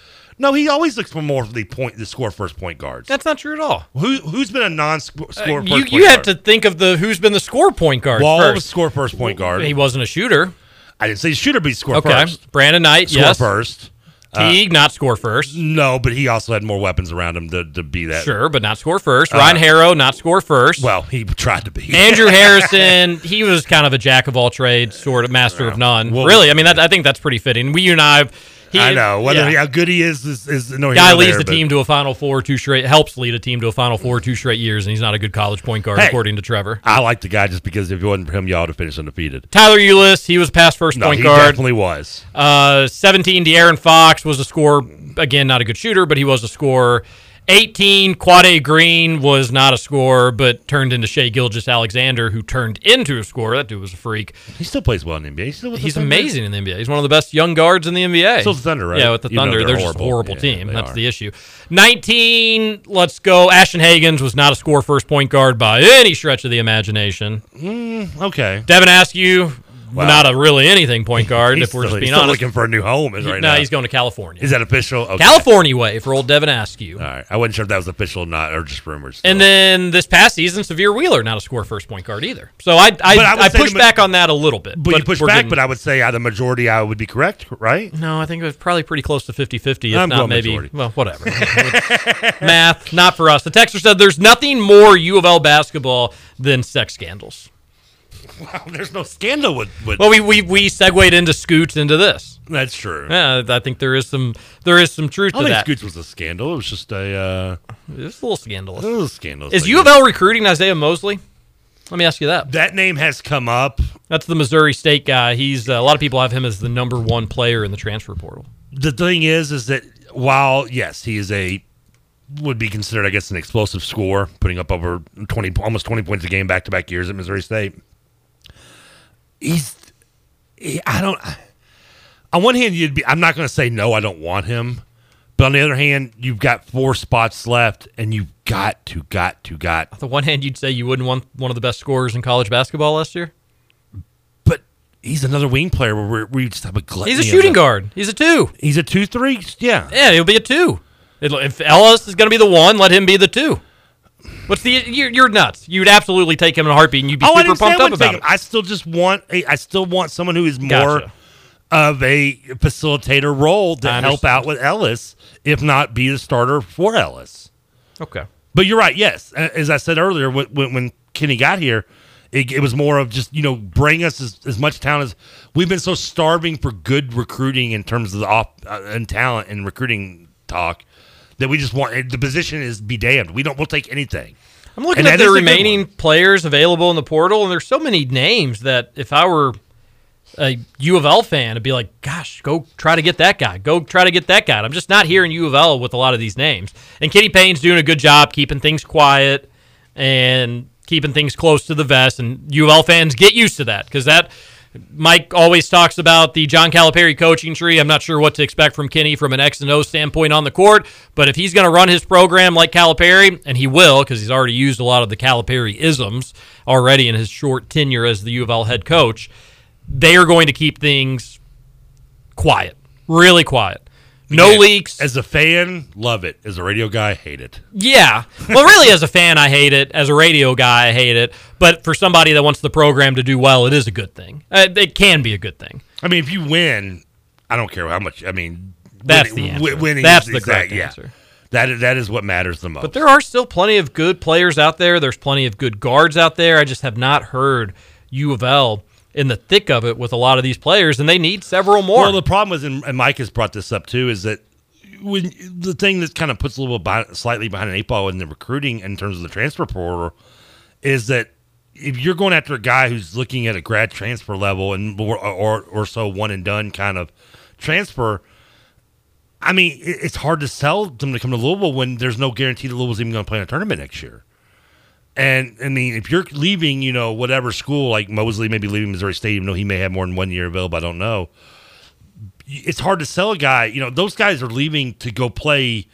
No, he always looks for more of the point, the score first point guards. That's not true at all. Who who's been a non-score Uh, first you point you guard? to think of the who's been the score point guard. Wall first. was score first point guard. He wasn't a shooter. I didn't say shooter, but he scored Okay, first. Brandon Knight, Score yes. first. Teague, not score first. No, but he also had more weapons around him to, to be that. Sure, but not score first. Uh, Ryan Harrow, not score first. Well, he tried to be. Andrew Harrison, he was kind of a jack of all trades, sort of master of none. Well- really, I mean, that, I think that's pretty fitting. We, you and I, he, I know whether yeah. he, how good he is is, is no. guy leads there, the but- team to a Final Four two straight, helps lead a team to a Final Four two straight years, and he's not a good college point guard, Hey. according to Trevor. I like the guy just because if it wasn't for him, y'all would have finished undefeated. Tyler Ulis, he was past first No, point he guard. definitely was. Uh, 17, De'Aaron Fox was a scorer. Again, not a good shooter, but he was a scorer. 18, Quade Green was not a scorer, but turned into Shai Gilgeous-Alexander, who turned into a scorer. That dude was a freak. He still plays well in the NBA. He's, still He's amazing in the NBA. He's one of the best young guards in the NBA. Still the Thunder, right? Yeah, with the Thunder. they're They're, just a horrible. Yeah, team. That's are. the issue. 19, let's go. Ashton Hagans was not a score first point guard by any stretch of the imagination. Mm, okay. Devin Askew, Wow. not a really anything point guard, if we're still- just being still honest. looking for a new home is right no, now. he's going to California. Is that official? Okay. California way for old Devin Askew. All right. I wasn't sure if that was official or not, or just rumors. And then this past season, Sahvir Wheeler, not a score first point guard either. So I I, But I I, the- back on that a little bit. But, you push back, getting- but I would say uh, the majority I would be correct, right? No, I think it was probably pretty close to 50-50, if I'm not going maybe. majority. Well, whatever. Math, not for us. The texter said there's nothing more U of L basketball than sex scandals. Wow, there's no scandal with. with Well, we we we segued into Scoots into this. That's true. Yeah, I think there is some there is some truth I to think that. Scoots was a scandal. It was just a. Uh, It's a little scandalous. It was scandalous. Is U of L recruiting Isiaih Mosley? Let me ask you that. That name has come up. That's the Missouri State guy. He's uh, a lot of people have him as the number one player in the transfer portal. the thing is, is that while yes, he is a would be considered, I guess, an explosive scorer, putting up over twenty, almost twenty points a game back to back years at Missouri State. He's, he, I don't. On one hand, you'd be. I'm not going to say no. I don't want him, but on the other hand, you've got four spots left, and you've got to, got to, got. On the one hand, you'd say you wouldn't want one of the best scorers in college basketball last year. But he's another wing player where we're, we just have a gluttony. He's a shooting guard. He's a two. He's a two three. Yeah. Yeah, he'll be a two. It'll, if Ellis is going to be the one, let him be the two. What's the? You're, you're nuts. You'd absolutely take him in a heartbeat, and you'd be Oh, super didn't say I pumped up about him. it. I still just want a. I still want someone who is more Gotcha. of a facilitator role to help out with Ellis, if not be the starter for Ellis. Okay. But you're right. Yes, as I said earlier, when, when, when Kenny got here, it, it was more of just you know bring us as, as much talent as we've been so starving for good recruiting in terms of the off uh, and talent and recruiting talk that we just want the position is be damned. We don't. We'll take anything. I'm looking And at the is a good remaining players available in the portal, and there's so many names that if I were a U of L fan, I'd be like, gosh, go try to get that guy. Go try to get that guy. I'm just not hearing U of L with a lot of these names. And Kenny Payne's doing a good job keeping things quiet and keeping things close to the vest. And U of L fans get used to that because that. Mike always talks about the John Calipari coaching tree. I'm not sure what to expect from Kenny from an X and O standpoint on the court, but if he's going to run his program like Calipari, and he will because he's already used a lot of the Calipari isms already in his short tenure as the U of L head coach, they are going to keep things quiet, really quiet. No Again, leaks. As a fan, love it. As a radio guy, hate it. Yeah. Well, really, as a fan, I hate it. As a radio guy, I hate it. But for somebody that wants the program to do well, it is a good thing. Uh, it can be a good thing. I mean, if you win, I don't care how much. I mean, That's winning, the answer. Winning That's is the exact- correct yeah. answer. That that is what matters the most. But there are still plenty of good players out there. There's plenty of good guards out there. I just have not heard U of L in the thick of it with a lot of these players, and they need several more. Well, the problem is, and Mike has brought this up too, is that when the thing that kind of puts a little behind, slightly behind an eight ball in the recruiting in terms of the transfer portal is that if you're going after a guy who's looking at a grad transfer level and or or, or so one and done kind of transfer. I mean, it's hard to sell them to come to Louisville when there's no guarantee that Louisville's even going to play in a tournament next year. And I mean, if you're leaving, you know, whatever school, like Mosley may be leaving Missouri State, even though he may have more than one year available, I don't know. It's hard to sell a guy. You know, those guys are leaving to go play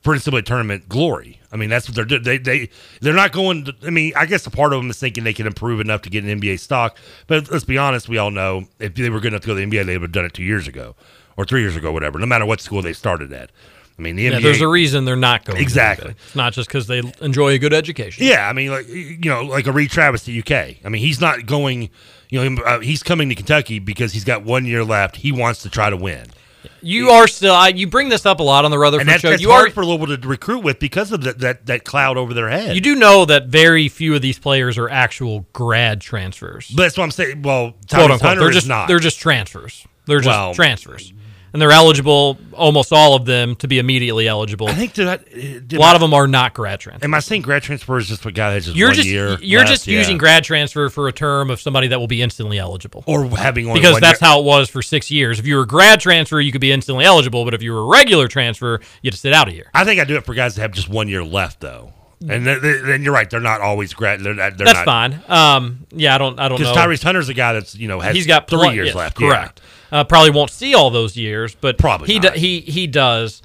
for NCAA tournament glory. I mean, that's what they're doing. They they they're not going. To, I mean, I guess a part of them is thinking they can improve enough to get an NBA stock. But let's be honest, we all know if they were good enough to go to the NBA, they would have done it two years ago or three years ago, whatever. No matter what school they started at. I mean, the yeah, NBA. there's a reason they're not going. Exactly. It's not just because they enjoy a good education. Yeah, I mean, like you know, like a Reid Travis to UK. I mean, he's not going. You know, uh, he's coming to Kentucky because he's got one year left. He wants to try to win, You are still. I, you bring this up a lot on the Rutherford and that's, show. that's you hard are. for Louisville to recruit with because of that that, that cloud over their head. You do know that very few of these players are actual grad transfers. But that's what I'm saying. Well, quote unquote. Hunter They're just not. they're just transfers. They're just Well- transfers, and they're eligible. Almost all of them to be immediately eligible. I think that did a lot of them are not grad transfers. Am I saying grad transfer is just a guy that's just You're one just year? you're left? just Yeah. using grad transfer for a term of somebody that will be instantly eligible. or having only because one that's year. how it was for six years. If you were a grad transfer, you could be instantly eligible, but if you were a regular transfer, you had to sit out a year. I think I do it for guys that have just one year left, though. And then, then you're right; they're not always grad. They're, not- they're That's not, fine. Um, yeah, I don't. I don't know. Because Tyrese Hunter's a guy that's you know has he's got three pl- years yes, left. yeah. Uh, probably won't see all those years, but Probably he do, he he does.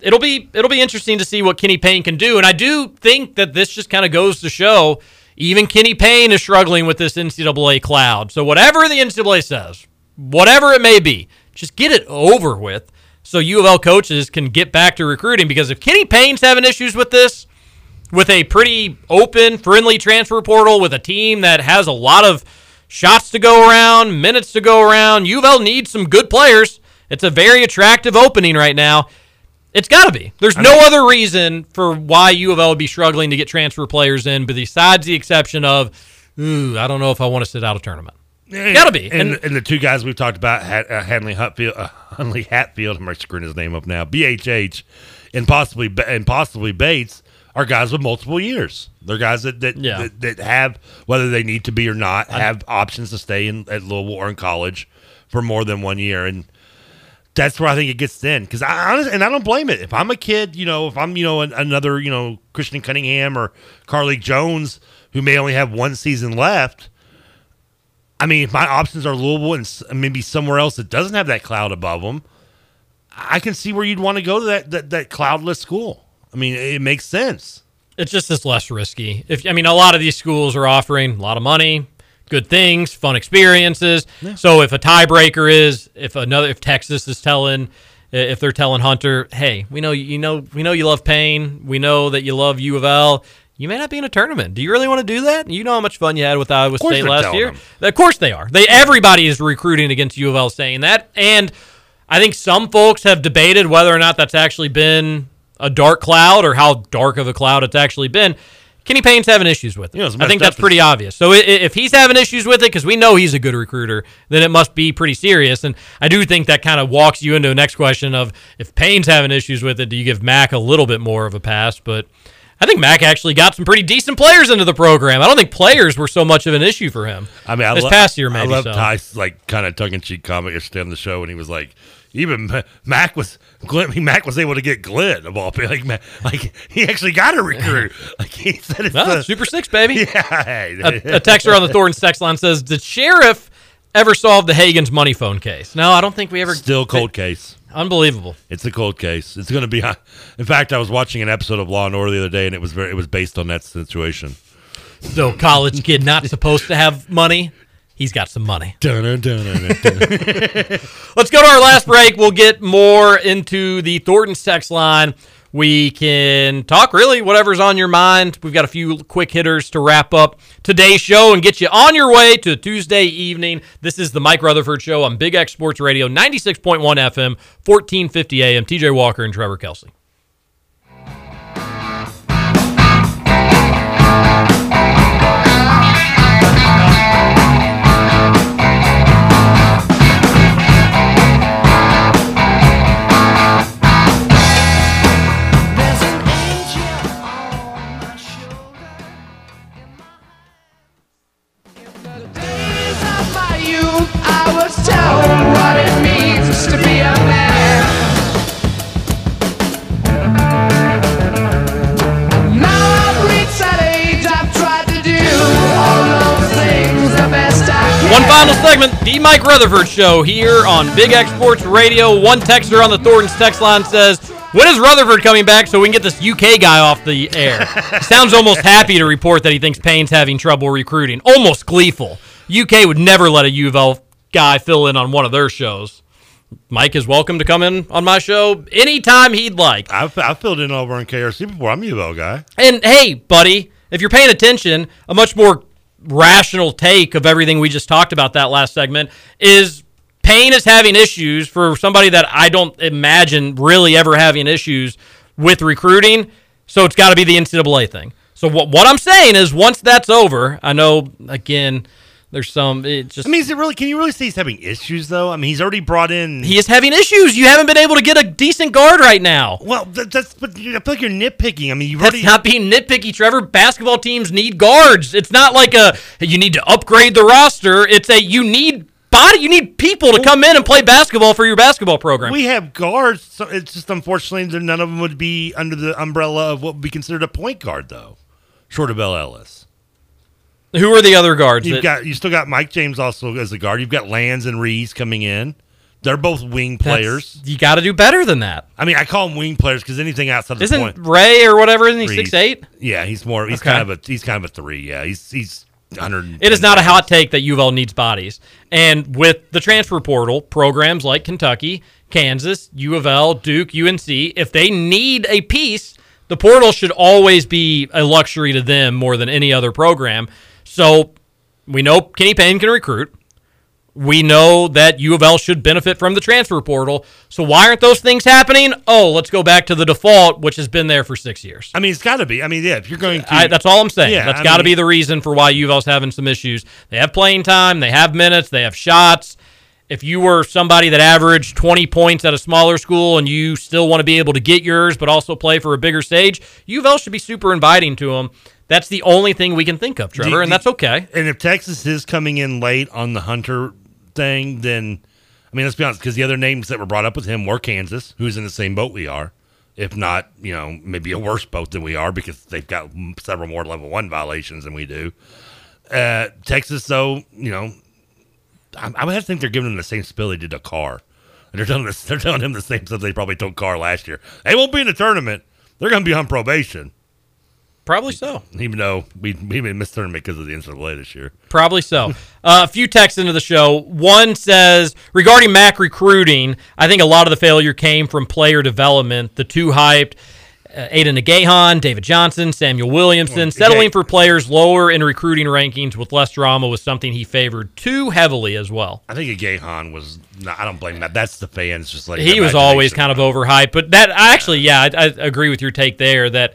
It'll be it'll be interesting to see what Kenny Payne can do, and I do think that this just kind of goes to show even Kenny Payne is struggling with this NCAA cloud. So whatever the NCAA says, whatever it may be, just get it over with, so U of L coaches can get back to recruiting. Because if Kenny Payne's having issues with this, with a pretty open, friendly transfer portal, with a team that has a lot of shots to go around, minutes to go around. U of L needs some good players. It's a very attractive opening right now. It's got to be. There's no other reason for why U of L would be struggling to get transfer players in, but besides the exception of, ooh, I don't know if I want to sit out a tournament. Gotta be. And, And- and the two guys we've talked about, uh, Hanley Hatfield, uh, Hunley Hatfield, I'm screwing his name up now, BHH, and possibly and possibly Bates are guys with multiple years. They're guys that that, Yeah. that that have whether they need to be or not have options to stay in at Louisville or in college for more than one year, and that's where I think it gets thin. Because I honestly, and I don't blame it. If I'm a kid, you know, if I'm you know an, another you know Christen Cunningham or Carlik Jones who may only have one season left. I mean, if my options are Louisville and maybe somewhere else that doesn't have that cloud above them, I can see where you'd want to go to that, that, that cloudless school. I mean, it makes sense. It's just it's less risky. If I mean, a lot of these schools are offering a lot of money, good things, fun experiences. So if a tiebreaker is if another if Texas is telling if they're telling Hunter, hey, we know you know we know you love Payne, we know that you love U of L. You may not be in a tournament. Do you really want to do that? You know how much fun you had with Iowa State last year. them. Of course they are. They everybody is recruiting against U of L saying that, and I think some folks have debated whether or not that's actually been a dark cloud or how dark of a cloud it's actually been. Kenny Payne's having issues with it. You know, I think that's pretty obvious. So if he's having issues with it, because we know he's a good recruiter, then it must be pretty serious. And I do think that kind of walks you into the next question of if Payne's having issues with it, do you give Mack a little bit more of a pass? But I think Mack actually got some pretty decent players into the program. I don't think players were so much of an issue for him. I mean, I this lo- past year, maybe. I love so. Ty's like kind of tongue in cheek comment yesterday on the show, and he was like, even Mack was Glenn, I mean, Mack was able to get Glenn of all people. Like, Ma- like he actually got a recruit. Like he said, it's Well, the, Super Six, baby. Yeah, a, a texter on the Thornton text line says, "Did sheriff ever solve the Hagen's money phone case?" No, I don't think we ever. Still cold case. Unbelievable. It's a cold case. It's going to be. Uh, in fact, I was watching an episode of Law and Order the other day, and it was very. It was based on that situation. So college kid not supposed to have money. He's got some money. Dun, dun, dun. Let's go to our last break. We'll get more into the Thornton text line. We can talk really whatever's on your mind. We've got a few quick hitters to wrap up today's show and get you on your way to Tuesday evening. This is the Mike Rutherford Show on Big X Sports Radio, 96.1 FM, 1450 AM. TJ Walker and Trevor Kelsey. Final segment, the Mike Rutherford Show here on Big X Sports Radio. One texter on the Thornton's text line says, "When is Rutherford coming back so we can get this UK guy off the air?" Sounds almost happy to report that he thinks Payne's having trouble recruiting. Almost gleeful. UK would never let a U of L guy fill in on one of their shows. Mike is welcome to come in on my show anytime he'd like. I've, I've filled in over on KRC before. I'm a U of L guy. And hey, buddy, if you're paying attention, a much more rational take of everything we just talked about that last segment is Payne is having issues for somebody that I don't imagine really ever having issues with recruiting. So it's got to be the NCAA thing. So what what I'm saying is once that's over, I know again there's some it just I mean, is it really? Can you really say he's having issues though? I mean, he's already brought in. he is having issues. You haven't been able to get a decent guard right now. well, that, that's. But I feel like you're nitpicking. I mean, you've That's already. not being nitpicky, Trevor. Basketball teams need guards. It's not like a you need to upgrade the roster. It's a you need body. You need people to come in and play basketball for your basketball program. we have guards. So it's just unfortunately none of them would be under the umbrella of what would be considered a point guard, though. Short of Bell Ellis. Who are the other guards? You've that- got you still got Mike James also as a guard. You've got Lands and Reese coming in. They're both wing players. You got to do better than that. I mean, I call them wing players because anything outside of the Isn't point. Ray or whatever? Isn't he Reese. six eight? Yeah, he's more. He's Okay. kind of a. He's kind of a three. Yeah, he's he's hundred. It is not a hot take that U of L needs bodies. And with the transfer portal, programs like Kentucky, Kansas, U of L, Duke, UNC, if they need a piece, the portal should always be a luxury to them more than any other program. So we know Kenny Payne can recruit. We know that U of L should benefit from the transfer portal. So why aren't those things happening? Oh, let's go back to the default, which has been there for six years. I mean, it's got to be. I mean, yeah. If you're going to, I, that's all I'm saying. Yeah, that's got to be the reason for why U of L's having some issues. They have playing time, they have minutes, they have shots. If you were somebody that averaged 20 points at a smaller school and you still want to be able to get yours, but also play for a bigger stage, U of L should be super inviting to them. That's the only thing we can think of, Trevor, Do- and that's okay. And if Texas is coming in late on the Hunter thing, then I mean, let's be honest, because the other names that were brought up with him were Kansas, who's in the same boat we are, if not, you know, maybe a worse boat than we are because they've got several more level one violations than we do. Uh, Texas, though, you know, I, I would have to think they're giving him the same spill they did to Carr. And they're telling, this, they're telling him the same stuff they probably told Carr last year. They won't be in the tournament. They're going to be on probation. Probably so. Even though we, we missed tournament because of the NCAA this year. Probably so. Uh, a few texts into the show. One says regarding Mack recruiting, I think a lot of the failure came from player development. The two hyped. Uh, Aidan Igiehon, David Johnson, Samuel Williamson. Settling for players lower in recruiting rankings with less drama was something he favored too heavily as well. I think a Gahan was. No, I don't blame that. That's the fans. Just like he was always kind of overhyped. But that I actually, yeah, I, I agree with your take there. That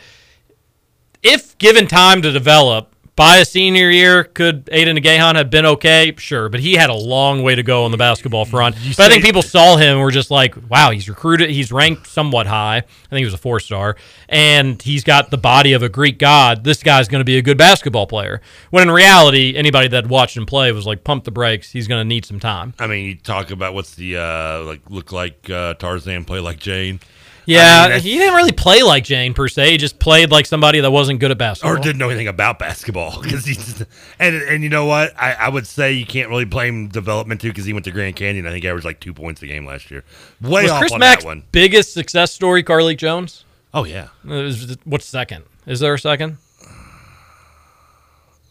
if given time to develop, by a senior year, could Aidan Igiehon have been okay? Sure, but he had a long way to go on the basketball front. but I think people saw him and were just like, "Wow, he's recruited. He's ranked somewhat high. I think he was a four star, and he's got the body of a Greek god. This guy's going to be a good basketball player." When in reality, anybody that watched him play was like, "Pump the brakes. He's going to need some time." I mean, you talk about what's the uh like look like uh, Tarzan, play like Jane. Yeah, I mean, he didn't really play like Jane per se. He just played like somebody that wasn't good at basketball. or didn't know anything about basketball because he's and and you know what I, I would say you can't really blame development too because he went to Grand Canyon I think he averaged like two points a game last year way was off Chris on Mack's that one biggest success story Carlik Jones? oh yeah Uh, What's second? Is there a second?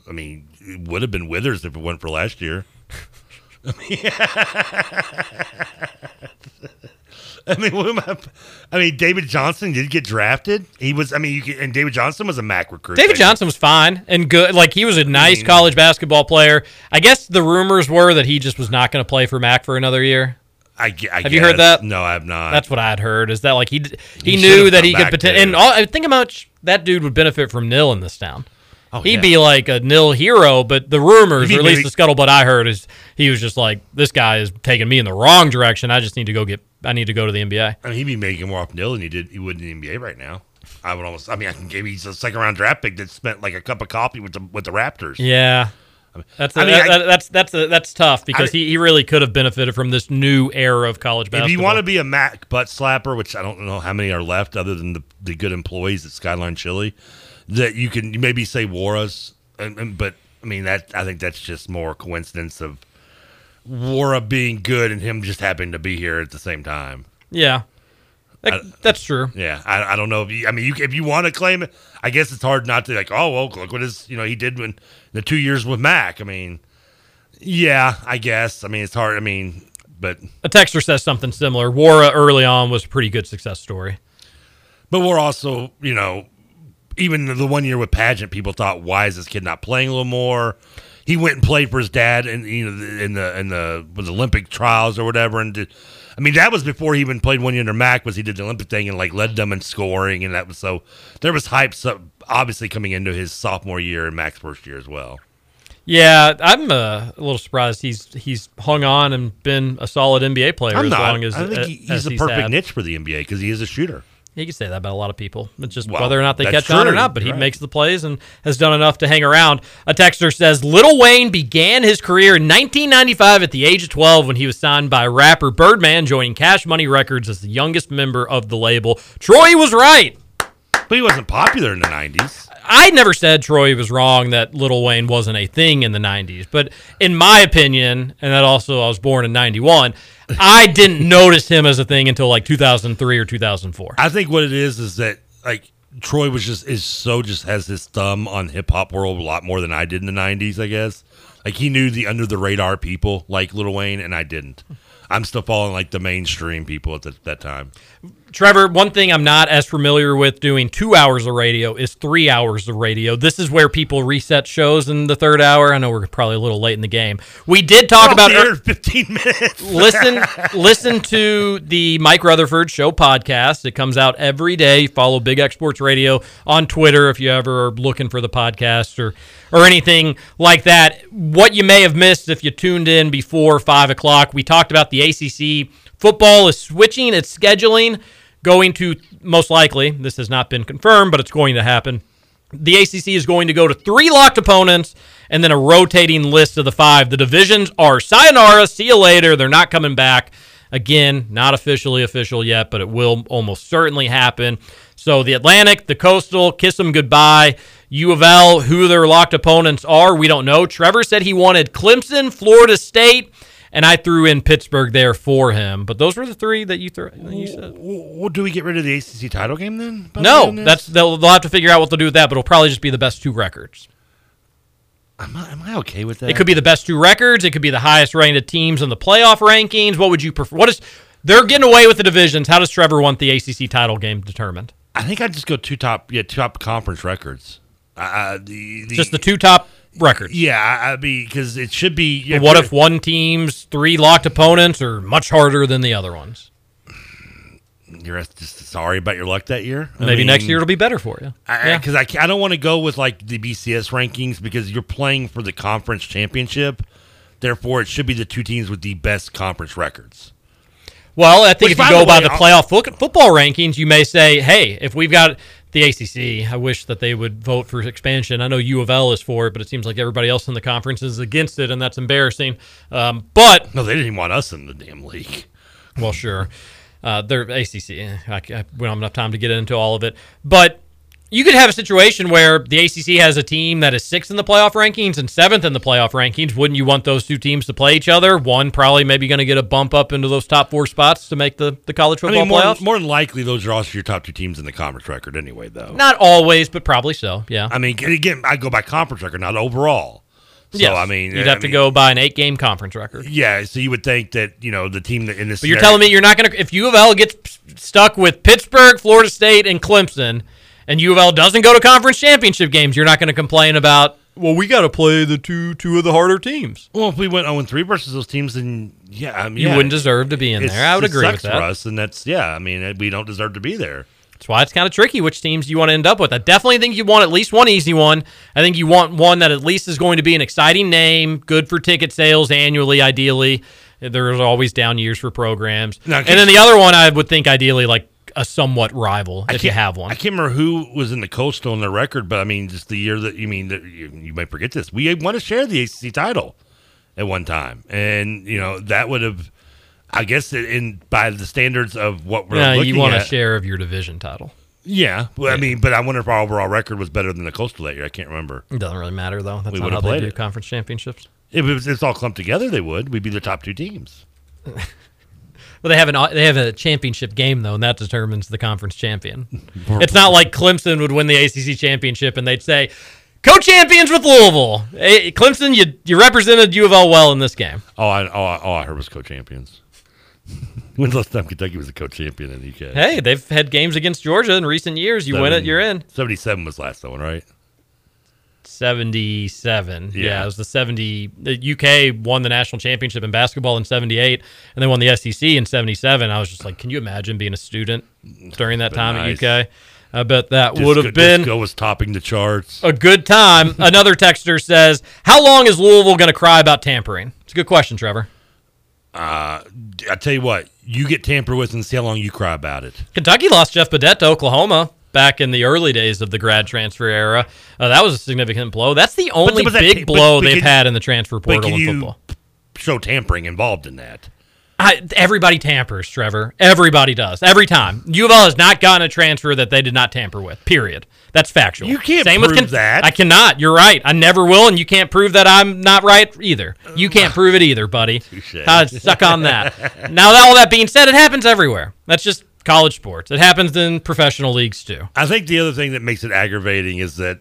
I mean it would have been Withers if it went for last year I mean, I mean, what am I, I mean, David Johnson did get drafted. He was, I mean, you could, and David Johnson was a Mack recruit. David Johnson was fine and good. Like he was a nice college basketball player. I guess the rumors were that he just was not going to play for Mack for another year. I, I have you heard that? No, I have not. That's what I had heard. Is that like he he, He knew that he could potentially and all, I think how much that dude would benefit from nil in this town. Oh, He'd yeah. be like a nil hero, but the rumors, or at least the scuttlebutt I heard, is he was just like, "This guy is taking me in the wrong direction. I just need to go get. I need to go to the NBA." I mean, he'd be making more off nil than he did. He would in the NBA right now. I would almost. I mean, I can give he's a second round draft pick that spent like a cup of coffee with the with the Raptors. Yeah. That's a, I mean, that- I- that's that's a, that's tough because I- he, he really could have benefited from this new era of college basketball. If you want to be a Mack butt slapper, which I don't know how many are left, other than the, the good employees at Skyline Chili, that you can maybe say Nwora's, and, and, but I mean that I think that's just more coincidence of Nwora being good and him just happening to be here at the same time. Yeah, That- that's true. Yeah, I, I don't know if you, I mean you if you want to claim it, I guess it's hard not to like. Oh well, look what his you know he did when the two years with Mack. I mean, yeah, I guess. I mean it's hard. I mean, but A texter says something similar. Nwora early on was a pretty good success story. But we're also, you know, even the one year with Padgett, people thought, why is this kid not playing a little more? He went and played for his dad, and you know, in the in the with Olympic trials or whatever, and did. I mean, that was before he even played one year under Mack. Was he did the Olympic thing and like led them in scoring, and that was so there was hype, so obviously coming into his sophomore year and Mack's first year as well. Yeah, I'm uh, a little surprised he's he's hung on and been a solid NBA player I'm as not. long as I think he- he's the perfect niche for the NBA because he is a shooter. You can say that about a lot of people. It's just Well, whether or not they catch on or not, but he Right. makes the plays and has done enough to hang around. A texter says Lil Wayne began his career in 1995 at the age of 12 when he was signed by rapper Birdman, joining Cash Money Records as the youngest member of the label. Troy was right. But he wasn't popular in the 90s. I never said Troy was wrong that Lil Wayne wasn't a thing in the 90s, but in my opinion, and that also I was born in 91, I didn't notice him as a thing until like 2003 or 2004. I think what it is is that like Troy was just is so just has his thumb on hip hop world a lot more than I did in the '90s. I guess like he knew the under the radar people like Lil Wayne, and I didn't. I'm still following like the mainstream people at the, that time. Trevor, one thing I'm not as familiar with doing two hours of radio is three hours of radio. This is where people reset shows in the third hour. I know we're probably a little late in the game. We did talk about in 15 minutes. listen listen to the Mike Rutherford Show podcast. It comes out every day. Follow Big X Sports Radio on Twitter if you ever are looking for the podcast or or anything like that. What you may have missed if you tuned in before five o'clock, we talked about the ACC football is switching its scheduling, going to most likely. This has not been confirmed, but it's going to happen. The ACC is going to go to three locked opponents and then a rotating list of the five. The divisions are sayonara, see you later. They're not coming back. Again, not officially official yet, but it will almost certainly happen. So the Atlantic, the Coastal, kiss them goodbye. U of L, who their locked opponents are, we don't know. Trevor said he wanted Clemson, Florida State, and I threw in Pittsburgh there for him. But those were the three that you, threw. you said. Well, do we get rid of the ACC title game then? No, that's they'll, they'll have to figure out what they'll do with that, but it'll probably just be the best two records. Am I, am I okay with that? It could be the best two records. It could be the highest ranked teams in the playoff rankings. What would you prefer? What is they're getting away with the divisions? How does Trevor want the ACC title game determined? I think I'd just go two top, yeah, two top conference records. Uh, the, the Just the two top records. Yeah, I, I mean, because it should be. Yeah, But what if one team's three locked opponents are much harder than the other ones? you're just sorry about your luck that year? I Maybe next year it'll be better for you. Yeah. Because I, ca- I don't want to go with like the BCS rankings because you're playing for the conference championship. Therefore, it should be the two teams with the best conference records. Well, I think Which, if you by go the by the I'll- playoff fo- football rankings, you may say, hey, if we've got the ACC, I wish that they would vote for expansion. I know U of L is for it, but it seems like everybody else in the conference is against it, and that's embarrassing. Um, but No, they didn't want us in the damn league. well, sure, uh, they're ACC. I, I, we don't have enough time to get into all of it, but you could have a situation where the ACC has a team that is sixth in the playoff rankings and seventh in the playoff rankings. Wouldn't you want those two teams to play each other? One probably maybe going to get a bump up into those top four spots to make the, the college I football mean, more, playoffs. more than likely, those are also your top two teams in the conference record anyway, though. Not always, but probably so. Yeah. I mean, again, I go by conference record, not overall. So, Yes. I mean, you'd I have to go by an eight game conference record. Yeah, so you would think that, you know, the team that in this. But you're telling me you're not going to, if U of L gets stuck with Pittsburgh, Florida State, and Clemson, and U of L doesn't go to conference championship games, you're not going to complain about, well, we got to play the two two of the harder teams. Well, if we went 0 3 versus those teams, then yeah, I mean, You yeah, wouldn't deserve to be in there. I would it agree with sucks that. for us, and that's yeah. I mean, uh, we don't deserve to be there. That's why it's kind of tricky which teams you want to end up with. I definitely think you want at least one easy one. I think you want one that at least is going to be an exciting name, good for ticket sales annually, ideally. There's always down years for programs. Now, and then the other one, I would think ideally like a somewhat rival if you have one. I can't remember who was in the coastal on the record, but I mean, just the year that you mean that you, you might forget this. We want to share the ACC title at one time, and you know that would have, I guess, in by the standards of what we're Yeah, you want at. a share of your division title. Yeah, well, I mean, but I wonder if our overall record was better than the coastal that year. I can't remember. It doesn't really matter though. That's We not how they do it. conference championships. If it was, it's all clumped together, they would. We'd be the top two teams. Well, they have an they have a championship game though, and that determines the conference champion. it's not like Clemson would win the ACC championship and they'd say, "Co-champions with Louisville." Hey, Clemson, you you represented U of L well in this game. Oh, I, oh, I- all I heard was co-champions. When's the last time Kentucky was a co-champion in the UK? Hey, they've had games against Georgia in recent years. You win it, you're in. Seventy-seven was last one, right? 77. Yeah. Yeah. it was the 70. The UK won the national championship in basketball in 78, and they won the SEC in 77. I was just like, can you imagine being a student during that time nice. at UK? I bet that would have been Disco was topping the charts. a good time. Another texter says, How long is Louisville going to cry about tampering? It's a good question, Trevor. Uh, I tell you what, you get tampered with and see how long you cry about it. Kentucky lost Jeff Badet to Oklahoma back in the early days of the grad transfer era. Uh, that was a significant blow. That's the only was that big ta- but- blow but they've can- had in the transfer But portal in football. show tampering involved in that? I, everybody tampers, Trevor. Everybody does. Every time. U of L has not gotten a transfer that they did not tamper with. Period. That's factual. You can't Same prove with Ken- that. I cannot. You're right. I never will, and you can't prove that I'm not right either. You can't prove it either, buddy. Uh, suck on that. now, that, all that being said, it happens everywhere. That's just college sports. It happens in professional leagues too. I think the other thing that makes it aggravating is that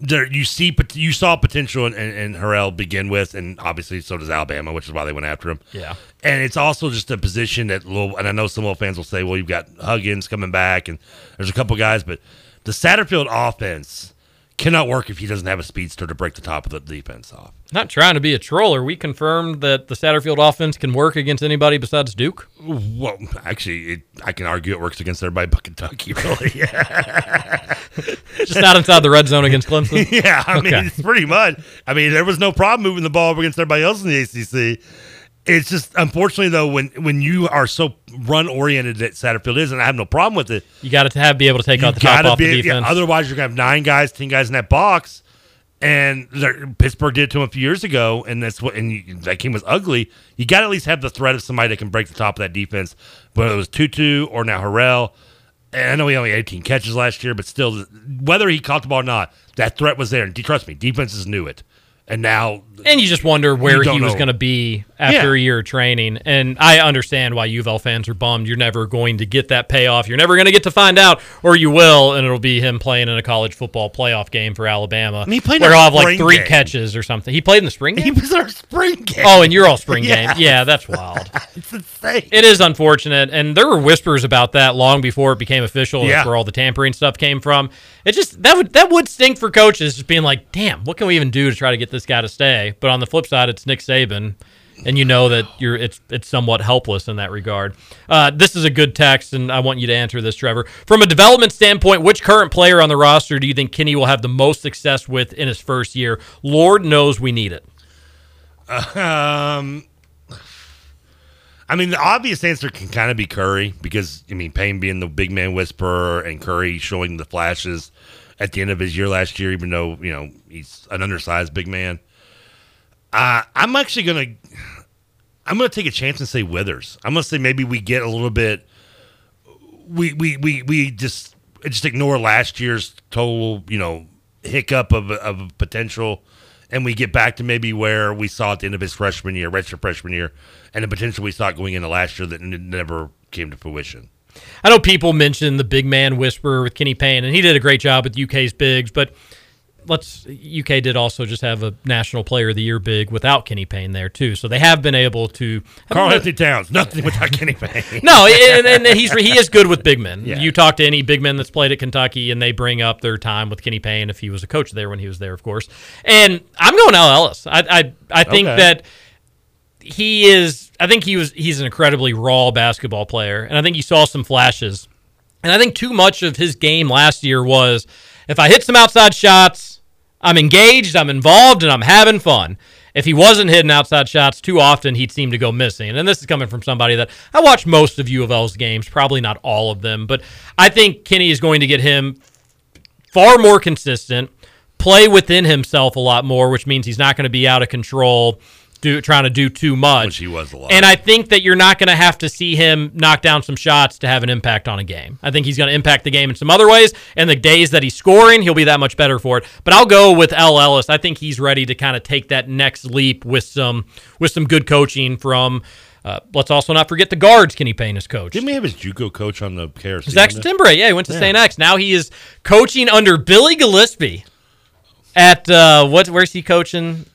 there you see you saw potential in, in, in Harrell begin with, and obviously so does Alabama, which is why they went after him. Yeah. and it's also just a position that little. And I know some little fans will say, "Well, you've got Huggins coming back, and there's a couple guys," but the Satterfield offense cannot work if he doesn't have a speedster to break the top of the defense off. Not trying to be a troller. We confirmed that the Satterfield offense can work against anybody besides Duke. Well, actually, it, I can argue it works against everybody but Kentucky, really. Just not inside the red zone against Clemson. yeah, I mean, it's pretty much. I mean, there was no problem moving the ball against everybody else in the ACC. It's just unfortunately though when when you are so run oriented that Satterfield is, and I have no problem with it. You got to have be able to take out the top off the be- yeah, defense. otherwise, you're gonna have nine guys, ten guys in that box. And Pittsburgh did it to him a few years ago, and that's what. And you, that game was ugly. You got to at least have the threat of somebody that can break the top of that defense, whether it was Tutu or now Harrell. And I know he only had 18 catches last year, but still, whether he caught the ball or not, that threat was there. And trust me, defenses knew it. And now, And you just wonder where he was going to be after Yeah. a year of training. And I understand why U of L fans are bummed. You're never going to get that payoff. You're never going to get to find out, or you will, and it'll be him playing in a college football playoff game for Alabama. he played in where he'll have like three game. catches or something. He played in the spring game. he was our spring game. Oh, and you're all spring Yeah. game. Yeah, that's wild. it's insane. It is unfortunate, and there were whispers about that long before it became official. Yeah. That's where all the tampering stuff came from. It just that would that would stink for coaches, just being like, "Damn, what can we even do to try to get this guy to stay?" But on the flip side, it's Nick Saban, and you know that you're it's it's somewhat helpless in that regard. Uh, this is a good text, and I want you to answer this, Trevor. From a development standpoint, which current player on the roster do you think Kenny will have the most success with in his first year? Lord knows we need it. Um, I mean, the obvious answer can kind of be Curry because I mean, Payne being the big man whisperer and Curry showing the flashes at the end of his year last year, even though you know he's an undersized big man. Uh, I'm actually gonna, I'm gonna take a chance and say Withers. I'm gonna say maybe we get a little bit. We we we we just just ignore last year's total, you know, hiccup of of potential and we get back to maybe where we saw at the end of his freshman year, redshirt freshman year, and the potential we saw going into last year that n- never came to fruition. I know people mentioned the big man whisperer with Kenny Payne, and he did a great job with UK's bigs, but let's UK did also just have a National Player of the Year big without Kenny Payne there too, so they have been able to. Karl-Anthony Towns, nothing without Kenny Payne. No, and, and he's he is good with big men. Yeah. You talk to any big men that's played at Kentucky, and they bring up their time with Kenny Payne if he was a coach there when he was there, of course. And I'm going El Ellis. I I, I think Okay. that he is. I think he was. He's an incredibly raw basketball player, and I think you saw some flashes. And I think too much of his game last year was if I hit some outside shots, I'm engaged, I'm involved, and I'm having fun. If he wasn't hitting outside shots too often, he'd seem to go missing. And this is coming from somebody that I watched most of U of L's games, probably not all of them, but I think Kenny is going to get him far more consistent, play within himself a lot more, which means he's not going to be out of control do trying to do too much. Which he was a lot. And I think that you're not going to have to see him knock down some shots to have an impact on a game. I think he's going to impact the game in some other ways. And the days that he's scoring, he'll be that much better for it. But I'll go with El Ellis. I think he's ready to kind of take that next leap with some with some good coaching from. Uh, let's also not forget the guards. Kenny Payne is coach. Didn't we have his JUCO coach on the KRC? Zach Timbre, yeah, he went to St. X. Now he is coaching under Billy Gillispie at uh, what? Where's he coaching?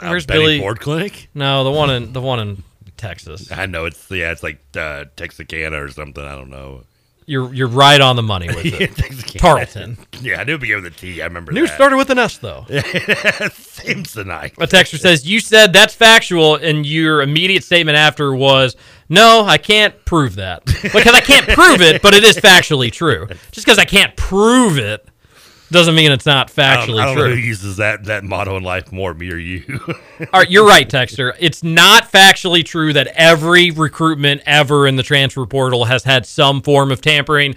Where's Benny Billy? Ford Clinic? No, the one in the one in Texas. I know it's yeah, it's like uh, Texarkana or something. I don't know. You're you're right on the money with Yeah, it. Tarleton. Yeah, I knew it began with a T. I remember New that. started with an S though. Samsonite. A texter says you said that's factual, and your immediate statement after was, "No, I can't prove that because I can't prove it, but it is factually true. Just because I can't prove it doesn't mean it's not I factually don't, I don't know true." who uses that that motto in life more, me or you. All right, you're right, Texter. It's not factually true that every recruitment ever in the transfer portal has had some form of tampering.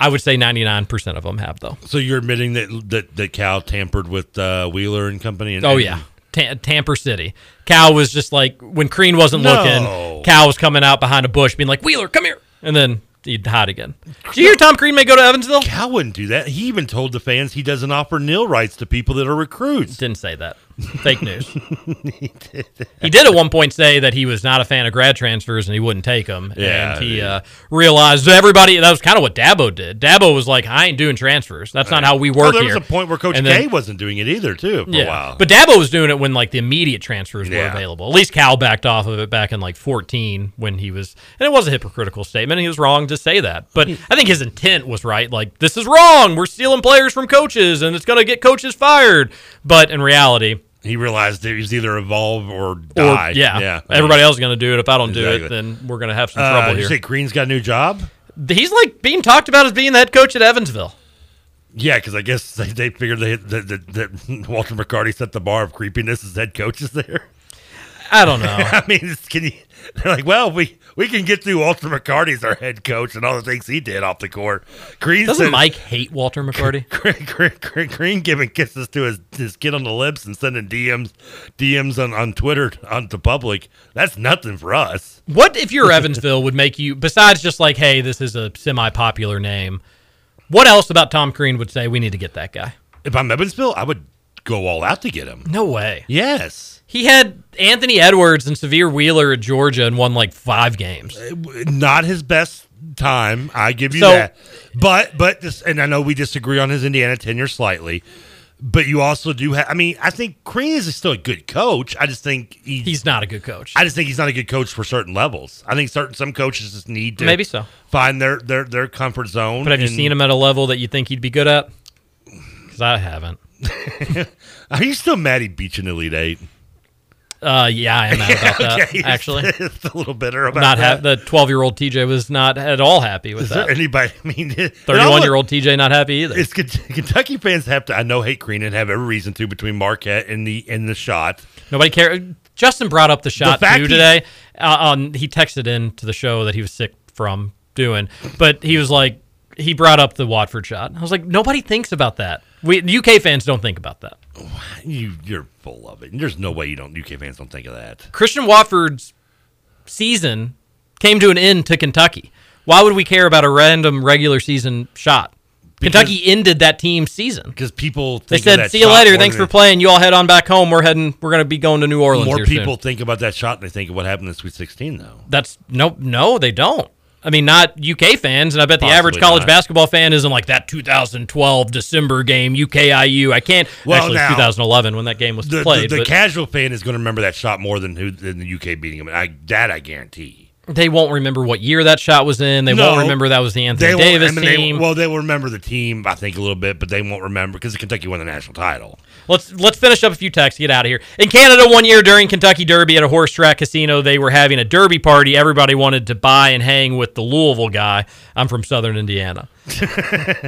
I would say 99% of them have, though. so you're admitting that that, that Cal tampered with uh, Wheeler and company? And, Oh, yeah. Ta- Tamper City. Cal was just like, when Crean wasn't No. looking, Cal was coming out behind a bush being like, Wheeler, come here. And then he'd hide again. Did you hear Tom Crean may go to Evansville? Cal wouldn't do that. He even told the fans he doesn't offer nil rights to people that are recruits. Didn't say that. Fake news. he did he, did at one point say that he was not a fan of grad transfers and he wouldn't take them. Yeah, and he uh, realized everybody that was kind of what Dabo did. Dabo was like, I ain't doing transfers. That's not how we work Oh, there here. was a point where Coach And K then- wasn't doing it either, too, for a while. But Dabo was doing it when like the immediate transfers were Yeah. available. At least Cal backed off of it back in like 14 when he was, and it was a hypocritical statement. He was wrong to say that, but I think his intent was right. Like this is wrong. We're stealing players from coaches, and it's going to get coaches fired. But in reality, he realized it was either evolve or or- die. yeah, yeah. everybody else is going to do it. If I don't do it, then we're going to have some Uh, trouble you here. say Crean's got a new job? He's like being talked about as being the head coach at Evansville. Yeah, because I guess they, they figured they, that, that, that Walter McCarty set the bar of creepiness as head coaches there. I don't know. I mean, can you? They're like, well, we we can get through Walter McCarty as our head coach and all the things he did off the court. Crean Doesn't said- Mike hate Walter McCarty? Crean, Crean, Crean, Crean giving kisses to his, his kid on the lips and sending DMs DMs on, on Twitter on the public. That's nothing for us. What if you're Evansville would make you besides just like, hey, this is a semi-popular name? What else about Tom Crean would say we need to get that guy? If I'm Evansville, I would go all out to get him. No way. Yes. He had Anthony Edwards and Sahvir Wheeler at Georgia and won like five games. Uh, not his best time. I give you So- that. But but this, and I know we disagree on his Indiana tenure slightly. But you also do have. I mean, I think Crean is still a good coach. I just think he, He's not a good coach. I just think he's not a good coach for certain levels. I think certain some coaches just need to Maybe so. find their their their comfort zone. But have you seen him at a level that you think he'd be good at? Because I haven't. Are you still mad he beat you in Elite Eight? Uh, yeah, I am mad about that. Okay, actually, it's a little bitter about not ha- that. the twelve-year-old TJ was not at all happy with Is that. anybody? I mean, it- it all- Thirty-one-year-old TJ not happy either. It's Kentucky fans have to. I know hate Crean and have every reason to between Marquette and the and the shot. Nobody cares. Justin brought up the shot fact too he- today. Uh, on he texted in to the show that he was sick from doing, but he was like he brought up the Watford shot. I was like, nobody thinks about that. We UK fans don't think about that. You you're full of it. There's no way you don't. UK fans don't think of that. Christian Watford's season came to an end to Kentucky. Why would we care about a random regular season shot? Kentucky ended that team's season because people. They said, "See you later. Thanks for playing. You all head on back home. We're heading. We're going to be going to New Orleans. More people soon." think about that shot than they think of what happened in Sweet 16, though. That's no, no, they don't. I mean, not UK fans, and I bet the average college not. basketball fan isn't like that 2012 December game UKIU. I can't. Well, actually, now, it's 2011 when that game was The, played. the, the casual fan is going to remember that shot more than who than the UK beating them. I, that I guarantee. they won't remember what year that shot was in. They No. won't remember that was the Anthony They Davis I mean, they- team. well, they will remember the team, I think, a little bit, but they won't remember because Kentucky won the national title. Let's let's finish up a few texts. Get out of here. In Canada, one year during Kentucky Derby at a horse track casino, they were having a Derby party. Everybody wanted to buy and hang with the Louisville guy. I'm from Southern Indiana.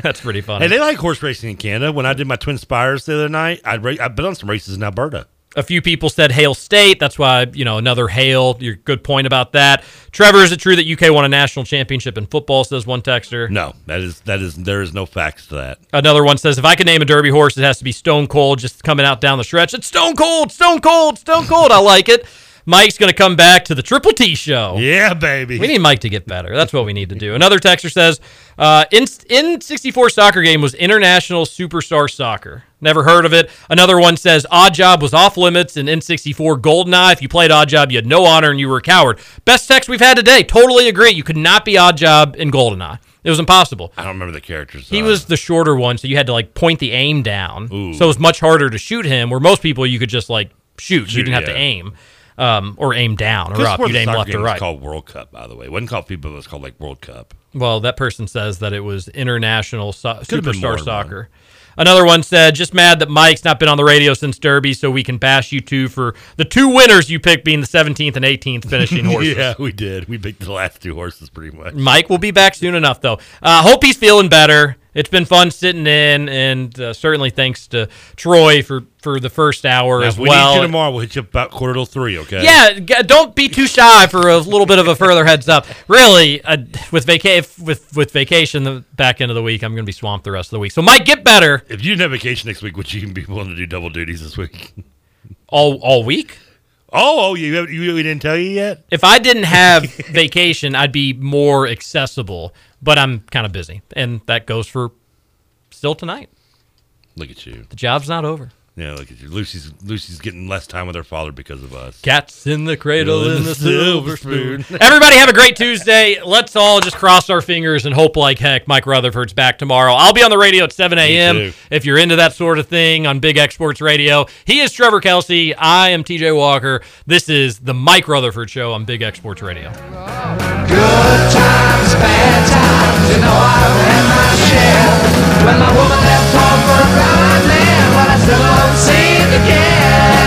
That's pretty funny. Hey, they like horse racing in Canada. When I did my Twin Spires the other night, I'd ra- I bet on some races in Alberta. A few people said Hale State. That's why, you know, another Hale. Your good point about that. Trevor, is it true that UK won a national championship in football? Says one texter. No, that is that is there is no facts to that. Another one says, if I could name a Derby horse, it has to be Stone Cold, just coming out down the stretch. It's Stone Cold, Stone Cold, Stone Cold. I like it. Mike's going to come back to the Triple T show. Yeah, baby. We need Mike to get better. That's what we need to do. Another texter says, uh, in in 64 soccer game was International Superstar Soccer. Never heard of it. Another one says, Oddjob was off limits in N64 Goldeneye. If you played Oddjob, you had no honor and you were a coward. Best text we've had today. Totally agree. You could not be Oddjob in Goldeneye. It was impossible. I don't remember the characters. He was the shorter one, so you had to like point the aim down. So it was much harder to shoot him. Where most people you could just like shoot. Shoot, you didn't have yeah. to aim, um, or aim down or up. You'd aim left or right. called World Cup, by the way. It wasn't called FIBA. It was called like World Cup. Well, that person says that it was international so- Could've been more superstar soccer. Another one said, just mad that Mike's not been on the radio since Derby, so we can bash you two for the two winners you picked being the 17th and 18th finishing horses. yeah, we did. We picked the last two horses pretty much. Mike will be back soon enough, though. Uh, hope he's feeling better. It's been fun sitting in, and uh, certainly thanks to Troy for, for the first hour Now, as we well. need you tomorrow. We'll hit you about quarter till three. Okay. Yeah, don't be too shy for a little bit of a further heads up. Really, uh, with vaca- with with vacation the back end of the week, I'm going to be swamped the rest of the week. So, Mike, get better If you didn't have vacation next week, would you even be willing to do double duties this week? all all week. Oh, oh, you you we didn't tell you yet. If I didn't have vacation, I'd be more accessible. But I'm kind of busy, and that goes for still tonight. Look at you. The job's not over. Yeah, look at you. Lucy's Lucy's getting less time with her father because of us. Cats in the cradle In in the the silver silver spoon. spoon. Everybody have a great Tuesday. Let's all just cross our fingers and hope like heck Mike Rutherford's back tomorrow. I'll be on the radio at 7 a.m. if you're into that sort of thing on Big X Sports Radio. He is Trevor Kelsey. I am TJ Walker. This is the Mike Rutherford Show on Big X Sports Radio. Good times, bad times, you know I've had my share. When my woman left home for a ride. Don't see sing again.